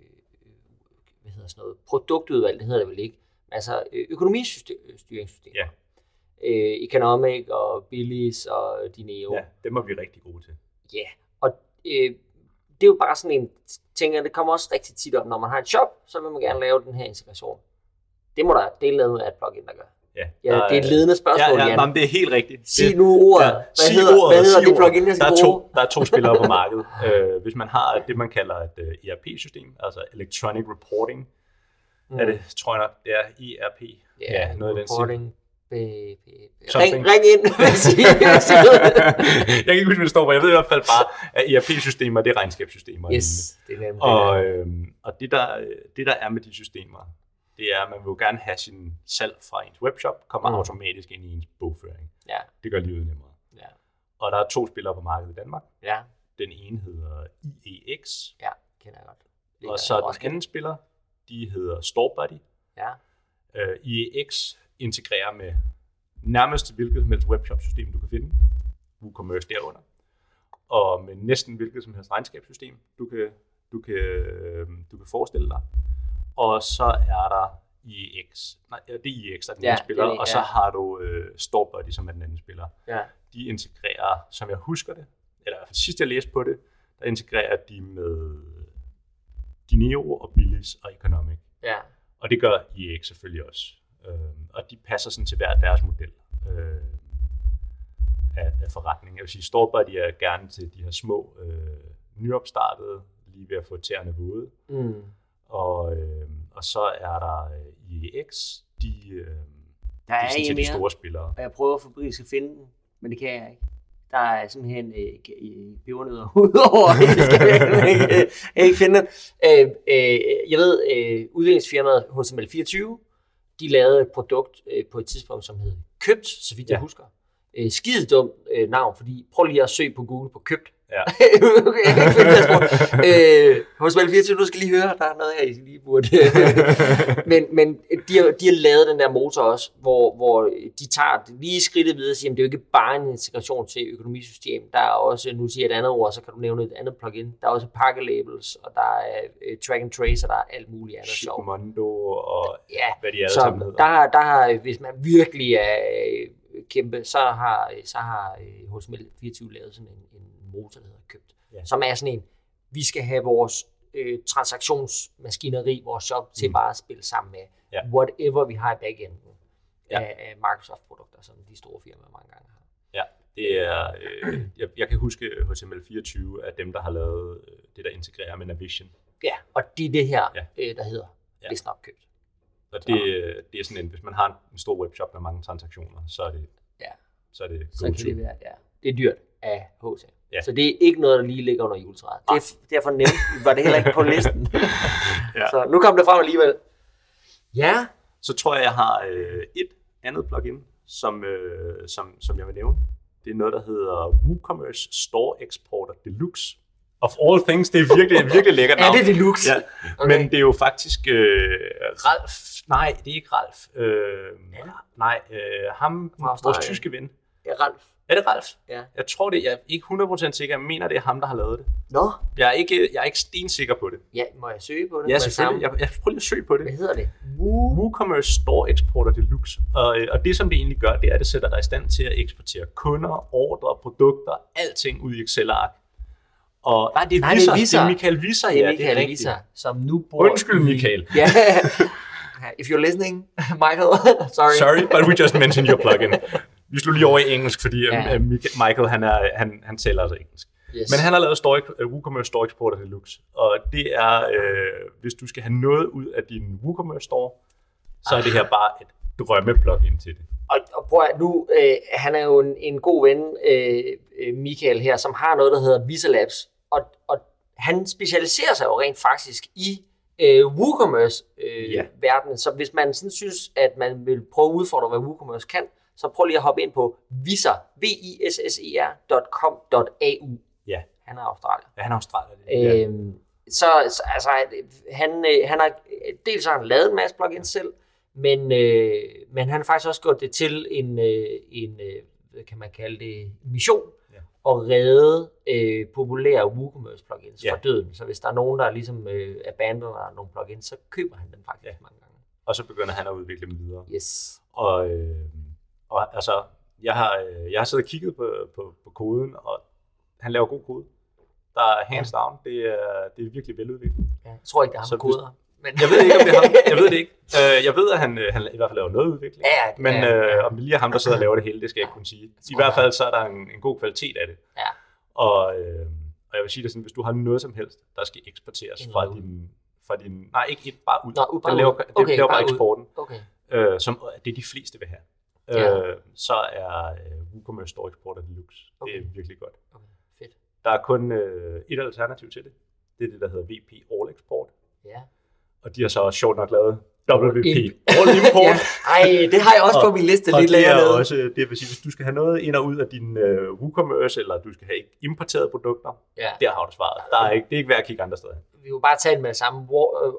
hvad hedder sådan noget, produktudvalg, det hedder det vel ikke, altså øh, økonomistyringssystem. Ja. Øh, Economic og Billis og Dineo. Ja, dem er vi rigtig gode til. Ja, og øh, det er jo bare sådan en ting, at det kommer også rigtig tit op, når man har en shop, så vil man gerne lave den her integration. Det må der, er lavet af et plugin, der gør. Ja, Ja, der det er et ledende spørgsmål, ja, ja, jamen, det er helt rigtigt. Sig nu ordet. Ja, Hvad sig hedder, ordet, hvad hedder sig det plugin, jeg der skal er, bruge? to, der er to spillere på [laughs] markedet. Uh, hvis man har det, man kalder et uh, ERP-system, altså Electronic Reporting, mm. er det, tror jeg nok, det er ERP. Ja, ja noget af den stil. reporting. Ring, ring ind, [laughs] jeg? kan ikke huske, hvad det står for. Jeg ved i hvert fald bare, at ERP-systemer, det er regnskabssystemer. Yes, det er nemlig Og, der. øhm, og det, der, det, der er med de systemer, det er, at man vil jo gerne have sin salg fra ens webshop, kommer Mm. automatisk ind i ens bogføring. Ja, Det gør livet nemmere. ja, Og der er to spillere på markedet i Danmark. ja, Den ene hedder IEX, ja, kender jeg godt. Ligger og så den Roskilde. anden spiller, de hedder StoreBuddy. Ja, Uh, IEX integrerer med nærmest hvilket som helst webshop-system, du kan finde. WooCommerce derunder. Og med næsten hvilket som helst regnskabssystem, du kan, du kan, øhm, du kan forestille dig. Og så er der IEX. Nej, ja, det er IEX, der er den Ja, ene spiller. det er- Og så ja. har du øh, StoreBuddy, som er den anden spiller. ja, De integrerer, som jeg husker det, eller i hvert fald sidst jeg læste på det, der integrerer de med Dinero og Billis og Economic. ja, Og det gør IEX selvfølgelig også. Øh, og de passer sådan til hver deres model øh, af, af forretning. Jeg vil sige, StoreBuddy er gerne til de her små øh, nyopstartede, lige ved at få tæerne våde. mm. Og, øh, og så er der øh, IEX, de, øh, de Der er er sådan til de store spillere. og jeg prøver for at finde den, men det kan jeg ikke. Der er simpelthen øh, øh, pebernødder [laughs] det skal jeg jeg kan ikke finde den. Øh, øh, jeg ved, øh, udviklingsfirmaet HTML24, de lavede et produkt øh, på et tidspunkt, som hed Købt, så vidt jeg Ja. husker. Øh, skide dumt øh, navn, fordi prøv lige at søge på Google på Købt. Ja. [laughs] jeg kan ikke finde deres øh, HTML24, nu skal lige høre, der er noget her, I lige burde. [laughs] men men de, har, de har lavet den der motor også, hvor, hvor de tager det lige skridtet videre og siger, at det er jo ikke bare en integration til økonomisystem. Der er også, nu siger jeg et andet ord, så kan du nævne et andet plugin. Der er også pakkelabels, og der er uh, track and trace, og der er alt muligt andet sjovt. Shipmondo og Ja, hvad de alle sammen så hedder. der, har- der har, hvis man virkelig er øh, kæmpe, så har, så har øh, HTML24 lavet sådan en motor, der hedder købt, Ja. som er sådan en, vi skal have vores øh, transaktionsmaskineri, vores shop, til Mm. bare at spille sammen med Ja. whatever vi har i backenden Ja. af, af Microsoft-produkter, som de store firmaer mange gange har. Ja, det er, øh, jeg, jeg kan huske HTML24 er dem, der har lavet øh, det, der integrerer med Navision. Ja, og det er det her, Ja. øh, der hedder, Ja. vist nok købt. Og det, øh, det er sådan en, hvis man har en, stor webshop med mange transaktioner, så er det, Ja. så er det Så kan det være, ja. Det er dyrt af HT. Ja. Så det er ikke noget, der lige ligger under juletræet. Det er, derfor nemt, var det heller ikke på [laughs] listen. Ja. Så nu kom det frem alligevel. Ja, Så tror jeg, jeg har øh, et andet plugin, som, øh, som, som jeg vil nævne. Det er noget, der hedder WooCommerce Store Exporter Deluxe. Of all things, det er virkelig, [laughs] virkelig lækkert er navn. det deluxe? Ja, Okay. men det er jo faktisk øh, Ralf. Nej, det er ikke Ralf. Øh, Er det? nej, øh, ham, Fra vores Australien. tyske ven. Det er Ralf. Er det Ralf? Ja. Jeg tror det. Jeg er ikke 100% sikker. Jeg mener, det er ham, der har lavet det. Nå, Jeg er ikke, jeg er ikke stensikker på det. ja, må jeg søge på det? Ja, selvfølgelig. Jeg, jeg prøver lige at søge på det. Hvad hedder det? WooCommerce Store Exporter Deluxe. Og, øh, og det, som det egentlig gør, det er, at det sætter dig i stand til at eksportere kunder, ordre, produkter, alting ud i Excel-ark. Og, nej, det er Nej, det er Visser. Det Visser. er Michael Visser, Det er ja, Michael. Visser, som nu bor Undskyld, Michael. Ja. [laughs] If you're listening, [laughs] Michael, [laughs] sorry. Sorry, but we just mentioned your plugin. Vi slog lige over i engelsk, fordi Ja. ja. Michael, han, er, han, han taler altså engelsk. Yes. Men han har lavet Store, uh, WooCommerce Store Exporter Deluxe, og det er, øh, hvis du skal have noget ud af din WooCommerce Store, så er det her bare et drømme-plugin til det. Og, og prøv at, nu, øh, han er jo en, en god ven, øh, øh, Michael her, som har noget, der hedder Visa Labs, og, og han specialiserer sig jo rent faktisk i øh, WooCommerce-verdenen, øh, verdenen. så hvis man sådan synes, at man vil prøve at udfordre, hvad WooCommerce kan, så prøv lige at hoppe ind på viser, v i s s e r.com.au. Ja. Han er australier. Ja, han er australier. Ja. Øhm, så, så altså, han, øh, han har dels har han lavet en masse plugins selv, Men, øh, men han har faktisk også gjort det til en, øh, en øh, hvad kan man kalde det, mission, Ja. at redde øh, populære WooCommerce plugins Ja. fra døden. Så hvis der er nogen, der ligesom øh, abandoner nogle plugins, så køber han dem faktisk Ja. mange gange. Og så begynder han at udvikle dem videre. Yes. Og, øh, og altså, jeg har, øh, jeg har siddet og kigget på, på, på koden, og han laver god kode. Der er hands down, det er, det er virkelig veludviklet. Ja, jeg tror ikke, det er ham, der koder. Men... Jeg ved ikke, om det er ham. Jeg ved det ikke. [laughs] Øh, jeg ved, at han, øh, han i hvert fald laver noget udvikling. Ja, det Men er- øh, om lige er ham, der sidder og [clears throat] laver det hele, det skal jeg ikke kunne sige. I hvert fald så er der en, en god kvalitet af det. Ja. Og, øh, og jeg vil sige det sådan, hvis du har noget som helst, der skal eksporteres fra din, fra din... Nej, ikke bare ud. Nå, bare Den laver, ud. det Okay, laver bare bare ud. eksporten, Okay. øh, som det er de fleste vil have. Ja. Øh, så er øh, WooCommerce Store Exporter Deluxe. Det er Okay. virkelig godt. okay, fedt. Der er kun øh, et alternativ til det. Det er det, der hedder VP All Export. Ja. Og de har så også sjovt nok lavet WP. All Import. [laughs] ja. Ej, det har jeg også på min liste Og lidt det længere er nede. også, det vil sige, hvis du skal have noget ind og ud af din uh, WooCommerce, eller du skal have importerede produkter, Ja. der har du svaret. Der er ikke, det er ikke værd at kigge andre steder. Vi vil bare tage den med det samme. War, øh,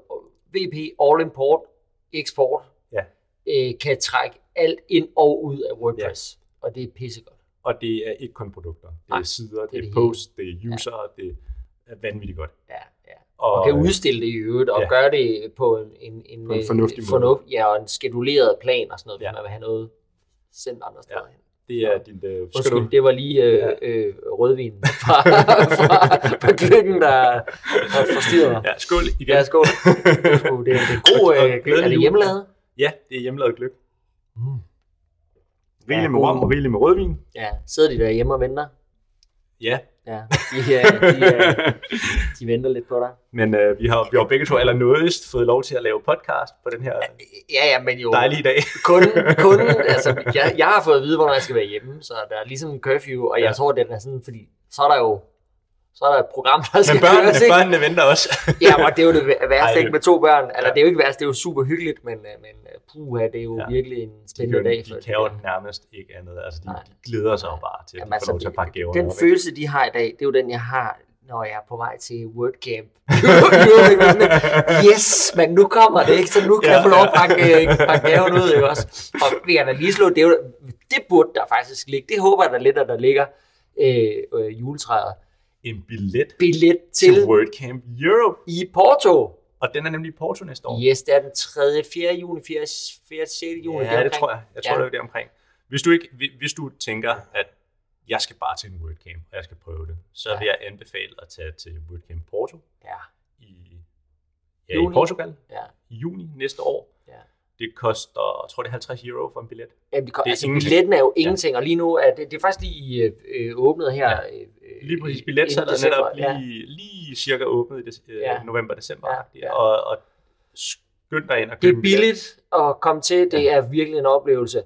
VP All Import Export Ja. øh, kan trække alt ind og ud af WordPress. Og det er pissegodt. Og det er ikke kun produkter. Det er Nej, sider, det, det er det posts, det er user, det er vanvittigt godt. Ja, ja. Og, Og kan udstille det i øvrigt, og ja. gøre det på en, en, en, På en øh, fornuftig måde. fornuft, ja, og en skeduleret plan og sådan noget, hvis Ja. man vil have noget sendt andre steder Ja. hen. det er din... Uh, Undskyld, det var lige øh, Ja. øh, rødvinen [laughs] fra, fra, fra kløkken, der, der forstyrrede mig. Ja, skål igen. Ja, skål. [laughs] Det er, det er, god, øh, glædelig er det hjemmelavet? Ja, det er hjemmelavet gløk. Mm. Rigeligt Ja, med rom og rigeligt med rødvin. Ja, sidder de der hjemme og venter? Ja, Ja, de, øh, de, øh, [laughs] de venter lidt på dig. men uh, vi har vi har begge to allernådigst fået lov til at lave podcast på den her Ja, ja, men jo dejlige dag. kun, kun [laughs] altså, jeg, jeg har fået at vide, hvornår jeg skal være hjemme, så der er ligesom en curfew, og jeg Ja. tror, den er sådan, fordi så er der jo så er der et program, der skal Men børnene, køres, ikke? børnene venter også. [laughs] Ja, og det er jo det værste, Ej, ikke, med to børn. Eller Ja. det er jo ikke værst, det er jo super hyggeligt, men, øh, men øh, puha, det er jo Ja. virkelig en De, spændende kan, dag. de det kan jo der. nærmest ikke andet. Altså, de, Nej. de glæder sig jo bare til, at Jamen, de altså, får lov til at pakke gaver Den ikke? følelse, de har i dag, det er jo den, jeg har, når jeg er på vej til WordCamp. [laughs] yes, men nu kommer det, ikke? Så nu kan Ja, jeg få lov at pakke, øh, pakke gaven ud, ikke også? Og vi kan da lige slå, det, er jo, det burde der faktisk ligge. Det håber jeg da lidt, at der ligger øh, øh, juletræet. En billet Billet til til WordCamp Europe. i Porto. Og den er nemlig i Porto næste år. Yes, det er den 3. 4. juni, 4. 4. 6. juni. Ja, det tror jeg. Jeg tror, Ja. det er det omkring. Hvis du, ikke, hvis du tænker, at jeg skal bare til en WordCamp, og jeg skal prøve det, så Ja. vil jeg anbefale at tage til WordCamp Porto Ja, i, ja, i. Portugal ja, i juni næste år. ja. Det koster, jeg tror det er 50 euro for en billet. Jamen, det, Det er altså, ingenting. billetten er jo ingenting, og lige nu er det, det er faktisk lige øh, øh, åbnet her. Ja. Øh, Lige præcis billetsalget er netop ja. lige, lige cirka åbnet i des, øh, Ja. november-december. Ja, Ja, ja. ja. Og, og skynd dig ind og Det køb er en billet. billigt at komme til, det er virkelig en oplevelse.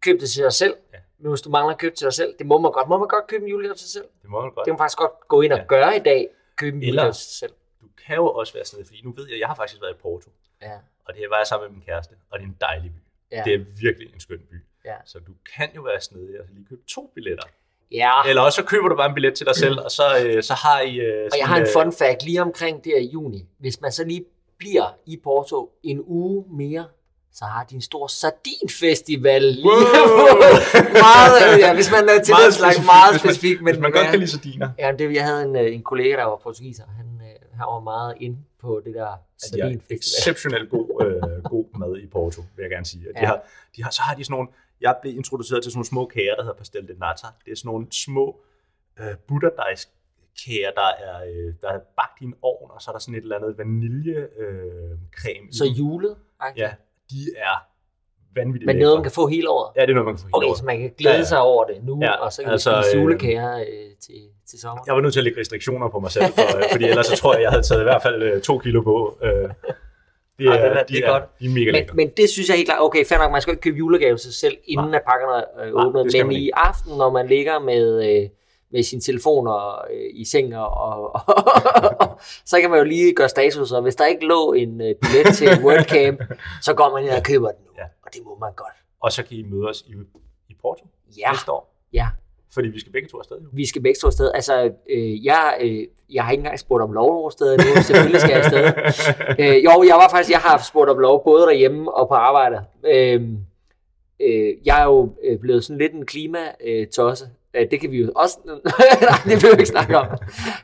Køb det til dig selv, Ja. men hvis du mangler at købe til dig selv, det må man godt. Må man godt købe en julegave til sig selv? Det må man godt. Det må man faktisk godt gå ind og Ja. gøre i dag. Købe en julegave til sig selv. Du kan jo også være sådan noget, fordi nu ved jeg, jeg har faktisk været i Porto, Ja. Og det var jeg sammen med min kæreste, og det er en dejlig by. Ja. Det er virkelig en skøn by. Ja. Så du kan jo være snedig og lige købe to billetter. ja. Eller også så køber du bare en billet til dig selv, og så, øh, så har I... Øh, Og jeg har en fun fact lige omkring det i juni. Hvis man så lige bliver i Porto en uge mere, så har de en stor sardinfestival lige Wow! [laughs] meget, ja, hvis man er til den slags meget hvis man- specifik. Men, Hvis man godt kan lide sardiner. Ja, det, jeg havde en, øh, en kollega, der var portugiser. Han, øh, han var meget ind på det der Ja, de har sardinfestival. exceptionelt god, [laughs] øh, god mad i Porto, vil jeg gerne sige. Og de Ja. har, de har, så har de sådan nogle, jeg blev introduceret til sådan nogle små kager, der hedder pastel de nata. Det er sådan nogle små øh, butterdejs kager, der er, øh, der er bagt i en ovn, og så er der sådan et eller andet vaniljekreme. Øh, creme Så julet? Ja, de er vanvittigt Men noget, man kan få hele året? Ja, det er noget, man kan få hele Okay, året. så man kan glæde Ja, ja. sig over det nu, Ja, og så kan altså, vi spise øh, julekager øh, til, til sommer. Jeg var nødt til at lægge restriktioner på mig selv, for, øh, fordi ellers så tror jeg, jeg havde taget i hvert fald øh, to kilo på. Øh, det, Ej, det er- de det er godt. De er mega Men, men det synes jeg helt klart, okay, fair nok, man skal ikke købe julegave til sig selv, inden at pakkerne er øh, Nej, det skal men man i aften, når man ligger med, øh, med sin telefoner øh, i seng, og, og, og [laughs] så kan man jo lige gøre status, og hvis der ikke lå en øh, billet til [laughs] WordCamp, så går man ind og køber den nu, Ja. Og det må man godt. Og så kan I møde os i, i Porto Ja, næste år. ja. Fordi vi skal begge to afsted. Jo. Vi skal begge to afsted. Altså, øh, jeg, øh, jeg har ikke engang spurgt om lov over stedet nu. Selvfølgelig skal jeg afsted. [laughs] øh, jo, jeg var faktisk, jeg har spurgt om lov både derhjemme og på arbejde. Øh, øh, jeg er jo øh, blevet sådan lidt en klimatosse. Øh, det kan vi jo også... [laughs] Nej, det vil vi ikke snakke om.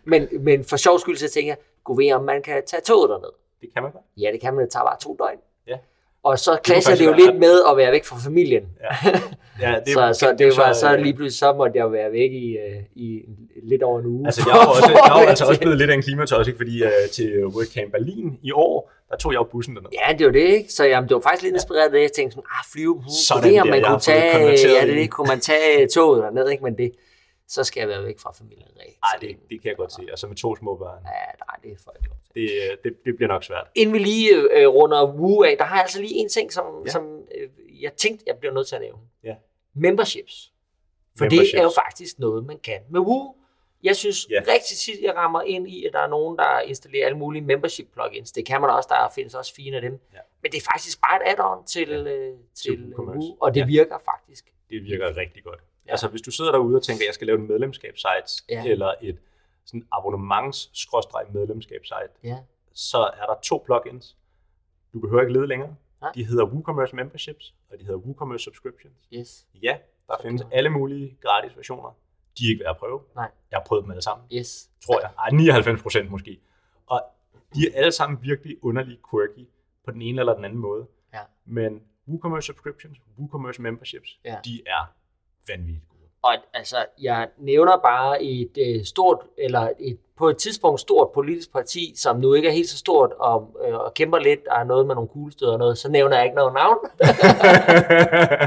Men, men for sjov skyld, så tænker jeg, gå ved, om man kan tage toget derned. Det kan man godt. Ja, det kan man. Det tager bare to døgn. Og så klasser det jo lidt med at være væk fra familien. Ja. Ja, [laughs] Det, så, så det, var så øh, lige pludselig, så måtte jeg være væk i, øh, i lidt over en uge. Altså, jeg jo også, jeg jo altså også blevet lidt af en klimatøs, ikke? fordi uh, til WordCamp Berlin i år, der tog jeg jo bussen derned. Ja, det var det, ikke? Så jamen, det var faktisk lidt inspireret af det. Jeg tænkte sådan, ah, flyve, hmm, Sådan det, om man kunne tage, ja, det, det, kunne man tage toget derned, ikke? Men det, så skal jeg være væk fra familien. Ikke? Nej, det, det kan jeg godt se. Og så med to små børn. Ja, nej, det får jeg ikke til. Det, øh, det, det bliver nok svært. Inden vi lige øh, runder Woo af, der har jeg altså lige en ting, som, Ja. som øh, jeg tænkte, jeg bliver nødt til at nævne. Ja. Memberships. For Memberships. det er jo faktisk noget, man kan med Woo. Jeg synes ja. rigtig tit, jeg rammer ind i, at der er nogen, der installerer alle mulige membership plugins. Det kan man også, der findes også fine af dem. Ja. Men det er faktisk bare et add-on til, Ja. øh, til WooCommerce. Woo, og det ja. virker faktisk. Det virker rigtig godt. Ja. Altså, hvis du sidder derude og tænker, at jeg skal lave en medlemskabssite, Ja. eller et sådan abonnements-medlemskabssite, Ja. så er der to plugins. Du behøver ikke lede længere. Nej. De hedder WooCommerce Memberships, og de hedder WooCommerce Subscriptions. Yes. Ja, der findes man- alle mulige gratis versioner. De er ikke værd at prøve. Nej. Jeg har prøvet dem alle sammen, Yes. tror jeg. Ej, 99 procent måske. Og de er alle sammen virkelig underligt quirky på den ene eller den anden måde. Ja. Men WooCommerce Subscriptions, WooCommerce Memberships, Ja. de er vanvittigt gode. Og altså, jeg nævner bare et øh, stort, eller et, på et tidspunkt stort politisk parti, som nu ikke er helt så stort, og, øh, og kæmper lidt, og er noget med nogle kuglestød og noget, så nævner jeg ikke noget navn. [laughs]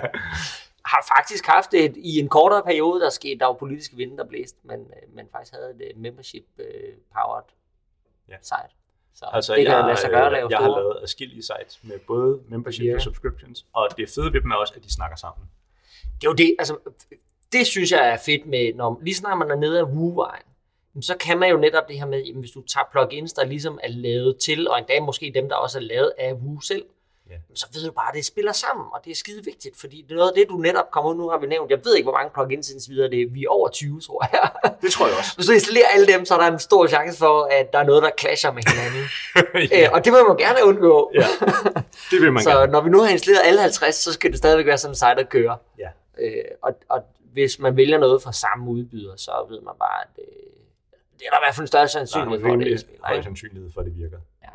har faktisk haft et, i en kortere periode, der skete, der var politiske vinde, der blæste, men, øh, men faktisk havde et øh, membership øh, powered Ja. site. Så Altså, det kan jeg, lade sig gøre at lave jeg har lavet adskillige sites med både membership Ja. og subscriptions, og det fede ved dem er også, at de snakker sammen. Det er jo det, altså, det synes jeg er fedt med, når lige snart man er nede af jamen, så kan man jo netop det her med, jamen, hvis du tager plugins, der ligesom er lavet til, og endda måske dem, der også er lavet af Woo selv, jamen, så ved du bare, at det spiller sammen, og det er skide vigtigt, fordi det er noget af det, du netop kommer ud, nu har vi nævnt, jeg ved ikke, hvor mange plugins indtil videre, det er, vi er over 20, tror jeg. [laughs] Det tror jeg også. Hvis du installerer alle dem, så er der en stor chance for, at der er noget, der clasher med hinanden. [laughs] ja, øh, og det vil man gerne undgå. ja, det vil man [laughs] så gerne. når vi nu har installeret alle 50, så skal det stadigvæk være sådan en site, der kører. Ja. Øh, og, og hvis man vælger noget fra samme udbyder, så ved man bare, at øh, det er der i hvert fald en større Der er sandsynlighed for, at det spiller. høj Ikke? sandsynlighed for, at det virker. Ja.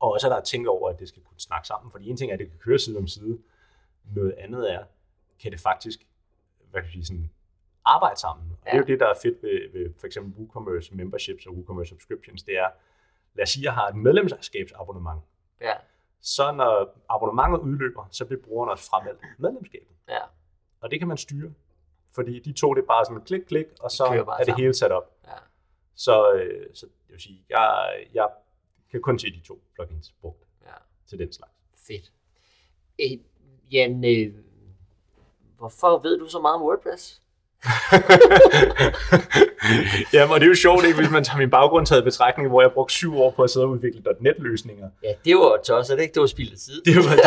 Og også at der er tænkt over, at det skal kunne snakke sammen. Fordi en ting er, at det kan køre side om side. Noget andet er, kan det faktisk hvad kan jeg sige, sådan, arbejde sammen. Og ja. det er jo det, der er fedt ved, ved for eksempel WooCommerce Memberships og WooCommerce Subscriptions. Det er, lad os sige, at jeg har et medlemskabsabonnement. Ja, Så når abonnementet udløber, så bliver brugeren også frameldt medlemskabet. ja, Og det kan man styre. Fordi de to, det er bare sådan klik, klik, og så er det sammen. hele sat op. ja. Så, øh, så jeg vil sige, jeg, jeg kan kun se de to plugins brugt ja. til den slags. Fedt. Øh, Jan, øh, hvorfor ved du så meget om WordPress? [laughs] Jamen, og det er jo sjovt, ikke, hvis man tager min baggrund taget i betragtning, hvor jeg brugte syv år på at sidde og udvikle .NET-løsninger. Ja, det var tosset, ikke? Det var spildt tid. Det var det.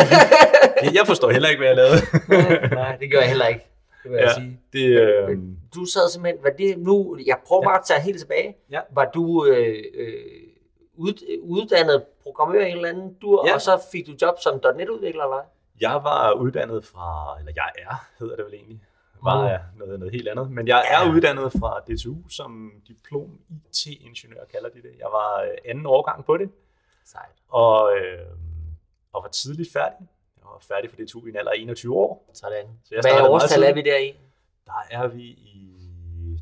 [laughs] Jeg forstår heller ikke, hvad jeg lavede. Nej, det gør jeg heller ikke. Det vil jeg Ja, sige. det, øh, Du sad simpelthen, var det nu, jeg prøver Ja. bare at tage helt tilbage. Ja. Var du øh, øh, ud, uddannet programmør i en eller anden dur, Ja. og så fik du job som .NET-udvikler, eller jeg var uddannet fra, eller jeg er, hedder det vel egentlig, var jeg noget, noget helt andet. Men jeg er uddannet fra DTU som diplom IT-ingeniør, kalder de det. Jeg var øh, anden årgang på det, Sejt. og, øh, og var tidligt færdig. Var færdig for DTU i en alder af 21 år. Sådan. Så jeg Hvad årstal er vi der i? Der er vi i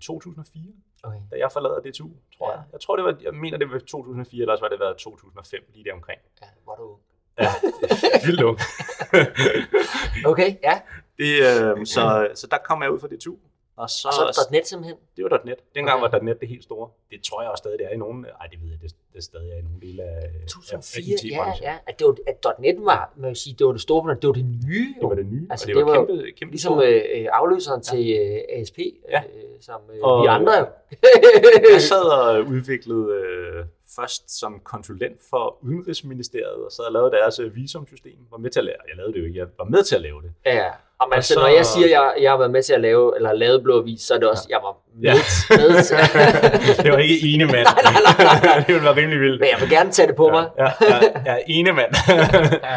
2004, Okay. da jeg forlader DTU, tror Ja. jeg. Jeg tror, det var, jeg mener, det var 2004, eller også var det været 2005, lige der omkring. Ja, er du. Ja, [laughs] vildt ung. [laughs] Okay, ja. det, øh, så, så der kom jeg ud fra DTU, og så, Og så .NET simpelthen. det var .NET. Dengang Okay. var .NET det helt store. Det tror jeg også stadig, det er i nogle, ej det ved jeg, det, det er stadig er i nogle dele af, af, af 2004, ja, ja. At, det var, at .NET var, man kan sige, det var det store, men det var det nye. Det var det nye, Altså, og det, det var, var kæmpe, kæmpe Ligesom øh, øh, afløseren til øh, ASP, Ja. øh, som øh, Og- vi andre jo. [laughs] Jeg [laughs] sad og udviklede øh, først som konsulent for Udenrigsministeriet, og sad og lavede deres øh, visumsystem. Var med til at lave, jeg lavede det jo ikke, jeg var med til at lave det. ja, Og altså, så- når jeg siger, at jeg, jeg har været med til at lave, eller lavet Blå Avis, så er det også, jeg var Ja. [laughs] det var ikke ene mand. [laughs] Nej, nej, nej, nej. [laughs] det ville være rimelig vildt. Men jeg vil gerne tage det på mig. Ja, ja, ja, ene mand.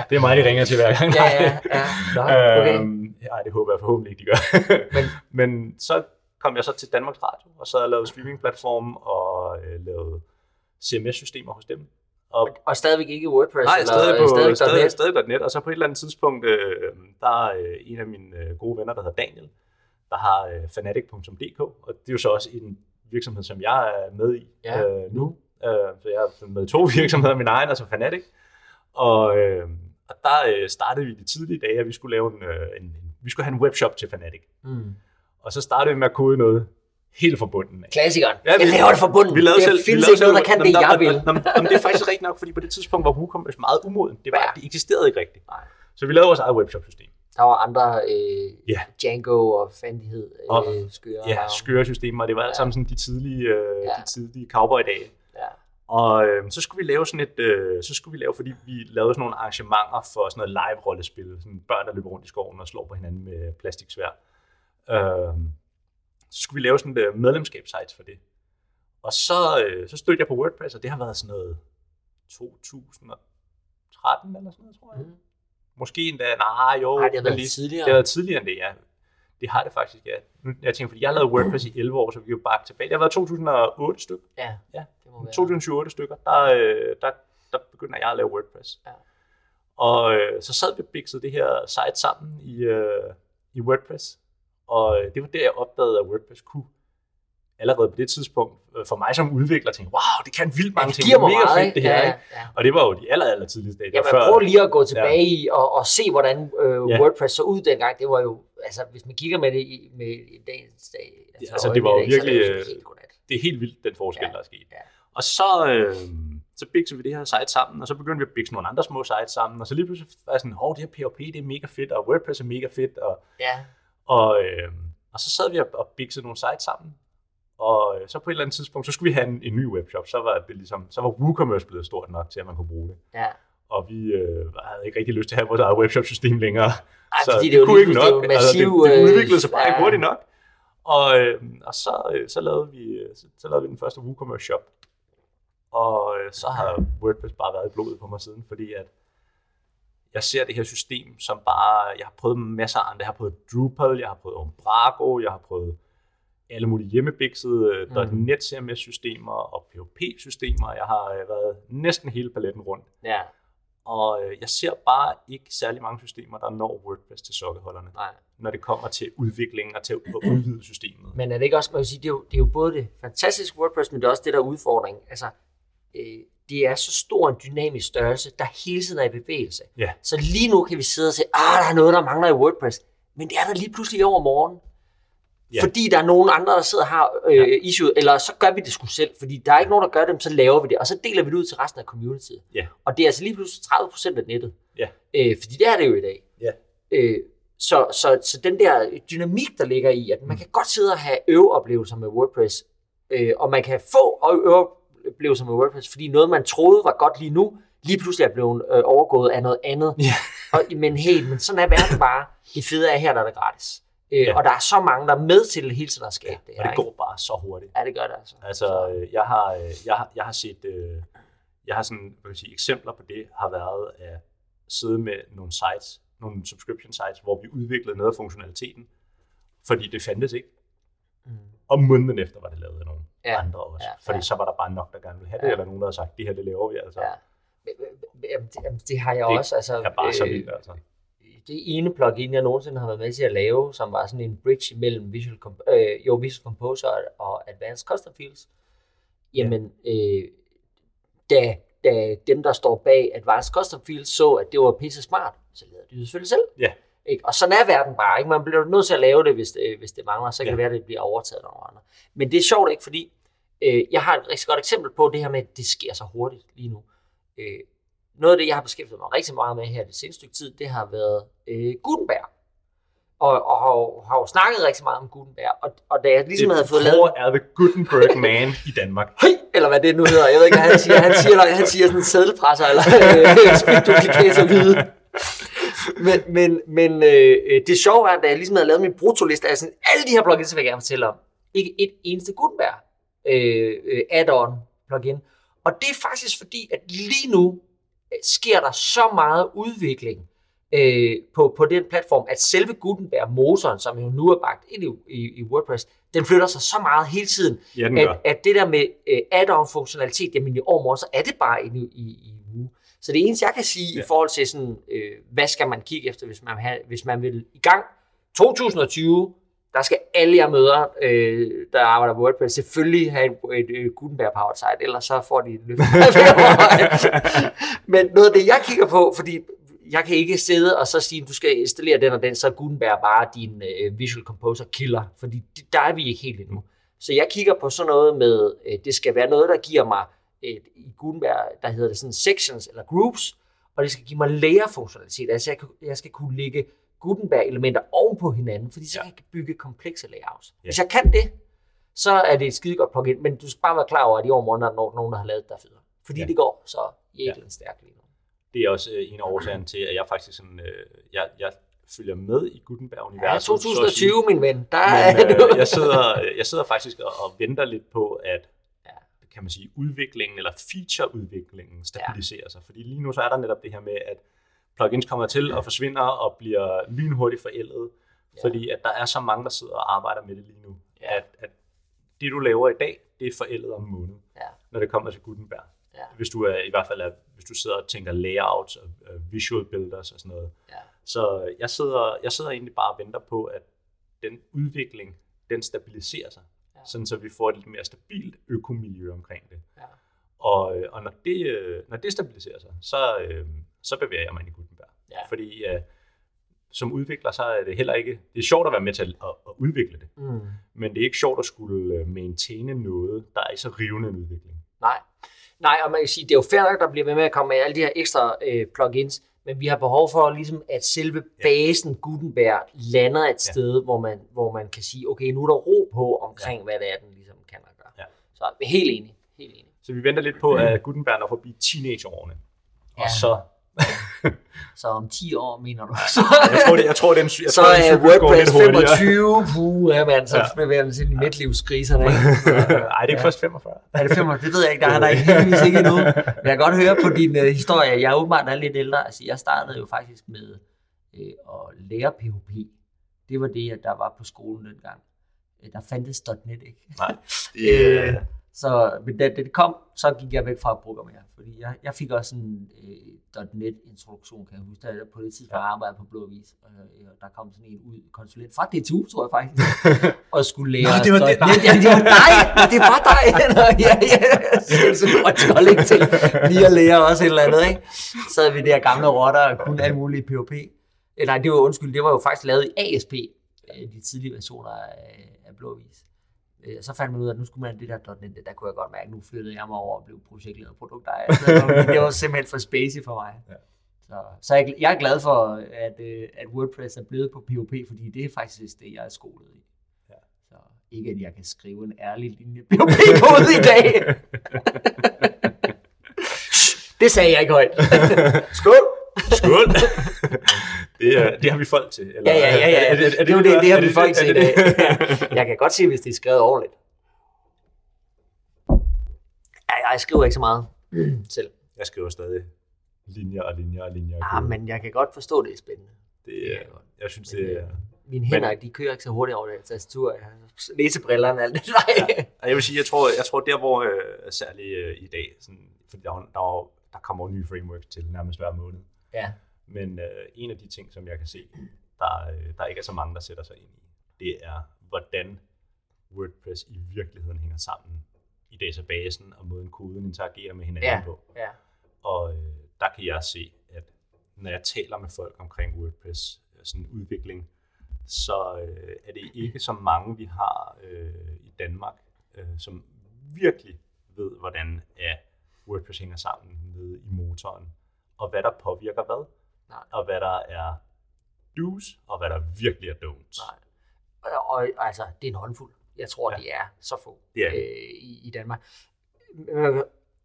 det er mig, de ringer til hver gang. Ja, ja, ja. Nå, okay. Øhm, ej, det håber jeg forhåbentlig ikke, de gør. Men- Men så kom jeg så til Danmarks Radio, og så har jeg lavet streamingplatform og øh, lavet CMS-systemer hos dem. Og Og stadigvæk ikke WordPress? Nej, eller, stadig på stadig, .net? stadig, .net, og så på et eller andet tidspunkt, øh, der er øh, en af mine øh, gode venner, der hedder Daniel, der har øh, fanatic.dk, og det er jo så også en virksomhed, som jeg er med i Ja. øh, nu. Øh, så jeg er med i to [laughs] virksomheder, min egen, altså Fanatic. Og, øh, og der øh, startede vi i de tidlige dage, at vi skulle lave en, øh, en, vi skulle have en webshop til Fanatic. Mm. Og så startede vi med at kode noget helt fra bunden af. Klassikeren. Ja, vi- jeg laver det fra bunden. Vi lavede det selv, vi findes lavede ikke noget, der selv- kan det, jeg vil. nå, nå, det er faktisk rigtigt nok, fordi på det tidspunkt var WooCommerce meget umoden. Det, var, Ja. det eksisterede ikke rigtigt. Nej. Så vi lavede vores eget webshop-system. Der var andre, øh, Ja. Django og fandighed, Og- øh, skøre. Ja, skøre systemer, og det var alt Ja. sammen sådan de tidlige, øh, Ja. de tidlige cowboy-dage. Ja. Og øh, så skulle vi lave sådan et, øh, så skulle vi lave, fordi vi lavede sådan nogle arrangementer for sådan noget live-rollespil, sådan børn, der løber rundt i skoven og slår på hinanden med plastiksvær. Øh, så skulle vi lave sådan et øh, medlemskabssites for det. Og så, øh, så stødte jeg på WordPress, og det har været sådan noget 2013 eller sådan noget, tror jeg. Mm. Måske endda, nej jo. Nej, det har været lige- tidligere. Det har været tidligere end det, ja. Det har det faktisk, ja. Nu, jeg tænker, fordi jeg har lavet WordPress i 11 år, så vi kan jo bare tilbage. Det har været 2008 stykker. Ja, Ja. det må være. 2007 stykker, der, øh, der, der begynder jeg at lave WordPress. Ja. Og øh, så sad vi og bixede det her site sammen i, øh, i WordPress. Og det var der, jeg opdagede, at WordPress kunne allerede på det tidspunkt, øh, for mig som udvikler, tænkte, wow, det kan vildt mange det ting. giver mig Mega meget, fedt, det her, ja, ikke? ja. Og det var jo de aller, aller tidligste dage. Det var før- prøv lige at gå tilbage ja. i og, og se, hvordan øh, Ja. WordPress så ud dengang. Det var jo, altså hvis man kigger med det i, med i dagens dag, Ja, altså, det var jo er virkelig, jo øh, helt godnat. det er helt vildt, den forskel, Ja, ja. der er sket. ja. Og så, øh, så bixede vi det her site sammen, og så begyndte vi at bixe nogle andre små sites sammen, og så lige pludselig var jeg sådan, hov, det her PHP, det er mega fedt, og WordPress er mega fedt, og, Ja, og, øh, og så sad vi og, og bixede nogle sites sammen, og øh, så på et eller andet tidspunkt, så skulle vi have en, en ny webshop, så var det ligesom, så var WooCommerce blevet stort nok til, at man kunne bruge det. ja. Og vi øh, havde ikke rigtig lyst til at have vores eget webshop-system længere. Ej, så fordi det jo kunne ikke nok. altså, massiv, det, det øh, udviklede sig bare ikke ja. hurtigt nok. Og, øh, og så, øh, så, lavede vi, så, så lavede vi den første WooCommerce shop. Og øh, så har WordPress bare været i blodet på mig siden, fordi at jeg ser det her system som bare, jeg har prøvet masser af andre. Jeg har prøvet Drupal, jeg har prøvet Umbraco, jeg har prøvet alle mulige hjemmebixede Mm. mm. .NET CMS-systemer og PHP-systemer. Jeg har øh, været næsten hele paletten rundt. ja, Og øh, jeg ser bare ikke særlig mange systemer, der når WordPress til sokkeholderne, nej. når det kommer til udviklingen og til at udvide systemet. Men er det ikke også, man vil sige, det er, jo, det er jo både det fantastiske WordPress, men det er også det, der er udfordringen. Altså, øh, det er så stor en dynamisk størrelse, der hele tiden er i bevægelse. Ja. Så lige nu kan vi sidde og sige, ah, der er noget, der mangler i WordPress. Men det er der lige pludselig i overmorgen. Ja. Fordi der er nogen andre, der sidder og har øh, Ja. issue, eller så gør vi det sgu selv, fordi der er ikke nogen, der gør dem, så laver vi det, og så deler vi det ud til resten af communityet. Ja. Og det er altså lige pludselig 30% af nettet. Ja. Øh, fordi det er det jo i dag. Ja. Øh, så, så, så den der dynamik, der ligger i, at man kan godt sidde og have øveoplevelser med WordPress, øh, og man kan få øveoplevelser med WordPress, fordi noget, man troede var godt lige nu, lige pludselig er blevet øh, overgået af noget andet. Ja. Og, men hey, men sådan er verden bare. Det fede er her, der er det gratis. Øh, Ja. Og der er så mange, der er med til hele tiden at skabe det. Og her, det går bare så hurtigt. Ikke? Ja, det gør det altså. Altså, øh, jeg har, øh, jeg har, jeg har set, øh, jeg har sådan, hvad kan sige, eksempler på det, har været at sidde med nogle sites, nogle subscription sites, hvor vi udviklede noget af funktionaliteten, fordi det fandtes ikke. Mm. Og måneden efter var det lavet af nogle Ja. ja. andre også. Ja, Ja. Fordi ja. så var der bare nok, der gerne ville have det, Ja. ja. eller nogen, der havde sagt, det her, det laver vi altså. Ja. Jamen, det, jamen, det har jeg Det også. Altså, Det er bare så øh, vildt, altså. Det ene plugin, jeg nogensinde har været med til at lave, som var sådan en bridge mellem Visual, Comp- øh, jo, Visual Composer og Advanced Custom Fields, jamen, øh, da, da dem, der står bag Advanced Custom Fields, så, at det var pisse smart, så lavede de det selvfølgelig selv. Ja. Ikke? Og sådan er verden bare. Ikke? Man bliver nødt til at lave det, hvis det, hvis det mangler. Så kan Ja. det være, at det bliver overtaget af andre. Men det er sjovt ikke, fordi øh, jeg har et rigtig godt eksempel på det her med, at det sker så hurtigt lige nu. Øh, noget af det, jeg har beskæftiget mig rigtig meget med her det seneste stykke tid, det har været øh, Gutenberg. Og, og har, har jo snakket rigtig meget om Gutenberg. Og, og da jeg ligesom havde fået lavet... Er the Gutenberg man i Danmark. [laughs] Høj, eller hvad det nu hedder. Jeg ved ikke, hvad han siger. Han siger, eller, han siger sådan en sædelpresser, eller øh, speed duplicator lyde. men, men, men øh, det sjove er, da jeg ligesom havde lavet min brutoliste, er sådan, alle de her plugins, vil jeg gerne fortælle om. Ikke et eneste Gutenberg øh, øh, add-on plugin. Og det er faktisk fordi, at lige nu sker der så meget udvikling øh, på, på den platform, at selve Gutenberg-motoren, som jo nu er bagt ind i, i, i WordPress, den flytter sig så meget hele tiden, Ja, at, at det der med øh, add-on funktionalitet, jamen i overmorgen, så er det bare inde i, i, Woo. Så det eneste, jeg kan sige ja. I forhold til sådan, øh, hvad skal man kigge efter, hvis man, have, hvis man vil i gang 2020, der skal alle jer møder, øh, der arbejder på WordPress, selvfølgelig have et, et, et Gutenberg-powered site, ellers så får de løft. [laughs] Men noget af det, jeg kigger på, fordi jeg kan ikke sidde og så sige, at du skal installere den og den, så er Gutenberg bare din øh, Visual Composer killer, fordi der er vi ikke helt endnu. Så jeg kigger på sådan noget med, øh, det skal være noget, der giver mig et, i Gutenberg, der hedder det sådan sections eller groups, og det skal give mig layer-funktionalitet. Altså jeg, jeg skal kunne lægge Gutenberg-elementer oven på hinanden, fordi så Ja. ja. kan jeg bygge komplekse layouts. Ja. Hvis jeg kan det, så er det et skide godt plugin, men du skal bare være klar over, at i overmorgen er der nogen, der har lavet det der er federe. Fordi Ja. ja. det går så jæklen ja. stærkt lige nu. Det er også øh, en af årsagerne til, at jeg faktisk sådan, øh, jeg, jeg følger med i Gutenberg-universet. Ja, så at sige. 2020, min ven. Der er Men, du. øh, jeg, sidder, jeg sidder faktisk og, og venter lidt på, at Ja. kan man sige, udviklingen eller featureudviklingen stabiliserer sig. Fordi lige nu så er der netop det her med, at plugins kommer til og forsvinder og bliver lynhurtigt forældet, Ja. fordi at der er så mange, der sidder og arbejder med det lige nu, Ja. at, at det du laver i dag, det er forældet om en måned, Ja. når det kommer til Gutenberg. Ja. Hvis du er i hvert fald er, hvis du sidder og tænker layouts og uh, visual builders og sådan noget. Ja. Så jeg sidder, jeg sidder egentlig bare og venter på, at den udvikling, den stabiliserer sig. Ja. Sådan så vi får et lidt mere stabilt økomiljø omkring det. Ja. Og, og når, det, øh, når det stabiliserer sig, så, øh, så bevæger jeg mig ind i Gutenberg. Ja. Fordi øh, som udvikler, så er det heller ikke... Det er sjovt at være med til at, at, at udvikle det, Mm. men det er ikke sjovt at skulle øh, maintaine noget, der er i så rivende en udvikling. Nej. Nej, og man kan sige, det er jo fair nok, der bliver ved med at komme med alle de her ekstra øh, plugins, men vi har behov for ligesom, at selve basen Gutenberg lander et Ja. sted, hvor, man, hvor man kan sige, okay, nu er der ro på omkring, ja. hvad det er, den ligesom kan og gøre. Ja. Så helt enig. Helt enig. Så vi venter lidt på, at Gutenberg når forbi teenageårene. Og Ja. så... [laughs] Så om 10 år, mener du? [laughs] Jeg tror, det, jeg tror, den, jeg så tror, den er cykel går lidt WordPress hurtigere. 25, puh, ja, man, så Ja. bevæger den sig ind i midtlivskriserne. [laughs] Ikke? Nej, det er ikke først 45. Er det 25? Det ved jeg ikke, der er der ikke heldigvis ikke endnu. Men jeg kan godt høre på din uh, historie, jeg er åbenbart er lidt ældre. Altså, jeg startede jo faktisk med uh, at lære PHP. Det var det, at der var på skolen dengang. Uh, der fandtes .NET ikke. Nej. Øh, så men da det kom, så gik jeg væk fra at programmere. Fordi jeg, jeg fik også en uh, .NET-introduktion, kan jeg huske, da jeg på det tidspunkt ja. arbejdede på Blå Vis. Og, øh, der kom sådan en ud, konsulent fra DTU, tror jeg faktisk, [laughs] og skulle lære Nå, det var det- .NET. Ja, det var dig! Det var dig! [laughs] Ja, ja. Så, så godt skal ikke til lige at lære også et eller andet, ikke? Så havde vi der gamle rotter og kunne alle mulige PHP. Eh, Nej, det var undskyld, det var jo faktisk lavet i ASP, øh, de tidlige versioner af, af Blåvis. Øh, Så fandt man ud af, at nu skulle man det der .NET, der kunne jeg godt mærke, nu flyttede jeg mig over og blev projektleder og produktejer. Det var simpelthen for spacey for mig. Ja. Så, så jeg, jeg er glad for, at, øh, at WordPress er blevet på PHP, fordi det er faktisk det, jeg er skolet i. Ja. Så ikke, at jeg kan skrive en ærlig linje PHP-kode i dag. [laughs] det sagde jeg ikke højt. [laughs] Skål! Skål! [laughs] det, er, det har vi folk til. Eller, Ja, ja, ja, ja. Er, er, er, er det, er jo det, det har vi folk til i dag. jeg kan godt se, hvis det er skrevet ordentligt. Ja, jeg skriver ikke så meget [clears throat] selv. Jeg skriver stadig linjer og linjer og linjer. Ah, men jeg kan godt forstå, det er spændende. det, er, jeg synes, Men, det er... Mine hænder, de kører ikke så hurtigt over det tastatur. Jeg læsebrillerne og alt det der. Og jeg vil sige, jeg tror, jeg tror der, hvor øh, særligt øh, i dag, sådan, fordi der, er- der, er- der kommer nye frameworks til nærmest hver måned. Ja. Men øh, en af de ting, som jeg kan se, der, øh, der ikke er så mange, der sætter sig ind i, det er, hvordan WordPress i virkeligheden hænger sammen i databasen, og måden koden interagerer med hinanden Ja. på. ja. Og øh, der kan jeg se, at når jeg taler med folk omkring WordPress, øh, sådan udvikling, så øh, er det ikke så mange, vi har øh, i Danmark, øh, som virkelig ved, hvordan ja, WordPress hænger sammen med i motoren, og hvad der påvirker hvad, Nej. og hvad der er do's, og hvad der virkelig er don'ts. Nej. Og, og altså, det er en håndfuld. Jeg tror, Ja. det er så få det. øh, i, i Danmark. Øh,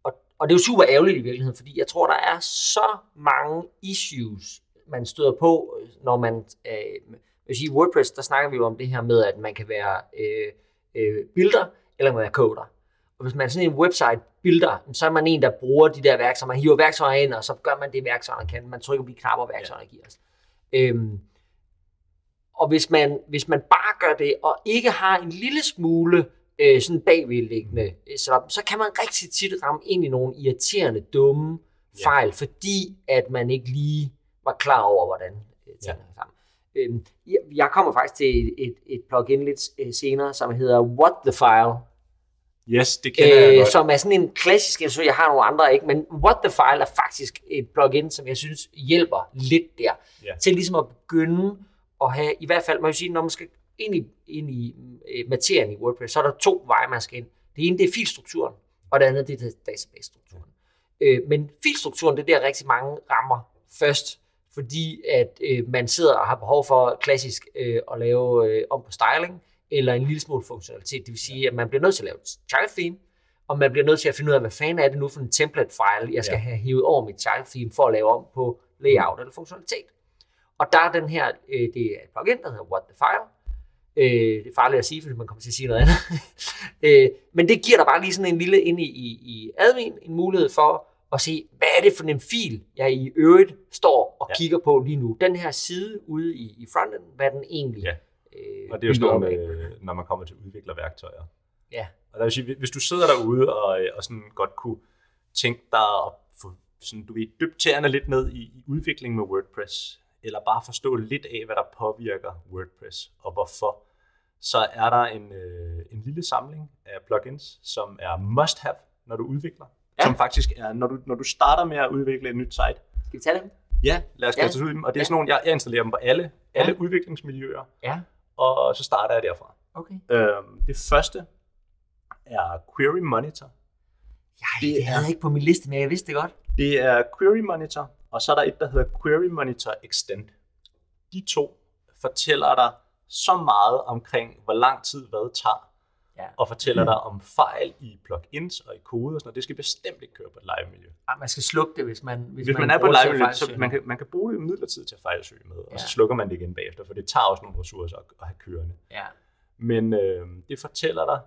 Og, og det er jo super ærgerligt i virkeligheden, fordi jeg tror, der er så mange issues man støder på, når man... Øh, vil sige, WordPress, der snakker vi jo om det her med, at man kan være øh, øh, builder, eller man kan være coder. Og hvis man er sådan en website builder, så er man en, der bruger de der værktøjer. Man hiver værktøjer ind, og så gør man det, værktøjerne kan. Man trykker på de knapper, værktøjerne giver os. Øhm, og hvis man, hvis man bare gør det, og ikke har en lille smule øh, sådan bagvedliggende øh, så, så kan man rigtig tit ramme ind i nogle irriterende, dumme fejl, ja. fordi at man ikke lige var klar over, hvordan øh, tingene ja. sammen. Øhm, jeg kommer faktisk til et, et, et plugin lidt øh, senere, som hedder What the File. Yes, det kender øh, jeg godt. Som er sådan en klassisk, jeg synes, jeg har nogle andre ikke, men What the File er faktisk et plugin, som jeg synes hjælper lidt der, ja. til ligesom at begynde at have, i hvert fald, man kan sige, når man skal ind i, ind i øh, materien i WordPress, så er der to veje, man skal ind. Det ene, det er filstrukturen, og det andet, det er database-strukturen. Øh, men filstrukturen, det er der rigtig mange rammer først, fordi at øh, man sidder og har behov for klassisk øh, at lave øh, om på styling, eller en lille smule funktionalitet. Det vil sige, at man bliver nødt til at lave et child theme, og man bliver nødt til at finde ud af, hvad fanden er det nu for en template file, jeg skal ja. have hævet over mit child theme for at lave om på layout eller funktionalitet. Og der er den her, øh, det er et plugin, der hedder What the File. Øh, det er farligt at sige, fordi man kommer til at sige noget andet. [laughs] øh, men det giver dig bare lige sådan en lille ind i, i, i admin, en mulighed for at se, hvad er det for en fil, jeg i øvrigt står og ja. kigger på lige nu. Den her side ude i, i fronten, hvad er den egentlig ja. Øh, Og det er jo sådan med, når man kommer til udviklerværktøjer. Ja. Og der vil sige, hvis du sidder derude og, og sådan godt kunne tænke dig at få sådan, du ved, dybt tæerne lidt ned i, i udviklingen med WordPress, eller bare forstå lidt af, hvad der påvirker WordPress og hvorfor, så er der en, øh, en lille samling af plugins, som er must-have, når du udvikler. Ja. Som faktisk er, når du, når du starter med at udvikle et nyt site. Skal vi tage dem? Ja, lad os kaste ja. ud dem. Og det er ja. sådan nogle, jeg, jeg installerer dem på alle, alle ja. udviklingsmiljøer. Ja. Og så starter jeg derfra. Okay. Øhm, det første er Query Monitor. Ja, det, det havde jeg ikke på min liste, men jeg vidste det godt. Det er Query Monitor, og så er der et, der hedder Query Monitor Extend. De to fortæller dig så meget omkring, hvor lang tid hvad tager, ja. og fortæller dig om fejl i plugins og i kode og sådan noget. Det skal bestemt ikke køre på et live-miljø. Ja, man skal slukke det, hvis man Hvis, hvis man, man er på et live-miljø, så man kan, man kan bruge det midlertidigt til at fejlsøge med, og ja. så slukker man det igen bagefter, for det tager også nogle ressourcer at, at have kørende. Ja. Men øh, det fortæller dig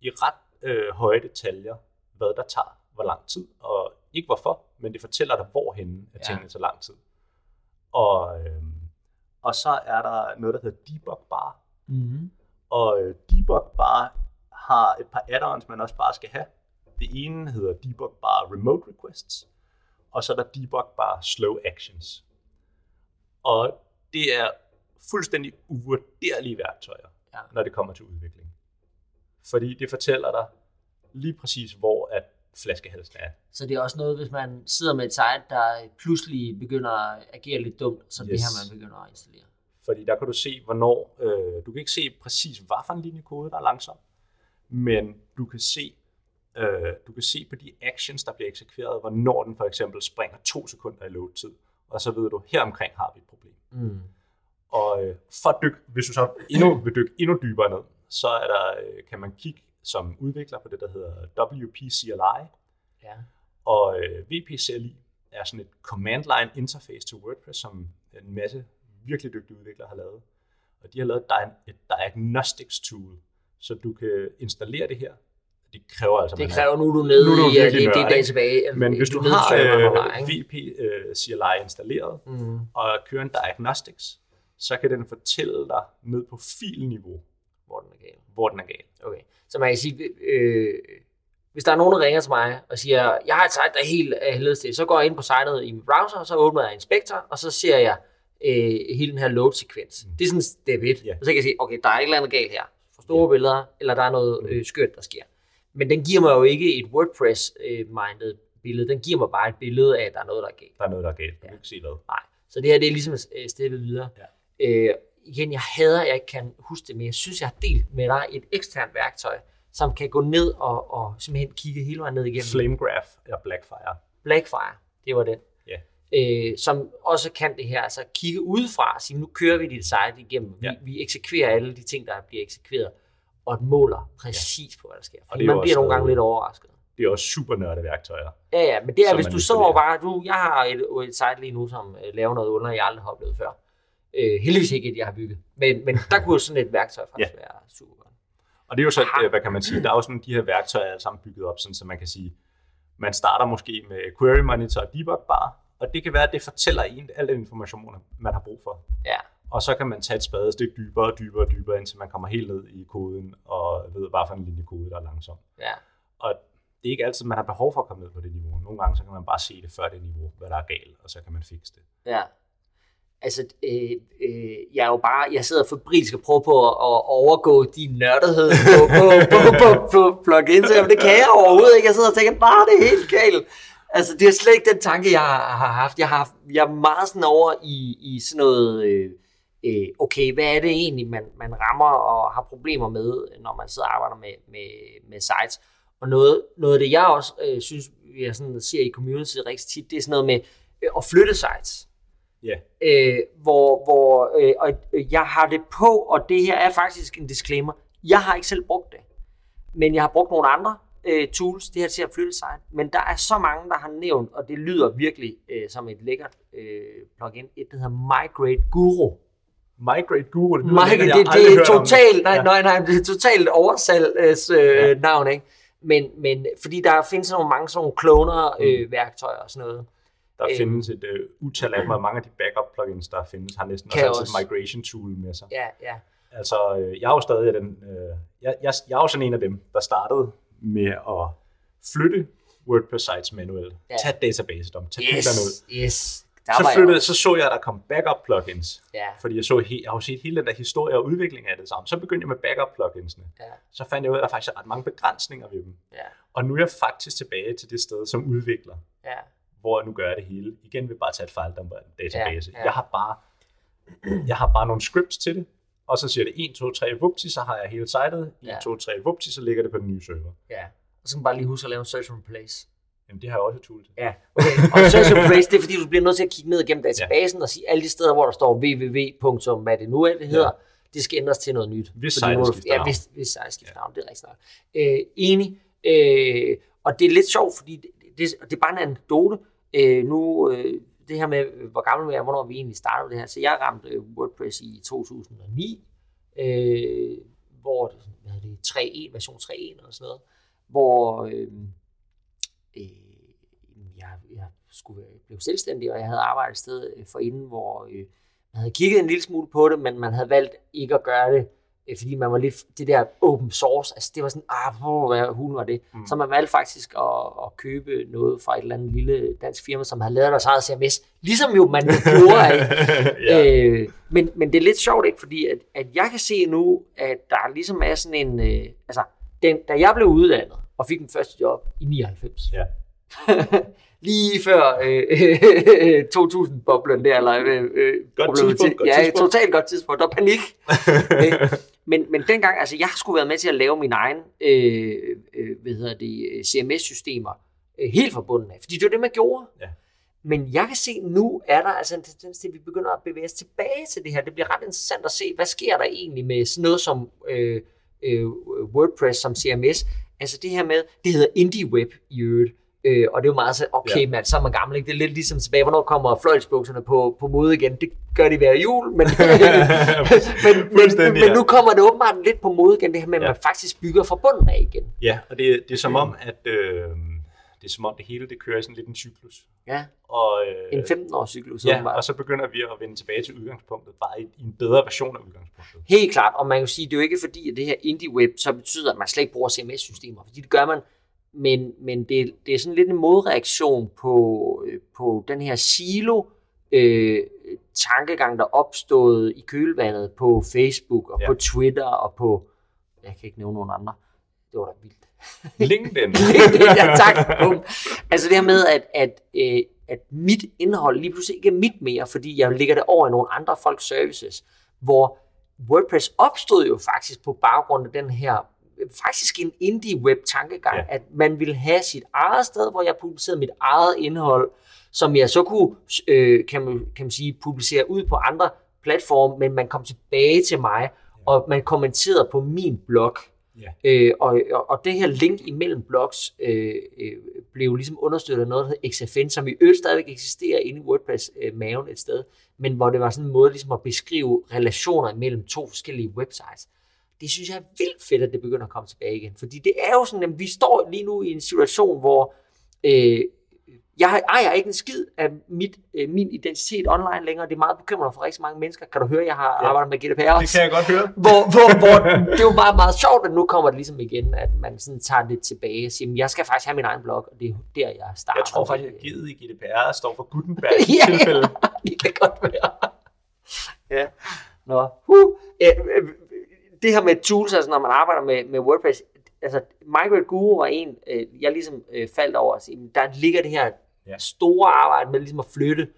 i ret øh, høje detaljer, hvad der tager hvor lang tid, og ikke hvorfor, men det fortæller dig, hvorhen at tingene ja. tager lang tid. Og, øh, og så er der noget, der hedder debug bar. Mm-hmm. Og øh, debug bar har et par add-ons, man også bare skal have. Det ene hedder debug bar remote requests, og så er der debug bar slow actions. Og det er fuldstændig uvurderlige værktøjer, ja. når det kommer til udvikling. Fordi det fortæller dig lige præcis, hvor at flaskehalsen er. Så det er også noget, hvis man sidder med et site, der pludselig begynder at agere lidt dumt, så yes. det her, man begynder at installere. Fordi der kan du se, hvornår, øh, du kan ikke se præcis, hvad for en linje kode, der er langsom, men du kan se, øh, du kan se på de actions, der bliver eksekveret, hvornår den for eksempel springer to sekunder i load-tid, og så ved du, her omkring har vi et problem. Mm. Og øh, for at dykke, hvis du så endnu, vil dykke endnu dybere ned, så er der, øh, kan man kigge som udvikler på det, der hedder WP CLI. Ja. Og øh, VP CLI er sådan et command line interface til WordPress, som en masse virkelig dygtige udviklere har lavet. Og de har lavet et diagnostics tool, så du kan installere det her. Det kræver altså... Det kræver nu, du nede nu, du i det, det dage tilbage. Men hvis du, du har øh, VP øh, CLI installeret, mm. og kører en diagnostics, så kan den fortælle dig ned på filniveau, hvor den er gal. Hvor den er gal. Okay. Så man kan sige, øh, hvis der er nogen, der ringer til mig og siger, jeg har et site, der er helt af helvede til, så går jeg ind på sitet i min browser, og så åbner jeg Inspector, og så ser jeg øh, hele den her load-sekvens. Mm. Det er sådan step 1. Yeah. Og så kan jeg sige, okay, der er et eller andet galt her. For store yeah. billeder, eller der er noget mm. øh, skørt, der sker. Men den giver mig jo ikke et WordPress-minded billede. Den giver mig bare et billede af, at der er noget, der er galt. Der er noget, der er galt. Du ja. kan ikke se hvad. Nej. Så det her, det er ligesom steppet videre. Ja. Øh, igen, jeg hader, at jeg ikke kan huske det, men jeg synes, jeg har delt med dig et eksternt værktøj, som kan gå ned og, og simpelthen kigge hele vejen ned igennem. Flamegraph eller Blackfire. Blackfire, det var den. Øh, som også kan det her, altså kigge udefra og sige, nu kører vi dit site igennem. Ja. Vi, vi eksekverer alle de ting, der bliver eksekveret, og måler præcis ja. på, hvad der sker. Fordi man bliver nogle gange lidt overrasket. det er også super nørde værktøjer. Ja, ja, men det er, hvis du så bare, du, jeg har et, et site lige nu, som øh, laver noget under, jeg aldrig har oplevet før. Øh, heldigvis ikke et, jeg har bygget. Men, men der kunne sådan et værktøj faktisk ja. være super godt. Og det er jo så, øh, hvad kan man sige, der er jo sådan de her værktøjer alle sammen bygget op, sådan, så man kan sige, man starter måske med Query Monitor og Debug Bar, og det kan være, at det fortæller en al den information, man har brug for. Ja, Og så kan man tage et spadestik dybere og dybere og dybere, indtil man kommer helt ned i koden og ved, hvad for en linje kode, der er langsom. ja, Og det er ikke altid, man har behov for at komme ned på det niveau. Nogle gange så kan man bare se det før det niveau, hvad der er galt, og så kan man fikse det. ja. Altså, øh, øh, jeg er jo bare, jeg sidder febrilsk og prøver på at, at overgå din nørdethed på, på, på, på, på plugins, men det kan jeg overhovedet ikke. Jeg sidder og tænker, bare det er helt galt. Altså, det er slet ikke den tanke, jeg har haft. Jeg, har haft, jeg er meget sådan over i, i sådan noget, øh, øh, okay, hvad er det egentlig, man, man rammer og har problemer med, når man sidder og arbejder med, med, med sites. Og noget, noget af det, jeg også øh, synes, jeg sådan ser i community rigtig tit, det er sådan noget med øh, at flytte sites Ja, øh, hvor, hvor øh, og jeg har det på, og det her er faktisk en disclaimer, jeg har ikke selv brugt det, men jeg har brugt nogle andre øh, tools, det her til at flytte sig, men der er så mange, der har nævnt, og det lyder virkelig øh, som et lækkert øh, plugin, et der hedder Migrate Guru. Migrate Guru, det, lyder Migrate, det, det, aldrig er totalt, nej, Ja. nej, nej, det er totalt oversalgs øh, Ja. navn, ikke? Men, men fordi der findes nogle mange sådan nogle cloner øh, værktøjer og sådan noget. Der Øhm. findes et øh, utal af dem, og mange af de backup plugins, der findes, har næsten også også. et migration tool med sig. Ja, ja. Altså, øh, jeg er jo stadig den, øh, jeg, jeg, jeg er jo sådan en af dem, der startede med at flytte WordPress sites manuelt. Ja. Tag database-dom, tag filterne ud. Yes, yes. Der Så, flyttede, så så jeg, at der kom backup plugins. Ja, Fordi jeg, så he, jeg har jo set hele den der historie og udvikling af det sammen. Så begyndte jeg med backup pluginsene. ja, Så fandt jeg ud af, at der faktisk er ret mange begrænsninger ved dem. ja, Og nu er jeg faktisk tilbage til det sted som udvikler, ja. hvor jeg nu gør jeg det hele. Igen vil bare tage et file database. Ja, ja. Jeg har bare jeg har bare nogle scripts til det, og så siger det 1, 2, 3, vupti, så har jeg hele sitet. 1, Ja. 2, 3, vupti, så ligger det på den nye server. ja. Og så kan man bare lige huske at lave en search and replace. Jamen, det har jeg også et tool til. Ja, okay. Og search and [laughs] replace, det er fordi, du bliver nødt til at kigge ned igennem databasen ja. og sige alle de steder, hvor der står www. hvad det nu er, det hedder, det skal ændres til noget nyt. Hvis du- skifter Ja, hvis, hvis sitet skifter navn, det er rigtig nok. Øh, enig. Øh, og det er lidt sjovt, fordi det, det, det er bare en anekdote. Øh, nu, øh, det her med, hvor gammel vi er, hvornår vi egentlig startede det her. Så jeg ramte øh, WordPress i 2009, øh, hvor hvad det 3.1, version 3.1 eller sådan noget, hvor øhm, øh, øh, jeg, jeg skulle blive selvstændig, og jeg havde arbejdet et sted øh, for inden, hvor øh, man havde kigget en lille smule på det, men man havde valgt ikke at gøre det, fordi man var lidt, det der open source, altså det var sådan, ah, hvor, hun var det. Mm. Så man valgte faktisk at, at købe noget fra et eller andet lille dansk firma, som havde lavet deres eget CMS, ligesom jo man [laughs] gjorde af. ja. Øh, men, men det er lidt sjovt, ikke? Fordi at, at jeg kan se nu, at der ligesom er sådan en... Øh, altså, den, da jeg blev uddannet og fik min første job i 99, ja. [laughs] lige før øh, [laughs] 2000-boblen der, eller øh, øh, Godt tidspunkt, godt ja, tidspunkt. totalt godt tidspunkt. Der var panik. Men, men dengang, altså jeg skulle være med til at lave min egen, øh, øh, hvad hedder det, øh, CMS-systemer, øh, helt forbundet af, fordi det var det, man gjorde. Ja. Men jeg kan se, nu er der altså en tendens til, at vi begynder at bevæge os tilbage til det her. Det bliver ret interessant at se, hvad sker der egentlig med sådan noget som øh, øh, WordPress som CMS. Altså det her med, det hedder Indie Web i øvrigt. Øh, og det er jo meget så, okay Ja. mand, så er man gammel, ikke? Det er lidt ligesom tilbage, hvornår kommer fløjtsbukserne på, på mode igen. Det gør de hver jul, men, [laughs] [laughs] men, men, men nu kommer det åbenbart lidt på mode igen, det her med, at Ja. man faktisk bygger fra bunden af igen. ja, og det, det er som om, at øh, det er som om det hele det kører i sådan lidt en cyklus. Ja, Og, øh, en 15-års cyklus. Ja, åbenbart. og så begynder vi at vende tilbage til udgangspunktet, bare i, i en bedre version af udgangspunktet. Helt klart, og man kan sige, det er jo ikke fordi, at det her indie web så betyder, at man slet ikke bruger CMS-systemer, fordi det gør man, men, men det, det er sådan lidt en modreaktion på, øh, på den her silo øh, tankegang, der opstod i kølvandet på Facebook og Ja. på Twitter og på, jeg kan ikke nævne nogen andre, det var da vildt. [laughs] LinkedIn. ja, tak. Bum. Altså det her med, at, at, øh, at mit indhold lige pludselig ikke er mit mere, fordi jeg lægger det over i nogle andre folks services, hvor WordPress opstod jo faktisk på baggrund af den her faktisk en indie web tankegang, Ja. ja. at man ville have sit eget sted, hvor jeg publicerede mit eget indhold, som jeg så kunne, øh, kan, man, kan man sige, publicere ud på andre platforme, men man kom tilbage til mig, og man kommenterede på min blog. Ja. Øh, og, og, og det her link imellem blogs øh, øh, blev ligesom understøttet af noget, der hedder XFN, som i øvrigt stadigvæk eksisterer inde i WordPress-maven et sted, men hvor det var sådan en måde ligesom at beskrive relationer mellem to forskellige websites. Det synes jeg er vildt fedt, at det begynder at komme tilbage igen. Fordi det er jo sådan, at vi står lige nu i en situation, hvor øh, jeg ejer ikke en skid af mit, øh, min identitet online længere. Det er meget bekymrende for rigtig mange mennesker. Kan du høre, jeg har Ja. arbejdet med GDPR Det også? kan jeg godt høre. hvor, hvor, hvor, [laughs] det er jo bare meget sjovt, at nu kommer det ligesom igen, at man sådan tager det tilbage og siger, "Men jeg skal faktisk have min egen blog, og det er der, jeg starter. Jeg tror faktisk, at G'et i GDPR står for Gutenberg [laughs] i Ja. tilfælde. [laughs] det kan godt være. ja. Nå. Uh. Øh, øh, Det her med tools, altså når man arbejder med, med WordPress, altså Migrate Guru var en, øh, jeg ligesom øh, faldt over at sige, "Men der ligger det her Ja. store arbejde med ligesom at flytte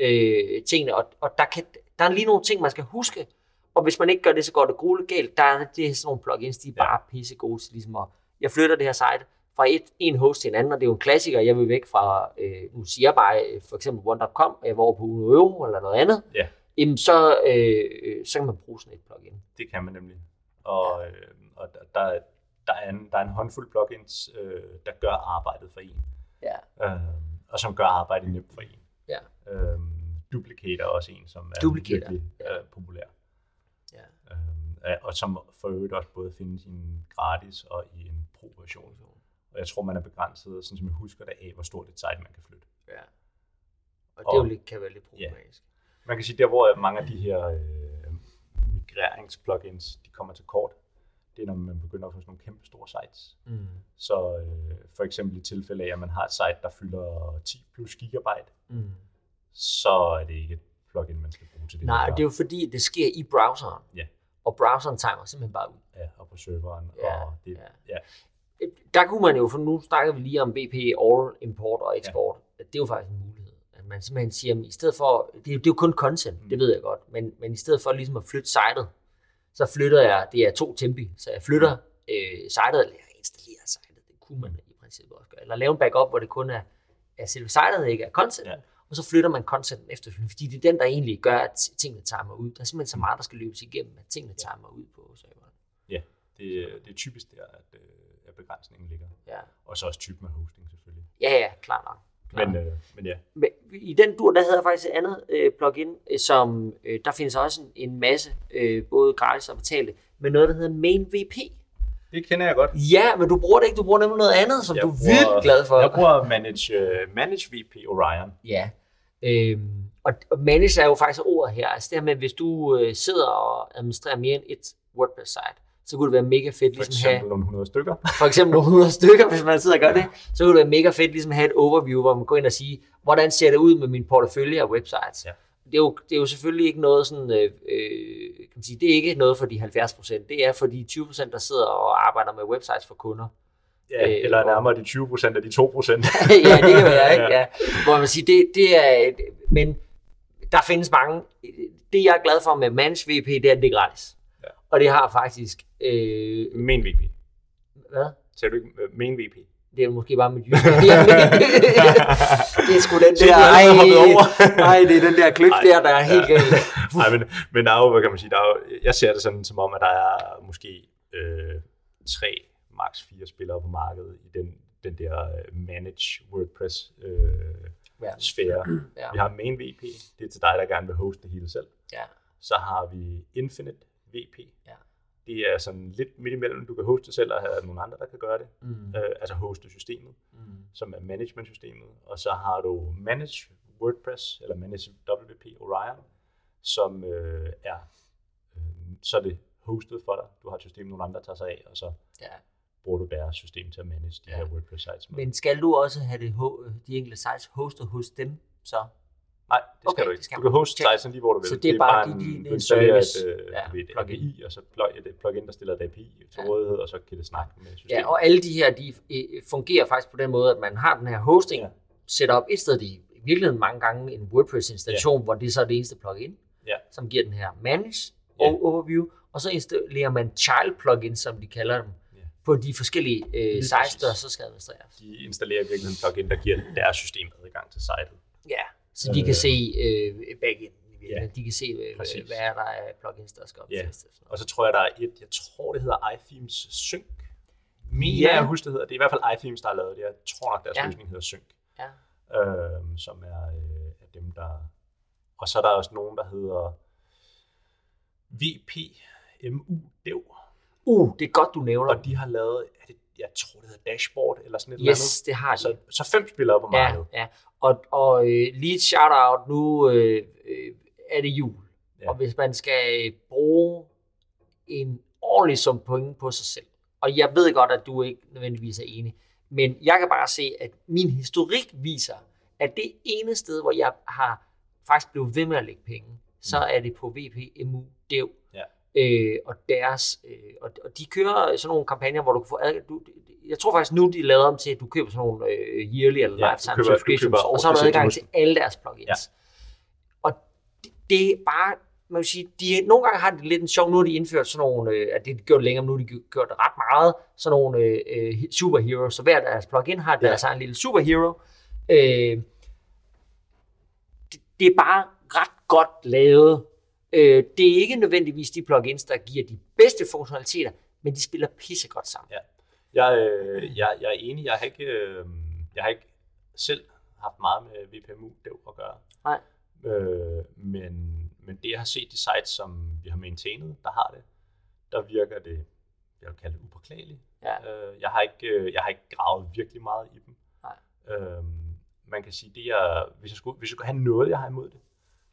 øh, tingene, og, og der, kan, der er lige nogle ting, man skal huske, og hvis man ikke gør det, så går det grueligt galt. Der er det er sådan nogle plugins, de er Ja. bare pisse gode til ligesom at, jeg flytter det her site fra et, en host til en anden, og det er jo en klassiker, jeg vil væk fra, øh, nu siger jeg bare, for eksempel one.com, jeg var over på Uno Euro eller noget andet, Ja. Jamen så, øh, så kan man bruge sådan et plugin. Det kan man nemlig. Og, øh, og der, der, er en, der er en håndfuld plugins, øh, der gør arbejdet for en. Ja. Øh, og som gør arbejdet nemt for en. Ja. Øh, Duplicator er også en, som er Duplicator, virkelig øh, populær. Ja. Øh, og som for øvrigt også både findes i en gratis og i en pro-version. Og jeg tror, man er begrænset, sådan som jeg husker det, af, hvor stort et site man kan flytte. ja. Og det er jo Og- lidt, kan være lidt problematisk. Man kan sige, der hvor mange af de her øh, migreringsplugins, de kommer til kort, det er, når man begynder at få sådan nogle kæmpe store sites. Mm. Så øh, for eksempel i tilfælde af, at man har et site, der fylder 10 plus gigabyte, Mm. så er det ikke et plugin, man skal bruge til det. Nej, der. det er jo fordi, det sker i browseren. Ja. Og browseren timer simpelthen bare ud. Ja, og på serveren. Ja, og det, ja. ja. Der kunne man jo, for nu snakker vi lige om BP All Import og Export. Ja. Det er jo faktisk en mulighed. Man simpelthen siger, at i stedet for, det er, jo- det er jo kun content, Mm. det ved jeg godt, men, men i stedet for ligesom at flytte sitet, så flytter jeg, det er to tempi, så jeg flytter øh, sitet, eller jeg installerer sitet, det kunne man i princippet også gøre. Eller lave en backup, hvor det kun er, er selve sitet, ikke er content, Ja. ja. og så flytter man contenten efterfølgende, fordi det er den, der egentlig gør, at tingene timer ud. Der er simpelthen så meget, der skal løbes igennem, at tingene timer ud på serveren. Det, det er typisk der, at, øh, at begrænsningen ligger. Ja, Og så også typen af hosting selvfølgelig. ja, ja klart nok. Klart. Men, øh, men ja, Men I den dur, der havde jeg faktisk et andet øh, plugin, øh, som øh, der findes også en, en masse, øh, både gratis og betalte, med noget, der hedder MainVP. det kender jeg godt. Ja, men du bruger det ikke, du bruger nemlig noget andet, som Jeg du er bruger- vildt glad for. Jeg bruger Manage, uh, Manage VP Orion. Ja. Øhm, og, og manage er jo faktisk ordet her. Altså det her med, hvis du øh, sidder og administrerer mere end et WordPress-site, så kunne det være mega fedt For ligesom have, eksempel nogle 100 stykker. [laughs] for eksempel nogle 100 stykker, hvis man sidder og gør det, så kunne det være mega fedt ligesom at have et overview, hvor man går ind og siger, hvordan ser det ud med min portefølje af websites. Ja. Det, er jo, det er jo selvfølgelig ikke noget sådan, øh, øh, kan man sige, det er ikke noget for de 70 procent, det er for de 20 procent, der sidder og arbejder med websites for kunder. Ja, Øh, eller nærmere de 20 procent af de 2 procent. [laughs] ja, det kan være, [laughs] ikke? Ja. Hvor man siger, det, det er, men der findes mange, det jeg er glad for med Manage VP, det er, at det er gratis. Og det har faktisk, øh, Main VP. hvad? Ser du ikke øh, Main VP? Det er måske bare mit jyske. [laughs] Det er sgu den der, er ej, allerede hoppet over. ej, det er den der kløgt Ej, der, der er helt ja. galt. Nej, men, men der er jo, hvad kan man sige, der er jo, jeg ser det sådan som om, at der er måske øh, tre, max fire spillere på markedet i den, den der øh, manage WordPress øh, Ja. sfære. Ja. Vi har Main VP, det er til dig, der gerne vil hoste det hele selv. Ja. Så har vi Infinite VP. Ja. Det er sådan lidt midt imellem. Du kan hoste selv og have nogle andre, der kan gøre det. Mm. Øh, altså hoste systemet, Mm. som er management-systemet. Og så har du Manage WordPress, eller Manage WP Orion, som øh, er, øh, så er det hostet for dig. Du har et system, nogle andre tager sig af, og så Ja. bruger du deres system til at manage de Ja. her WordPress-sites med. Men skal du også have det, de enkelte sites hostet hos dem, så? Nej, det skal Okay, du ikke. skal du kan hoste sitesen lige hvor du vil. Så det er bare de- de- det er du en installerer service. et, øh, Ja, et. API, og så plug, et plugin, der stiller et API til Ja. rådighed, og så kan det snakke med systemet. Ja, og alle de her, de øh, fungerer faktisk på den måde, at man har den her hosting Ja. setup et sted, det er i virkeligheden mange gange en WordPress-installation, ja. hvor det så er det eneste plugin, Ja. som giver den her manage Ja. og overview, og så installerer man child plugins, som de kalder dem, på de forskellige øh, sites, der så skal administreres. De installerer i virkeligheden en plugin, der giver deres system adgang til sitet. Ja, så de kan Øh. se øh, backend. Ja, De kan se, øh, præcis. hvad er der af plugins, der skal Ja. optestes. noget. Og så tror jeg, der er et, jeg tror, det hedder iThemes Sync. Mener Ja. ja. jeg husker, det hedder. Det er i hvert fald iThemes, der har lavet det. Jeg tror nok, deres Ja. ja. løsning hedder Sync. Ja. Øhm, som er, øh, er dem, der... Og så er der også nogen, der hedder VPMU Dev. Uh, det er godt, du nævner. Og de har lavet, er det, jeg tror, det hedder Dashboard eller sådan et eller Yes, det har de. andet. Så, så fem spillere på Ja, markedet. ja. Og, og øh, lige et shout-out, nu øh, øh, er det jul. Ja. Ja. Og hvis man skal øh, bruge en ordentlig sum point på sig selv, og jeg ved godt, at du ikke nødvendigvis er enig, men jeg kan bare se, at min historik viser, at det ene sted, hvor jeg har faktisk blevet ved med at lægge penge, så er det på VPMU Dev. Ja. Øh, og deres, øh, og, og de kører sådan nogle kampagner, hvor du kan få adgang, du, jeg tror faktisk nu, de er lavet om til, at du køber sådan nogle øh, yearly eller Ja, lifetime køber- subscriptions, køber og så har du adgang til alle deres plugins. Ja. Og det, det er bare, man vil sige, de, nogle gange har de lidt en sjov, nu har de indført sådan nogle, øh, at det er gjort længere, men nu har de gjort det ret meget, sådan nogle øh, øh, superheroes, så hver deres plugin har deres egen lille superhero. Øh, det, det er bare ret godt lavet. Øh, det er ikke nødvendigvis de plugins, der giver de bedste funktionaliteter, men de spiller pissegodt sammen. Ja. Jeg, øh, jeg, jeg er enig. Jeg har ikke, øh, jeg har ikke selv haft meget med VPMU Dev at gøre. Nej. Øh, men, men det, jeg har set de sites, som vi har maintained, der har det, der virker det, jeg vil kalde det upåklageligt. Ja. Øh, jeg, har ikke, øh, jeg har ikke gravet virkelig meget i dem. Nej. Øh, man kan sige, det er, hvis jeg, skulle, hvis jeg skulle have noget, jeg har imod det,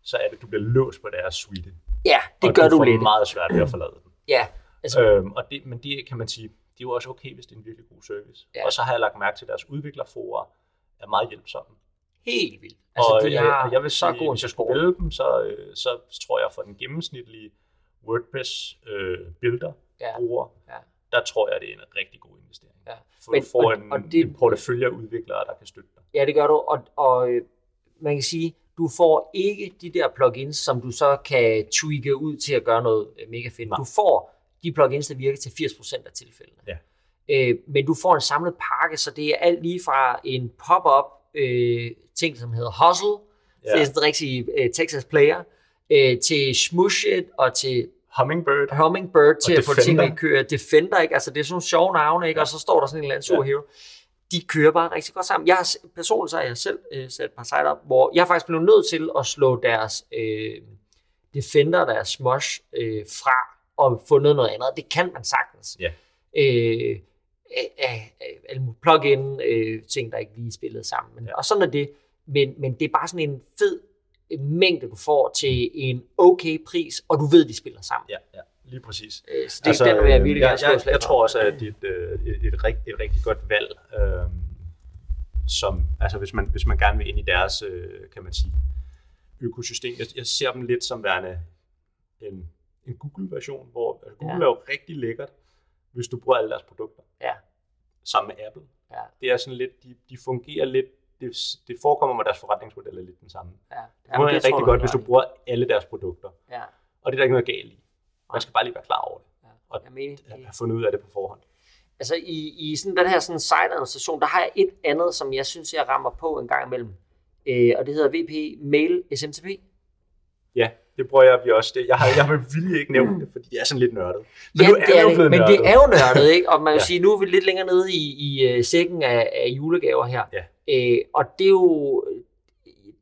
så er det, du bliver låst på deres suite. Ja, det og gør du du lidt. meget svært ved at forlade den. Ja, altså, Øhm, og det, men det kan man sige, det er jo også okay, hvis det er en virkelig god service. Ja. Og så har jeg lagt mærke til, at deres udviklerforer er meget hjælpsomme. helt vildt. Altså, og, de jeg, har og jeg vil så sige, god en hvis jeg skulle vælge dem, så, øh, så tror jeg for den gennemsnitlige WordPress øh, Ja. bruger, Ja. der tror jeg, det er en rigtig god investering. Ja. For Men- får og- en, og det- en portefølje af udviklere, der kan støtte dig. Ja, det gør du. Og, og øh, man kan sige, du får ikke de der plugins, som du så kan tweake ud til at gøre noget øh, mega fedt. Nej. Du får de plugins, der virker til 80% af tilfældene. Ja. Øh, men du får en samlet pakke, så det er alt lige fra en pop-up øh, ting, som hedder Hustle, ja. det er sådan en rigtig øh, Texas Player, øh, til Smush It og til Hummingbird, Hummingbird til at få Defender. tingene at køre. Defender, ikke? Altså, det er sådan nogle sjove navne, ikke? Ja. Og så står der sådan en eller anden superhero. De kører bare rigtig godt sammen. Jeg har personligt så har jeg selv øh, sat et par site op, hvor jeg er faktisk blevet nødt til at slå deres øh, Defender, deres Smush øh, fra og fundet noget andet. Det kan man sagtens. Ja. Øh, af- af- plug-in øh, ting, der ikke lige spillet sammen. Men, Ja. Og sådan er det. Men, men det er bare sådan en fed øh, mængde, du får til en okay pris, og du ved, de spiller sammen. ja, ja, lige præcis. Øh, Så det, altså, den vil jeg virkelig jeg, gerne jeg, et jeg for. tror også, at det er et, øh, et, et, rigt, et rigtig godt valg, øh, som, altså hvis man, hvis man gerne vil ind i deres, øh, kan man sige, økosystem. Jeg, jeg ser dem lidt som værende en, en Google-version, hvor altså Google Ja. er jo rigtig lækkert, hvis du bruger alle deres produkter. Ja. Sammen med Apple. Ja. Det er sådan lidt, de, de fungerer lidt, det, det forekommer mig, at deres forretningsmodel er lidt den samme. Ja, Det er rigtig godt, hvis du bruger alle deres produkter. Ja, Og det er der ikke noget galt i. Man skal bare lige være klar over det. ja. Og Jeg mener, have fundet ud af det på forhånd. altså i, i sådan den her sådan site-administration, der har jeg et andet, som jeg synes, jeg rammer på en gang imellem. Øh, og det hedder VP Mail SMTP. Ja, det bruger jeg vi også. Det. Jeg har, jeg har vildt ikke nævnt det, fordi det er sådan lidt nørdet. Men ja, nu er det er jo det, men nørdet. det er jo nørdet, ikke? Og man vil Ja. sige, nu er vi lidt længere nede i, i uh, sækken af, af julegaver her. Ja. Øh, og det er jo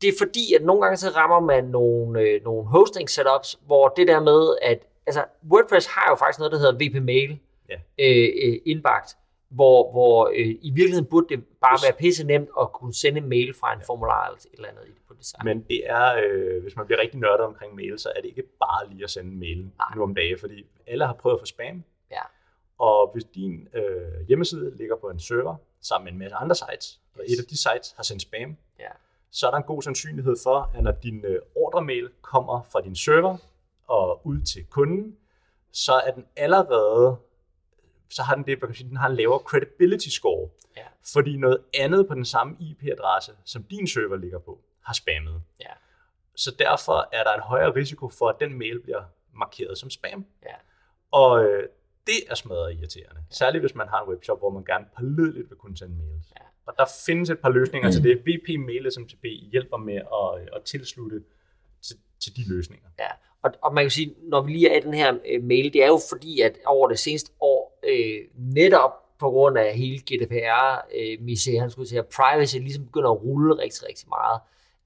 det er fordi, at nogle gange så rammer man nogle, øh, nogle hosting setups, hvor det der med, at altså WordPress har jo faktisk noget, der hedder VP Mail Ja. øh, øh, indbagt, hvor, hvor øh, i virkeligheden burde det bare være pisse nemt at kunne sende en mail fra en formular eller et eller andet på det site. Men det er, øh, hvis man bliver rigtig nørdet omkring mail, så er det ikke bare lige at sende en mail Nej. nu om dagen, fordi alle har prøvet at få spam. Ja. Og hvis din øh, hjemmeside ligger på en server sammen med en masse andre sites, og et af de sites har sendt spam, Ja. så er der en god sandsynlighed for, at når din øh, ordremail kommer fra din server og ud til kunden, så er den allerede, så har den det, man kan sige, den har en lavere credibility score. Ja. Fordi noget andet på den samme IP-adresse, som din server ligger på, har spammet. Ja. Så derfor er der en højere risiko for, at den mail bliver markeret som spam. Ja. Og øh, det er smadret irriterende. Særligt hvis man har en webshop, hvor man gerne pålideligt vil kunne sende mails. Ja. Og der findes et par løsninger til [clears throat] det. VP Mail SMTP hjælper med at, øh, at tilslutte til, til de løsninger. Ja, og, og man kan sige, når vi lige er i den her øh, mail, det er jo fordi, at over det seneste år, øh, netop på grund af hele GDPR, øh, misæren, skulle sige, privacy ligesom begynder at rulle rigtig, rigtig meget,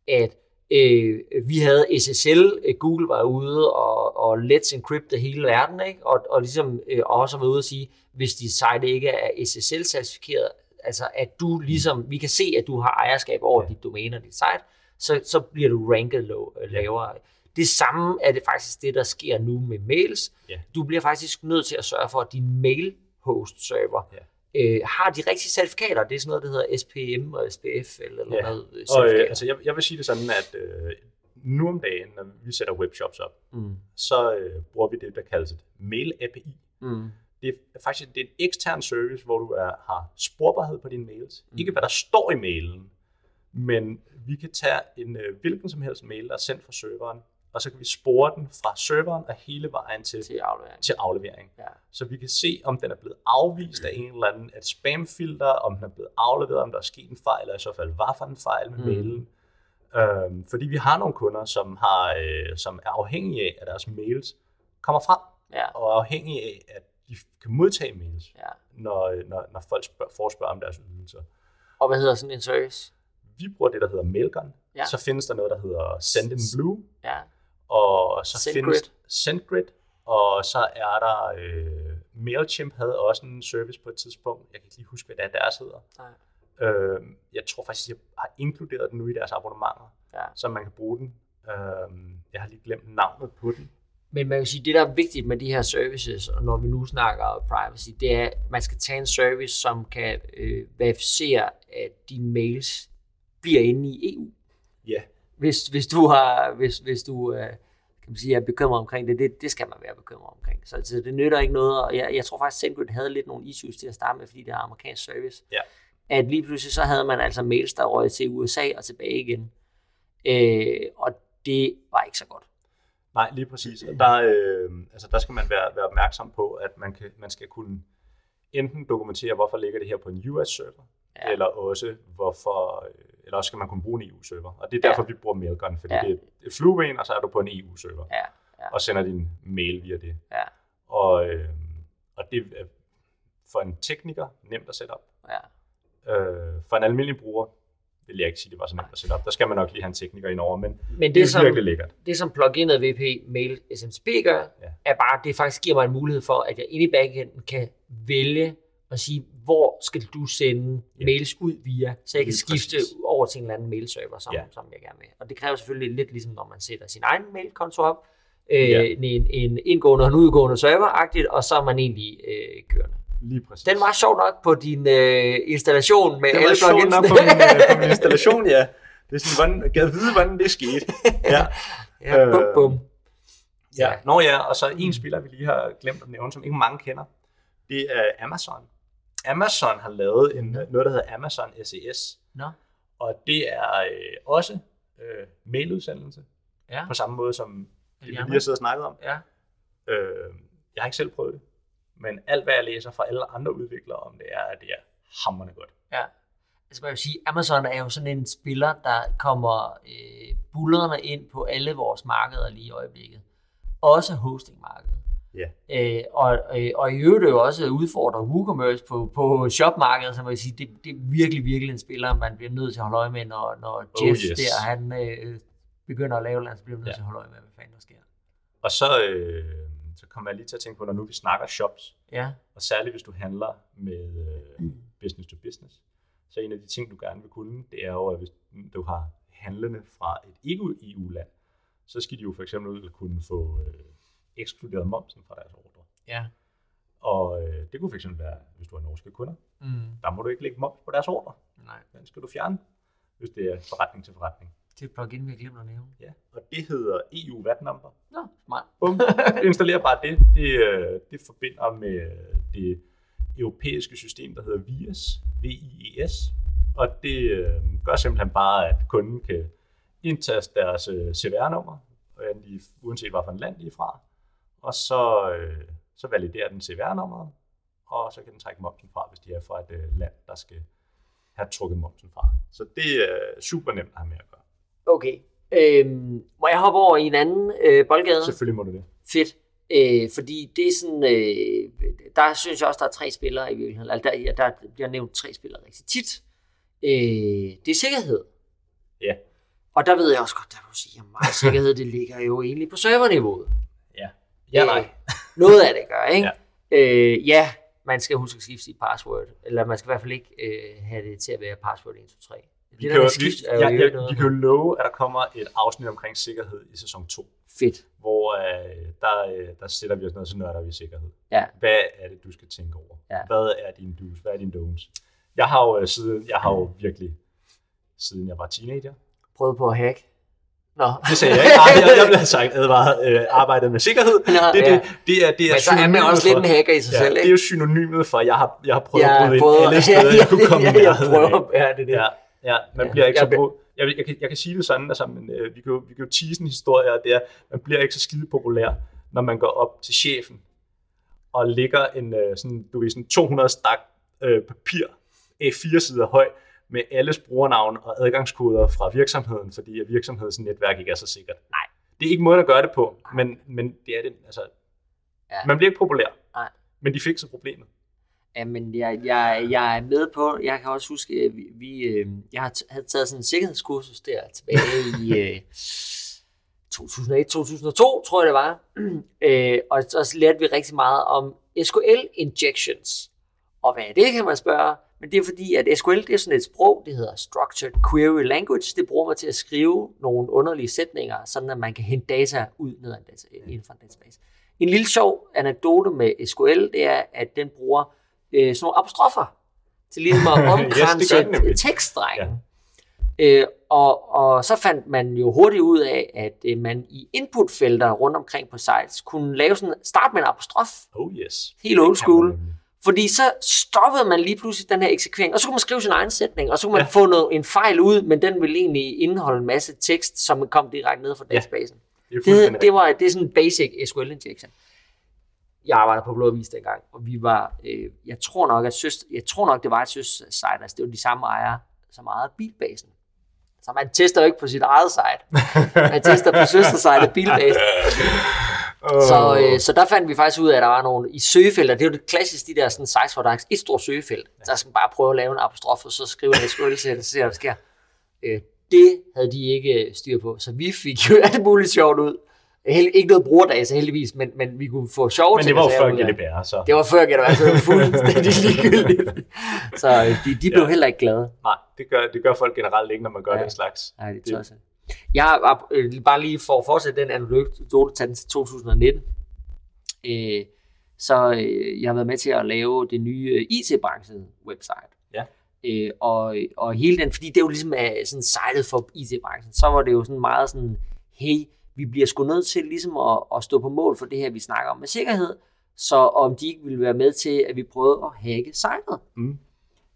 at øh, vi havde SSL, øh, Google var ude og, og let's encrypt det hele verden, ikke? Og, og ligesom øh, også var ude og sige, hvis de site ikke er SSL-certificeret, altså at du ligesom, vi kan se, at du har ejerskab over ja. dit domæne og dit site, så, så bliver du ranket øh, lavere. Det samme er det faktisk det, der sker nu med mails. Ja. Du bliver faktisk nødt til at sørge for, at din mail host server Ja. øh, har de rigtige certifikater. Det er sådan noget, der hedder SPM og SPF eller Ja. noget øh, Og øh, altså, jeg, jeg vil sige det sådan, at øh, nu om dagen, når vi sætter webshops op, mm. så øh, bruger vi det, der kaldes et mail API. Mm. Det er faktisk det er en ekstern service, hvor du er, har sporbarhed på dine mails. Mm. Ikke hvad der står i mailen, men vi kan tage en øh, hvilken som helst mail, der er sendt fra serveren, og så kan vi spore den fra serveren og hele vejen til, til aflevering. til aflevering. Ja. Så vi kan se, om den er blevet afvist af en eller anden et spamfilter, om den er blevet afleveret, om der er sket en fejl, eller i så fald hvad for en fejl med Mm. mm. mailen. Øhm, fordi vi har nogle kunder, som, har, øh, som er afhængige af, at deres mails kommer frem, Ja. og er afhængige af, at de kan modtage mails, ja. når, når, når folk spørger, forespørger om deres ydelser. Og hvad hedder sådan en service? Vi bruger det, der hedder Mailgun. Ja. Så findes der noget, der hedder Send in Blue, Ja. og så SendGrid. findes SendGrid, og så er der øh, MailChimp havde også en service på et tidspunkt. Jeg kan ikke lige huske, hvad det er, deres hedder. Nej. Øh, jeg tror faktisk, jeg har inkluderet den nu i deres abonnementer, Ja. så man kan bruge den. Øh, jeg har lige glemt navnet på den. Men man kan sige, det der er vigtigt med de her services, og når vi nu snakker privacy, det er, at man skal tage en service, som kan øh, verificere, at dine mails bliver inde i EU. Ja, Hvis, hvis du har, hvis, hvis du øh, kan man sige, er bekymret omkring det, det, det skal man være bekymret omkring. Så, så det nytter ikke noget, og jeg, jeg tror faktisk, SendGrid havde lidt nogle issues til at starte med, fordi det er amerikansk service. Ja. At lige pludselig så havde man altså mails, der røg til USA og tilbage igen. Øh, og det var ikke så godt. nej, lige præcis. Og der, øh, altså, der skal man være, være opmærksom på, at man, kan, man skal kunne enten dokumentere, hvorfor ligger det her på en US-server, ja. eller også hvorfor, øh, eller også skal man kunne bruge en EU-server. Og det er Ja. derfor, vi bruger Mailgun, fordi Ja. ja. det er flueben, og så er du på en EU-server, Ja, ja. og sender din mail via det. Ja. Og, øh, og det er for en tekniker nemt at sætte op. ja. Øh, for en almindelig bruger vil jeg ikke sige, det var så nemt at sætte op. Der skal man nok lige have en tekniker ind over, men Men det, det, er som, virkelig lækkert. det som pluginet VP Mail SMTP gør, Ja. er bare, at det faktisk giver mig en mulighed for, at jeg inde i backenden kan vælge og sige, hvor skal du sende Ja. mails ud via, så jeg kan skifte præcis. over til en eller anden mailserver, som, Ja. som jeg gerne vil. Og det kræver selvfølgelig lidt ligesom, når man sætter sin egen mailkonto op, øh, Ja. en, en indgående og en udgående server-agtigt, og så er man egentlig øh, kørende. Lige præcis. Den var sjov nok på din øh, installation med alle var plugins. nok på min, øh, på min installation, ja. Det er sådan, hvordan, gad vide, hvordan det skete. Ja. [laughs] ja, bum, bum. ja. Nå ja, og så en spiller, vi lige har glemt at nævne, som ikke mange kender. Det er Amazon. Amazon har lavet en, noget, der hedder Amazon SES. Nå, Og det er øh, også øh, mailudsendelse, ja. på samme måde som det, vi lige har siddet og snakket om. Ja. Øh, jeg har ikke selv prøvet det, men alt hvad jeg læser fra alle andre udviklere om det er, at det er hammerende godt. Ja. Altså man vil sige, Amazon er jo sådan en spiller, der kommer øh, bullerne ind på alle vores markeder lige i øjeblikket. Også hostingmarkedet. Ja. Øh, og, øh, og i øvrigt er jo også udfordrer WooCommerce på, på shopmarkedet, så man vil sige, det, det er virkelig, virkelig en spiller, man bliver nødt til at holde øje med, når, når Oh, Jeff yes. der, han øh, begynder at lave noget, så bliver man nødt Ja. til at holde øje med, hvad fanden der sker. Og så, øh, så kommer jeg lige til at tænke på, når nu vi snakker shops, Ja, og særligt hvis du handler med øh, business to business, så en af de ting, du gerne vil kunne, det er jo, at hvis du har handlende fra et ikke-EU-land, så skal de jo for eksempel kunne få øh, ekskluderet momsen fra deres ordre. ja. Og øh, det kunne eksempel være, hvis du har norske kunder, Mm, der må du ikke lægge moms på deres ordre. nej, Den skal du fjerne, hvis det er forretning til forretning. det er et plugin, vi har glemt at nævne. Ja. Og det hedder EU VAT number. Nå, smart. Bum. Installér bare det. Det, øh, det forbinder med det europæiske system, der hedder VIES, V-I-E-S. Og det øh, gør simpelthen bare, at kunden kan indtaste deres øh, CVR-nummer, uanset hvilken land de er fra. Og så, øh, så validerer den CVR-nummeret, og så kan den trække momsen fra, hvis de er fra et øh, land, der skal have trukket momsen fra. Så det er super nemt at have med at gøre. Okay, Øhm, må jeg hoppe over i en anden øh, boldgade? Selvfølgelig må du det. Fedt. Øh, fordi det er sådan, øh, der synes jeg også, der er tre spillere i virkeligheden. Altså, der, der bliver nævnt tre spillere rigtig tit. Øh, det er sikkerhed. Ja. Og der ved jeg også godt, der vil sige, at meget sikkerhed, det ligger jo egentlig på serverniveauet. Ja. Ja, nej. Øh, noget af det gør, ikke? Ja. Øh, ja, man skal huske at skifte sit password, eller man skal i hvert fald ikke øh, have det til at være password 1, 2, 3. Vi Det kan, der jo, vi, skift er ja, ja, vi kan jo love, at der kommer et afsnit omkring sikkerhed i sæson 2, Fedt. hvor øh, der, øh, der sætter vi os ned, så nørder vi sikkerhed. Ja. Hvad er det, du skal tænke over? Ja. Hvad er dine do's? Hvad er dine don'ts? Jeg har jo øh, siden, jeg har jo virkelig, siden jeg var teenager, Prøv på at hack. Nå. det sagde jeg ikke. Ej, jeg, jeg blev sagt advaret øh, arbejdet med sikkerhed. Nå, Det, ja. det, det er, det er Men så er man også lidt en hacker i sig ja, selv, det er ikke? jo synonymet for, at jeg har, jeg har prøvet Jeg at bryde ind prøver- alle [laughs] steder, jeg kunne komme ja, jeg af. prøver, ja, det er det. Ja, ja man Ja. bliver ikke så Jeg- brug. Jeg, vil- jeg, kan, jeg kan sige det sådan, altså, men, øh, vi, kan jo, vi kan jo tease en historie, og det er, man bliver ikke så skide populær, når man går op til chefen og lægger en øh, sådan, du ved, sådan 200 stak øh, papir, A4-sider høj, med alles brugernavn og adgangskoder fra virksomheden, fordi at virksomhedens netværk ikke er så sikkert. Nej. Det er ikke måden at gøre det på, men, men det er det. Altså, Ja. Man bliver ikke populær, Nej. men de fikser problemet. Jamen, jeg, jeg, jeg er med på, jeg kan også huske, at vi, vi, øh, jeg havde taget sådan en sikkerhedskursus der tilbage i [laughs] øh, 2001-2002, tror jeg det var. [clears throat] øh, og så lærte vi rigtig meget om SQL injections. Og hvad er det, kan man spørge? Men det er fordi, at SQL det er sådan et sprog, det hedder Structured Query Language. Det bruger man til at skrive nogle underlige sætninger, sådan at man kan hente data ud ned en data, inden for en database. En lille sjov anekdote med SQL, det er, at den bruger øh, sådan nogle apostrofer til ligesom [laughs] at Yes, omkranse den nemlig. tekststrengen. Øh, og, og så fandt man jo hurtigt ud af, at øh, man i inputfelter rundt omkring på sites kunne lave sådan, starte med en apostrof, Oh yes. helt old school. Fordi så stoppede man lige pludselig den her eksekvering, og så kunne man skrive sin egen sætning, og så kunne man Ja. ja. få noget, en fejl ud, men den ville egentlig indeholde en masse tekst, som kom direkte ned fra Ja. databasen. Det er Det, fuldstændig det, var, det er sådan en basic SQL injection. Jeg arbejdede på Blå Avis dengang, og vi var, øh, jeg tror nok, at søster, jeg tror nok, det var et søstersite, altså det var de samme ejere, som ejede bilbasen. Så man tester jo ikke på sit eget site. Man tester på [laughs] søstersite bilbasen. Så, øh, så der fandt vi faktisk ud af, at der var nogle i søgefelter. Det er jo det klassiske, de der sådan sites, hvor der er et stort søgefelt. Der skal man bare prøve at lave en apostrof, og så skrive en SQL til, og se, hvad der sker. Øh, det havde de ikke styr på, så vi fik jo [laughs] alt muligt sjovt ud. Held, ikke noget brugerdata heldigvis, men, men vi kunne få sjove Men ting det var og jo sager før. GDPR, så Det var før GDPR, så det var fuldstændig [laughs] ligegyldigt. Så øh, de, de blev Ja. heller ikke glade. nej, det gør, det gør folk generelt ikke, når man gør Ja. den slags. Nej, det Det-. Jeg har øh, bare lige for at fortsætte den anekdote, til 2019. Øh, så øh, jeg har været med til at lave det nye øh, IT-branchen website. Ja. Øh, og, og hele den, fordi det er jo ligesom er sådan sitet for IT-branchen, så var det jo sådan meget sådan, hey, vi bliver sgu nødt til ligesom at, at stå på mål for det her, vi snakker om med sikkerhed, så om de ikke ville være med til, at vi prøvede at hacke sitet. Mm.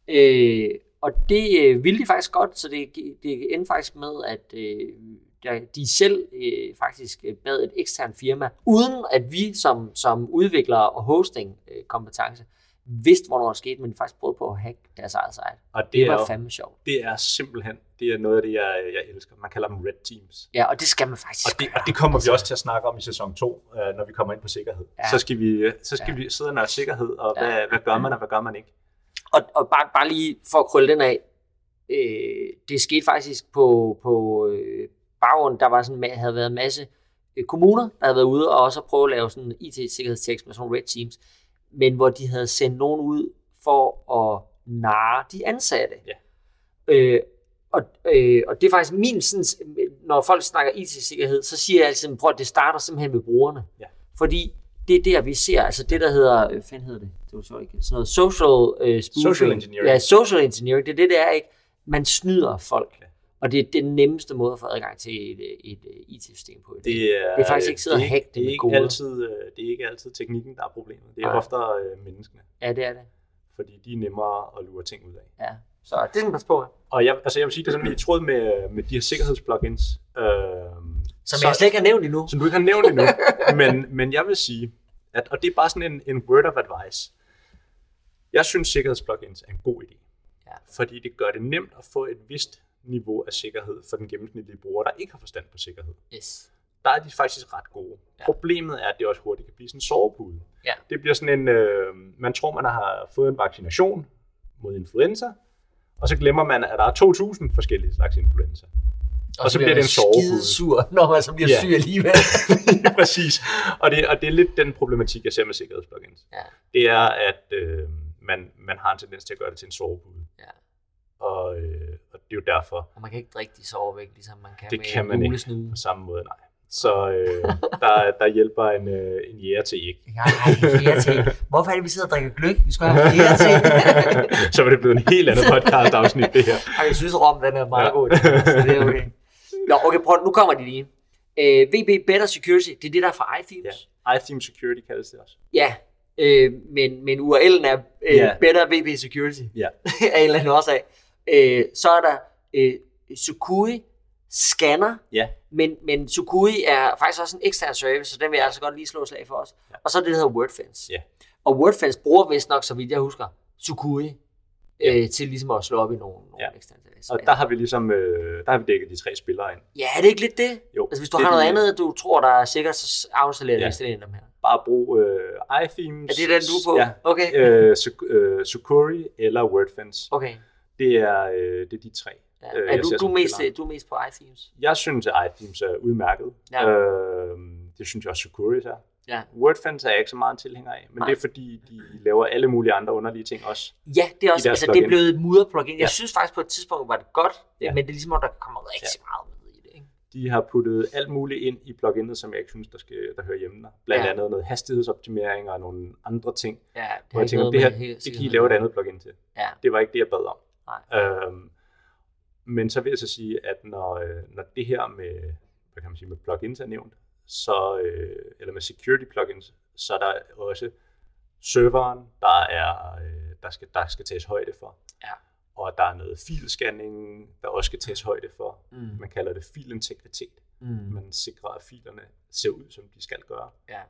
Øh, og det øh, ville de faktisk godt, så det, det endte faktisk med, at øh, de selv øh, faktisk øh, bad et eksternt firma, uden at vi som, som udviklere og hosting øh, kompetence vidste, hvornår det skete, men de faktisk prøvede på at hacke deres eget site. Og det, Det er, var jo, fandme sjovt. det er simpelthen det er noget af det, jeg, jeg elsker. Man kalder dem red teams. Ja, og det skal man faktisk Og det, og det kommer vi også til at snakke om i sæson 2, øh, når vi kommer ind på sikkerhed. Ja. Så skal vi, så skal Ja. vi sidde og sikkerhed, og Ja. hvad, hvad gør man, og hvad gør man ikke? Og, og bare, bare lige for at krølle den af, øh, det skete faktisk på, på øh, baggrund, der var sådan, havde været en masse øh, kommuner, der havde været ude og også prøve at lave sådan IT-sikkerhedstekst med sådan red teams, men hvor de havde sendt nogen ud for at narre de ansatte. Ja. Øh, og, øh, og det er faktisk min, sådan, når folk snakker IT-sikkerhed, så siger jeg altid, prøv at det starter simpelthen med brugerne. Ja. Fordi det er der, vi ser, altså det, der hedder, øh, hvad fanden hedder det? Det var så ikke, sådan noget social øh, spoofing. Social engineering. Ja, social engineering, det er det, det er, ikke? Man snyder folk. Ja. Og det er den nemmeste måde at få adgang til et, et, et IT-system på. Det er, Det er faktisk ikke sidde og det er hacke det det er med ikke altid, øh, det er ikke altid teknikken, der er problemet. Det er Nej. oftere øh, menneskene, Ja, det er det. fordi de er nemmere at lure ting ud af. Ja. Så det skal man passe på. Og jeg, altså jeg vil sige, det er sådan i tråd med, med de her sikkerhedsplugins. Øh, Som jeg slet ikke har nævnt endnu. som du ikke har nævnt endnu. [laughs] men, men jeg vil sige, at, og det er bare sådan en, en word of advice. Jeg synes, sikkerhedsplugins er en god idé. Ja. Fordi det gør det nemt at få et vist niveau af sikkerhed for den gennemsnitlige bruger, der ikke har forstand på sikkerhed. Yes. Der er de faktisk ret gode. Ja. Problemet er, at det også hurtigt kan blive sådan en sovepude. Ja. Det bliver sådan en, øh, man tror, man har fået en vaccination mod influenza, og så glemmer man, at der er 2.000 forskellige slags influenza. Og så bliver det en sovepude. sur, [laughs] når man så bliver Ja. syg alligevel. [laughs] Præcis. Og det, og det er lidt den problematik, jeg ser med sikkerhedsplugins. ja. Det er, at øh, man, man har en tendens til at gøre det til en sovepude. Ja. Og, øh, og det er jo derfor, Og man kan ikke drikke de sover væk, ligesom man kan Det med kan man ikke. på samme måde, nej. Så øh, der, der hjælper en, øh, en jæger til ikke. Ja, ej, flere ting. Hvorfor er det, vi sidder og drikker gløk? Vi skal have ting. [laughs] så var det blevet en helt anden podcast afsnit, det her. Ej, jeg synes, Rom den er meget Ja. god. Så det er okay. Nå, okay, prøv, nu kommer de lige. Øh, VB Better Security, det er det, der er fra iThemes. Ja. iTheme Security kaldes det også. Ja, øh, men, men URL'en er øh, Ja. Better VB Security. Ja. [laughs] af en eller anden årsag. Øh, så er der øh, Sukui Scanner, Ja. men, men Sukui er faktisk også en ekstern service, så den vil jeg altså godt lige slå slag for os. Ja. Og så er det, der hedder WordFence. Ja. Og WordFence bruger vist nok, så vidt jeg husker, Sukui Ja. øh, til ligesom at slå op i nogle, nogle Ja. eksterne Og der har vi ligesom, øh, der har vi dækket de tre spillere ind. Ja, er det ikke lidt det? Jo, Altså hvis du har noget de- andet, du tror, der er sikkert, så afstallerer Ja. ja. dem her. Bare brug øh, iThemes. Er det den, du er på? Ja. Okay. Øh, Su- øh, Sucuri eller WordFence. Okay. Det er, øh, det er de tre. Ja. Øh, er du, du, mest, spiller. du er mest på iThemes? Jeg synes, at iThemes er udmærket. Ja. Øh, det synes jeg også, Sucuri er. Ja. WordFence er jeg ikke så meget en tilhænger af, men Nej. det er fordi, de laver alle mulige andre underlige ting også. Ja, det er også, altså det er plugin. blevet et mudder plugin. Jeg Ja. synes faktisk på et tidspunkt var det godt, Ja. men det er ligesom, at der kommer rigtig meget med i det. Ikke? De har puttet alt muligt ind i pluginet, som jeg ikke synes, der, skal, der hører hjemme der. Blandt Ja. andet noget hastighedsoptimering og nogle andre ting. Ja, det Hvor jeg tænker, det her, det kan I lave et andet plugin til. Ja. Det var ikke det, jeg bad om. Nej. Øhm, men så vil jeg så sige, at når, øh, når det her med, hvad kan man sige, med plugins er nævnt, så, øh, eller med security plugins, så er der også serveren, der, er, øh, der, skal, der skal tages højde for. Ja. Og der er noget filscanning, der også skal tages højde for. Mm. Man kalder det filintegritet. Mm. Man sikrer, at filerne ser ud, som de skal gøre. Ja.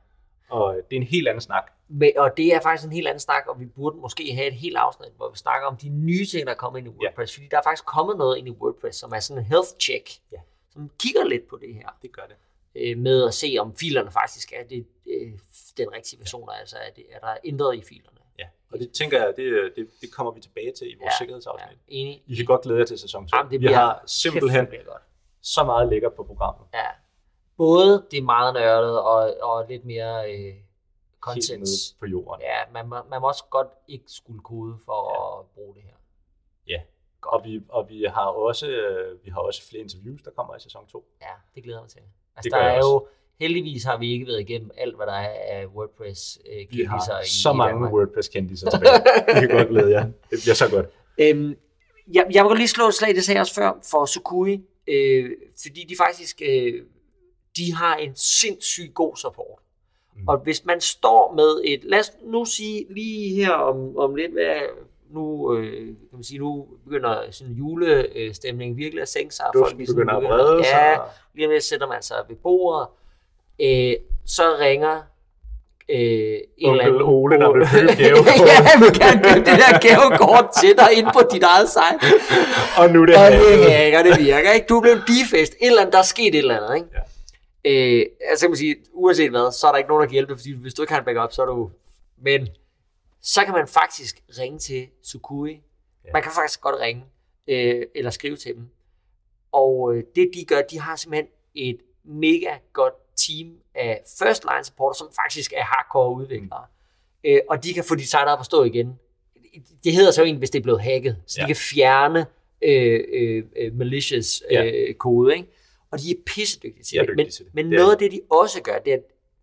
Og det er en helt anden snak. Men, og det er faktisk en helt anden snak, og vi burde måske have et helt afsnit, hvor vi snakker om de nye ting, der er kommet ind i WordPress. Fordi der er faktisk kommet noget ind i WordPress, som er sådan en health check, Ja. som kigger lidt på det her. Det gør det. Øh, med at se, om filerne faktisk er det, øh, den rigtige version, altså er, det, er der ændret i filerne. Ja. Og det tænker jeg, det, det, det kommer vi tilbage til i vores Ja, ja, sikkerhedsafsnit. Ja, enig. I kan godt glæde jer til sæson 2. Jamen, det Vi har simpelthen Kæft, godt. så meget lækkert på programmet. Ja. Både det meget nørdet og, og lidt mere øh, content. på jorden. Ja, man, må- man må også godt ikke skulle kode for ja. at bruge det her. Ja. Og vi, og vi har også øh, vi har også flere interviews, der kommer i sæson 2. Ja, det glæder jeg mig til. Altså, Det der er også. jo, heldigvis har vi ikke været igennem alt, hvad der er af WordPress øh, Vi har i, så i mange Danmark. WordPress-kendiser tilbage. I kan godt glæde jer. Det bliver så godt. Øhm, jeg, jeg vil godt lige slå et slag, det sagde jeg også før, for Sukui, øh, fordi de faktisk, øh, de har en sindssygt god support. Mm. Og hvis man står med et, lad os nu sige lige her om, om lidt, hvad nu, øh, kan man sige, nu begynder sådan julestemningen virkelig at sænke sig. Duften ligesom begynder at brede sig. Ja, lige om lidt sætter man sig ved bordet. Øh, så ringer øh, en eller anden... Onkel Ole, der vil købe [laughs] gavekort. ja, vil gerne købe det der gavekort til dig ind på dit eget site. Og nu det Og det hænger, det virker, ikke? Du blevet defaced. Et eller andet, der er sket et eller andet, ikke? Ja. Øh, altså kan man sige, uanset hvad, så er der ikke nogen, der kan hjælpe dig, fordi hvis du ikke har en backup, så er du... Men så kan man faktisk ringe til Sukui. Ja. Ja. Man kan faktisk godt ringe, øh, eller skrive til dem. Og øh, det de gør, de har simpelthen et mega godt team af first line supporter, som faktisk er hardcore udviklere. Mm. Øh, og de kan få de site op at stå igen. Det hedder så egentlig, hvis det er blevet hacket. Så ja. Ja. de kan fjerne øh, øh, øh, malicious Ja. øh, kode, ikke? Og de er pissedygtige til De er det. Men, til det. men noget af de. det, de også gør, det er,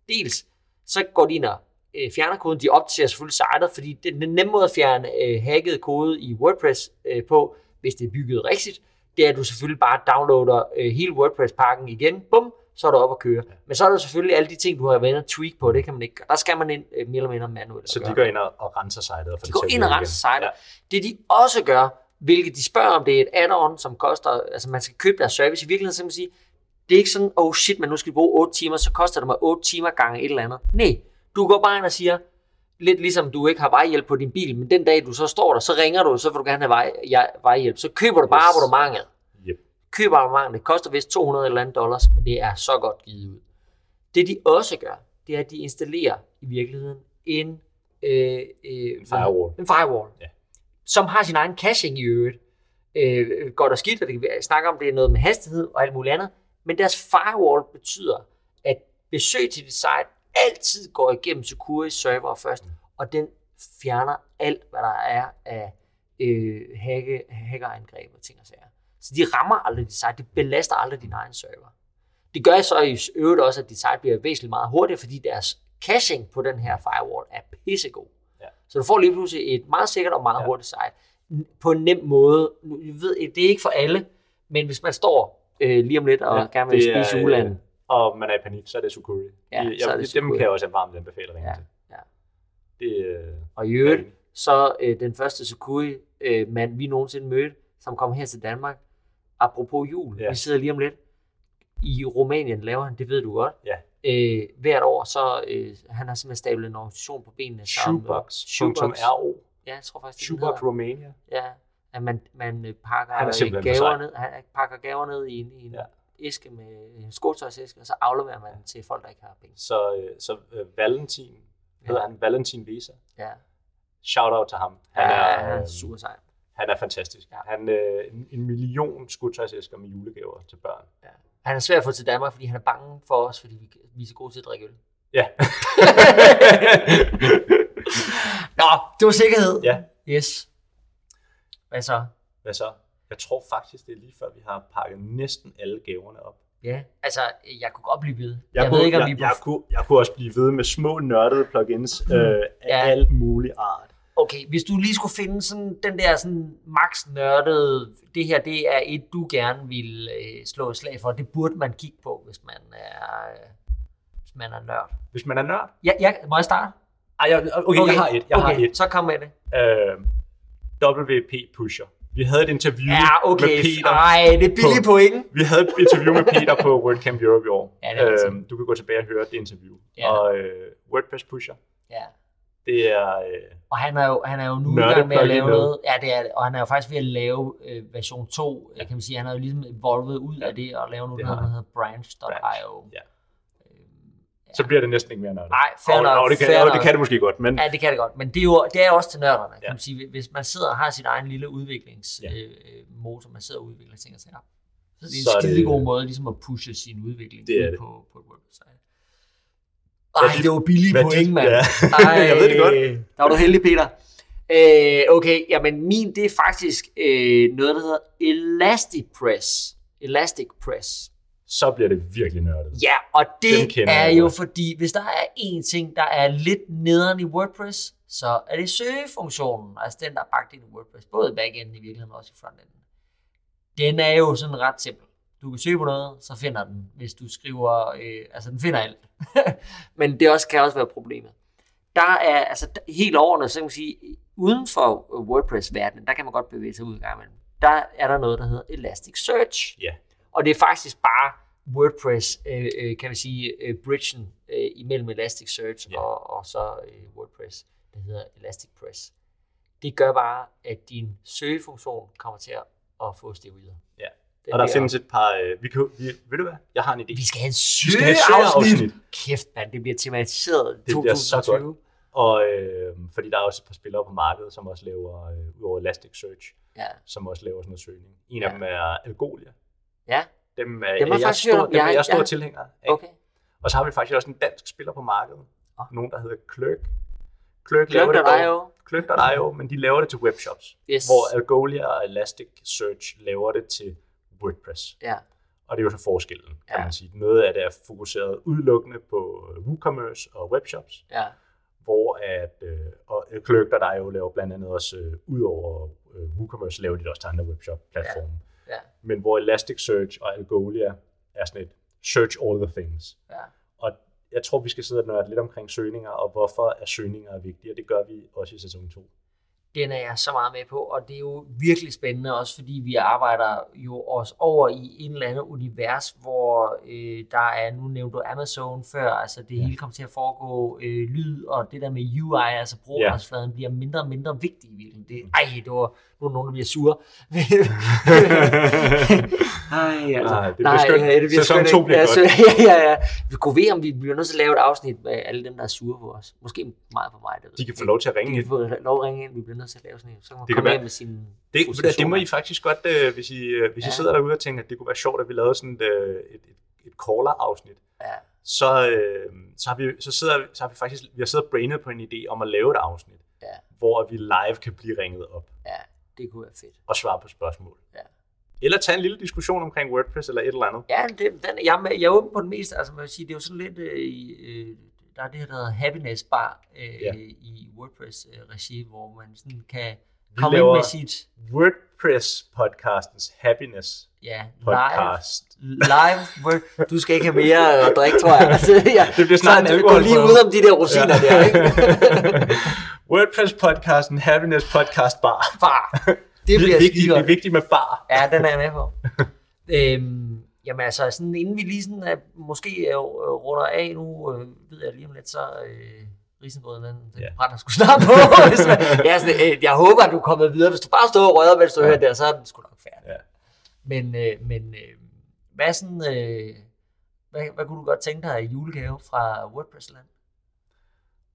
dels, så går de ind og øh, fjerner koden. De opdaterer selvfølgelig sitet, fordi det er den nemme måde at fjerne øh, hacket kode i WordPress øh, på, hvis det er bygget rigtigt, det er, at du selvfølgelig bare downloader øh, hele WordPress-pakken igen, bum, så er du op at køre. Men så er der selvfølgelig alle de ting, du har været inde og tweak på, det kan man ikke gøre. Der skal man ind øh, mere eller mindre manuelt. Så de går ind og, og renser sitet. De det går ind og renser sitet. Det de også gør, hvilket de spørger om, det er et add-on, som koster, altså man skal købe deres service. I virkeligheden så kan man sige, det er ikke sådan, oh shit, men nu skal vi bruge 8 timer, så koster det mig 8 timer gange et eller andet. Nej, du går bare ind og siger, lidt ligesom du ikke har vejhjælp på din bil, men den dag du så står der, så ringer du, så vil du gerne have vej, ja, vejhjælp. Så køber du bare Yes. abonnementet. køber abonnementet. Det koster vist 200 eller andet dollars, men det er så godt givet ud. Det de også gør, det er, at de installerer i virkeligheden en, øh, øh, En firewall. en firewall, Ja. som har sin egen caching i øvrigt. Øh, godt og skidt, og det kan snakke om, det er noget med hastighed og alt muligt andet. Men deres firewall betyder, at besøg til dit site altid går igennem Sucuri server først, og den fjerner alt, hvad der er af øh, hacke, hackerangreb og ting og sager. Så de rammer aldrig dit site, det belaster aldrig din egen server. Det gør så i øvrigt også, at dit site bliver væsentligt meget hurtigere, fordi deres caching på den her firewall er pissegod. Ja. Så du får lige pludselig et meget sikkert og meget Ja. hurtigt site på en nem måde. Nu, Jeg ved, det er ikke for alle, men hvis man står øh, lige om lidt og Ja, gerne vil spise øh, juleanden, Og man er i panik, så er det Sukuri. Ja, jeg, så er det dem kan jeg også varmt anbefale ringe Ja, til. ja. Det, øh, og i øvrigt, så øh, den første Sukui øh, mand, vi nogensinde mødte, som kom her til Danmark, apropos jul, Ja. vi sidder lige om lidt, i Rumænien laver han, det ved du godt, Ja. øh, hvert år, så øh, han har simpelthen stablet en organisation på benene. Shoebox.ro Ja, jeg tror faktisk, det Shoebox. Romania. Ja, at man, man øh, pakker Han gaver ned, han pakker gaver ned i en, i en Ja. Ja. æske med en skotøjsæske, og så afleverer man den til folk, der ikke har penge. Så, øh, så øh, Valentin, hedder Ja. han Valentin Visa. Ja, Shout out til ham. Han han er, han er øh, super sej. han er fantastisk. Ja. Han øh, en, en million skudtøjsæsker med julegaver til børn. Han er svær at få til Danmark, fordi han er bange for os, fordi vi, vi er så gode til at drikke øl. Ja. [laughs] Nå, det var sikkerhed. ja. Yes. Hvad så? Hvad så? Jeg tror faktisk, det er lige før, vi har pakket næsten alle gaverne op. Ja, altså, jeg kunne godt blive ved. Jeg, Jeg, kunne, ved ikke, om jeg, vi jeg, kunne, jeg kunne også blive ved med små nørdede plugins øh, af Ja. alt mulig art. Okay, hvis du lige skulle finde sådan, den der sådan max nørdede, det her, det er et, du gerne vil øh, slå et slag for. Det burde man kigge på, hvis man er, øh, hvis man er nørd. Hvis man er nørd. Ja, ja, må jeg starte? Ej, jeg, okay, okay, jeg har et. Jeg okay, har et. så kom med det. Øh, WP Pusher. Vi havde et interview Ja, okay. med Peter. Ej, det er billigt point. Vi havde et interview med Peter på WordCamp Europe i år. Ja, det er øhm, du kan gå tilbage og høre det interview. Ja. Og øh, WordPress Pusher, Ja. det er... Øh, Og han er jo, han er jo nu i gang med at lave noget. Ja, det er det. Og han er jo faktisk ved at lave øh, version 2. Ja. Kan man sige, han har jo ligesom evolvet ud Ja. af det og lave noget, der hedder branch.io. Ja. Så bliver det næsten ikke mere nørdet. Nej, fair og, nok, og, det kan, fair og det kan det måske godt, men Ja, det kan det godt. Men det er jo det er også til nørderne, kan Ja. man sige. Hvis man sidder og har sin egen lille udviklingsmotor, Ja. øh, motor, man sidder og udvikler ting og sager, så det er Så en det- skide god måde ligesom at pushe sin udvikling Det er det. på, på et website. Ej, det var billige hvad point, mand. Ja. Ej, [laughs] jeg ved det godt. Der var du heldig, Peter. Øh, okay, jamen min, det er faktisk øh, noget, der hedder Elastic Press. Elastic Press. Så bliver det virkelig nørdet. Ja, og det er jo godt. fordi, hvis der er én ting, der er lidt nederen i WordPress, så er det søgefunktionen, altså den, der er bagt ind i WordPress, både i backenden i virkeligheden og også i frontenden. Den er jo sådan ret simpel. Du kan søge på noget, så finder den, hvis du skriver, øh, altså den finder alt. [laughs] Men det også kan også være problemet. Der er, altså helt overordnet, så kan man sige, uden for WordPress-verdenen, der kan man godt bevæge sig ud i gang imellem. Der er der noget, der hedder Elasticsearch. Ja. Og det er faktisk bare WordPress, øh, øh, kan man sige, øh, bridgen øh, imellem Elasticsearch Ja. og, og så øh, WordPress, der hedder Elastic Press. Det gør bare, at din søgefunktion kommer til at, at få steroider. Ja. Den Og der bliver- findes et par... Øh, vi kan, vi, ved du hvad? Jeg har en idé. Vi skal have en søgeafsnit. Kæft, mand, det bliver tematiseret i Det bliver så 2020. Og øh, fordi der er også et par spillere på markedet, som også laver, øh, udover Elasticsearch, Ja. som også laver sådan noget søgning. En Ja. af dem er Algolia. Ja, Dem er, har jeg, jeg faktisk stor, dem er Jeg- stor ja. tilhænger af. okay. Og så har vi faktisk også en dansk spiller på markedet. Ah. Nogen, der hedder laver det Clerk.io. Clerk.io, men de laver det til webshops. Yes. Hvor Algolia og Elasticsearch laver det til WordPress. Ja, Og det er jo så forskellen, kan Ja. man sige. Noget af det er fokuseret udelukkende på øh, WooCommerce og webshops, ja, hvor at, øh, og Clerk.io laver blandt andet også, øh, ud over øh, WooCommerce, laver de det også til andre webshop-platforme. ja, Men hvor Elasticsearch og Algolia er sådan et search all the things. ja. Og jeg tror, vi skal sidde og nørde lidt omkring søgninger, og hvorfor er søgninger vigtige, og det gør vi også i sæson 2. Den er jeg så meget med på, og det er jo virkelig spændende, også fordi vi arbejder jo også over i en eller anden univers, hvor øh, der er, nu nævnte du Amazon før, altså det Ja. hele kommer til at foregå øh, lyd, og det der med UI, altså brugerfladen, bliver mindre og mindre vigtig i virkeligheden. Ej, det var, nu er nogen, der bliver sure. [laughs] Ej, altså. Nej, det bliver skønt. ja, det bliver Sæson skønt, to ikke? bliver ja, godt. Ja, ja, ja. Vi kunne ved, om vi bliver nødt til at lave et afsnit med alle dem, der er sure på os. Måske meget på mig. Det De kan få lov til at ringe De ind. kan få lov at ringe ind. Vi bliver nødt til at lave sådan en. Så kan man Det kan komme være- med sine Det, det må frustrationer. I faktisk godt, øh, hvis I, øh, hvis I Ja. sidder derude og tænker, at det kunne være sjovt, at vi lavede sådan et, øh, et, et, et caller-afsnit. Ja. Så, øh, så, har vi, så, sidder, så har vi faktisk vi har siddet og brainet på en idé om at lave et afsnit, Ja. hvor vi live kan blive ringet op Ja, det kunne være fedt. og svare på spørgsmål. Ja. Eller tage en lille diskussion omkring WordPress eller et eller andet. Ja, det, den, jeg, jeg er åben på den meste. Altså, man vil sige, det er jo sådan lidt... Øh, i, øh, der er det her, der hedder Happiness Bar øh, Ja. i WordPress-regi, hvor man sådan kan Vi komme ind med sit WordPress-podcastens happiness ja, podcast. live, live Word. Du skal ikke have mere at drikke, tror jeg. [laughs] Altså, ja. Det bliver snart en Så, Gå lige ud om de der rosiner Ja. der, ikke? [laughs] WordPress-podcasten Happiness Podcast Bar. Bar. Det bliver er vigtigt, det er vigtigt med bar. Ja, den er jeg med på. [laughs] øhm, jamen altså, sådan, inden vi lige sådan, måske øh, runder af nu, øh, ved jeg lige om lidt, så øh, risengrøden, den, den Ja. brænder sgu snart på. [laughs] Hvis man, ja, sådan, øh, jeg håber, at du er kommet videre. Hvis du bare står og rører, mens du Ja. hører der, så er den sgu nok færdig. Ja. Men, øh, men øh, hvad, sådan, øh, hvad, hvad kunne du godt tænke dig i julegave fra WordPress-land?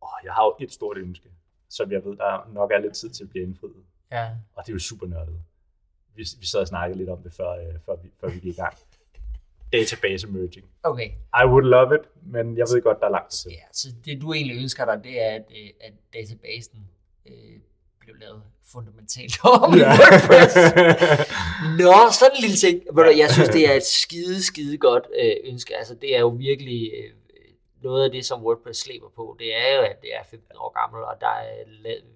Oh, jeg har jo et stort ønske, som jeg ved, der nok er lidt tid til at blive indfriet. Ja. Og det er jo super nørdet. Vi, vi sad og snakkede lidt om det, før, øh, før, vi, før vi gik i gang. Database merging. Okay. I would love it, men jeg ved godt, der er langt til. Ja, så det du egentlig ønsker dig, det er, at, øh, at databasen øh, blev lavet fundamentalt om i WordPress. [laughs] Nå, sådan en lille ting. Jeg synes, det er et [laughs] skide, skide godt øh, ønske. Altså, det er jo virkelig øh, noget af det, som WordPress slæber på. Det er jo, at det er 15 år gammelt, og der er,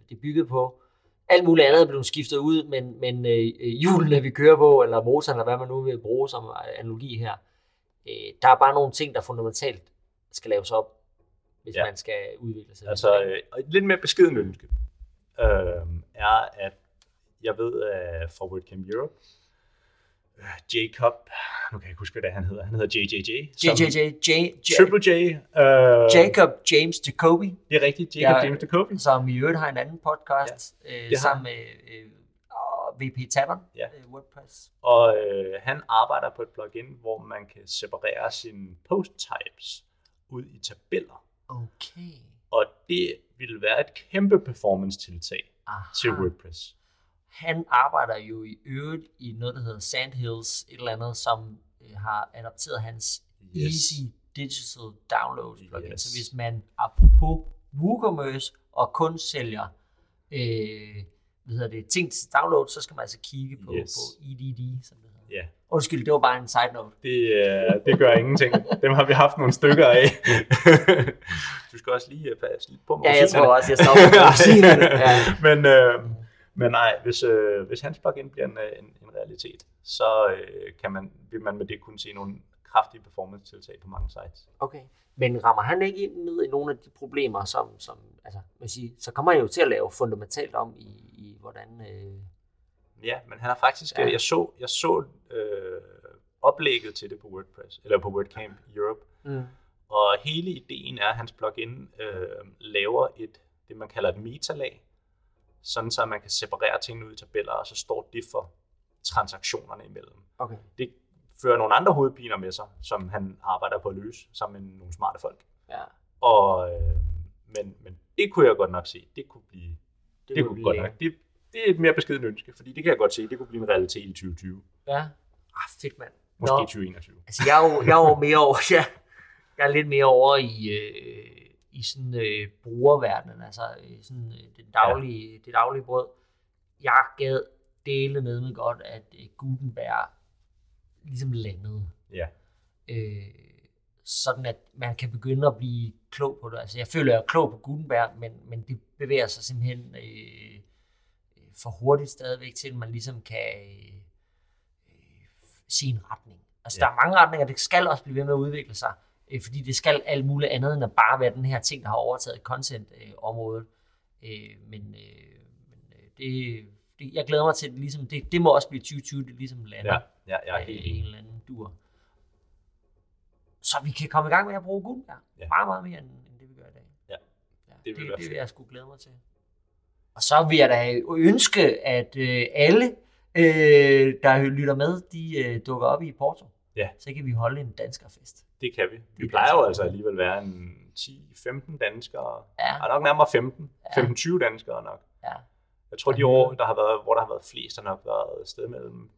det er bygget på. Alt muligt andet er blevet skiftet ud, men, men øh, hjulene, vi kører på, eller motoren, eller hvad man nu vil bruge som analogi her, øh, der er bare nogle ting, der fundamentalt skal laves op, hvis Ja. man skal udvikle sig. Altså, øh, lidt mere beskeden ønske øh, er, at jeg ved at fra WordCamp Europe, øh, Jacob, nu kan jeg ikke huske, hvad det han hedder. Han hedder JJJ. JJJ, J, J, Triple J. Øh, Jacob James Jacoby, Det er rigtigt, Jacob Ja. James Jacobi. som i øvrigt har en anden podcast, ja, øh, sammen med øh, VP Tavern, Ja. øh, WordPress. Og øh, han arbejder på et plugin, hvor man kan separere sine post types ud i tabeller. Okay. Og det vil være et kæmpe performance tiltag Aha. til WordPress. Han arbejder jo i øvrigt i noget, der hedder Sandhills, et eller andet, som øh, har adopteret hans Yes. Easy Digital Download plugin. Yes. Så hvis man, apropos WooCommerce, og kun sælger øh, hvad hedder det, ting til download, så skal man altså kigge på, Yes. på EDD, som det hedder. Ja, Undskyld, det var bare en side note. det, øh, det gør ingenting. Dem har vi haft nogle stykker af. du skal også lige øh, passe lidt på med Ja, jeg tror også, jeg stopper på rosinerne. [laughs] Ja. men, øh, men nej, hvis, øh, hvis hans plugin bliver en, øh, en, en realitet, så øh, kan man, vil man med det kunne se nogle kraftige performance-tiltag på mange sites. Okay. Men rammer han ikke ind ned i nogle af de problemer, som, som altså, man siger, så kommer han jo til at lave fundamentalt om i, i hvordan... Øh, Ja, men han har faktisk, Ja. jeg så, jeg så øh, oplægget til det på WordPress, eller på WordCamp Europe, mm. og hele ideen er, at hans plugin øh, laver et, det man kalder et metalag, sådan så man kan separere tingene ud i tabeller, og så står det for transaktionerne imellem. Okay. Det fører nogle andre hovedpiner med sig, som han arbejder på at løse sammen med nogle smarte folk. Ja, Og, øh, men, men det kunne jeg godt nok se, det kunne blive, det, det kunne vi godt nok, det, det er et mere beskeden ønske, fordi det kan jeg godt se, det kunne blive en realitet i 2020, Ja. Ah, fedt mand. måske Nå, 2021. altså jeg er jo, jeg er jo mere over, ja, jeg er lidt mere over i, øh, i sådan øh, brugerverdenen, altså øh, sådan øh, det daglige, ja. det daglige brød. Jeg gad dele med mig godt, at øh, Gutenberg ligesom landede. Ja. øh, sådan at man kan begynde at blive klog på det. Altså jeg føler, jeg er klog på Gutenberg, men, men det bevæger sig simpelthen øh, for hurtigt stadigvæk til, at man ligesom kan øh, se en retning. Altså Ja. der er mange retninger, det skal også blive ved med at udvikle sig, øh, fordi det skal alt muligt andet end at bare være den her ting, der har overtaget content-området. Øh, men øh, men øh, det, det, jeg glæder mig til, det, ligesom, det, det må også blive 2020, det ligesom lander. Ja, ja, jeg er helt en eller anden dur. Så vi kan komme i gang med at bruge der. Ja. Ja. Meget, meget mere, end, end det vi gør i dag. Ja. ja Det vil det, det vil jeg sgu glæde mig til. Og så vil jeg da ønske, at øh, alle, øh, der lytter med, de øh, dukker op i Porto. Ja. Så kan vi holde en danskerfest. Det kan vi. Vi er plejer jo altså alligevel være en 10-15 danskere. Ja. Ja, nok nærmere 15. Ja. 15-20 danskere nok. Ja. Jeg tror, de Ja. år, der har været, hvor der har været flest, har nok været et sted mellem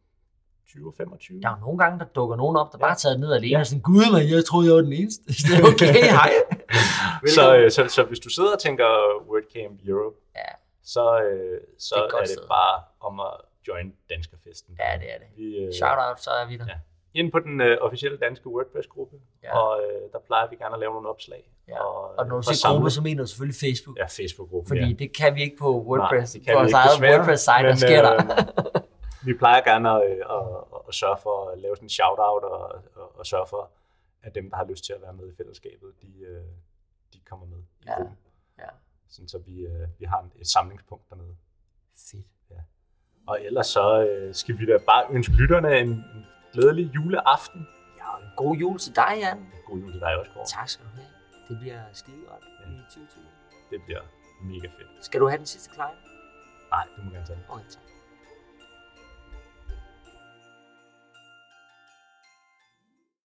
20 og 25. Der er jo nogle gange, der dukker nogen op, der Ja. bare er taget ned alene Ja. og sådan, gud, man, jeg troede, jeg var den eneste. [laughs] Det er okay, [laughs] hej. så, øh, så, så hvis du sidder og tænker WordCamp Europe, Ja, så, øh, så Det er er, det sted. bare om at join Danskerfesten. ja, det er det. Vi, øh, Shout out, så er vi der. Ja. ind på den øh, officielle danske WordPress-gruppe, Ja. og øh, der plejer vi gerne at lave nogle opslag. Ja. Og, Og når du øh, siger gruppe, så mener du selvfølgelig Facebook. Ja, Facebook-gruppen. Fordi ja. det kan vi ikke på WordPress. Nej, det på kan vi vores eget. WordPress-site, der sker der. [laughs] vi plejer gerne at, øh, at, at, sørge for at lave sådan en shout-out og, og, og sørge for, at dem, der har lyst til at være med i fællesskabet, de, øh, de kommer med i Ja. gruppen. Ja. Sådan, så vi, øh, vi har et samlingspunkt dernede. Fedt. Og ellers så skal vi da bare ønske lytterne en, en glædelig juleaften. Ja, og en god jul til dig, Jan. God jul til dig også, Kåre. Tak skal du have. Det bliver skide godt Ja. i 2020. Det bliver mega fedt. Skal du have den sidste kleje? Nej, du må gerne tage det. Okay, tak.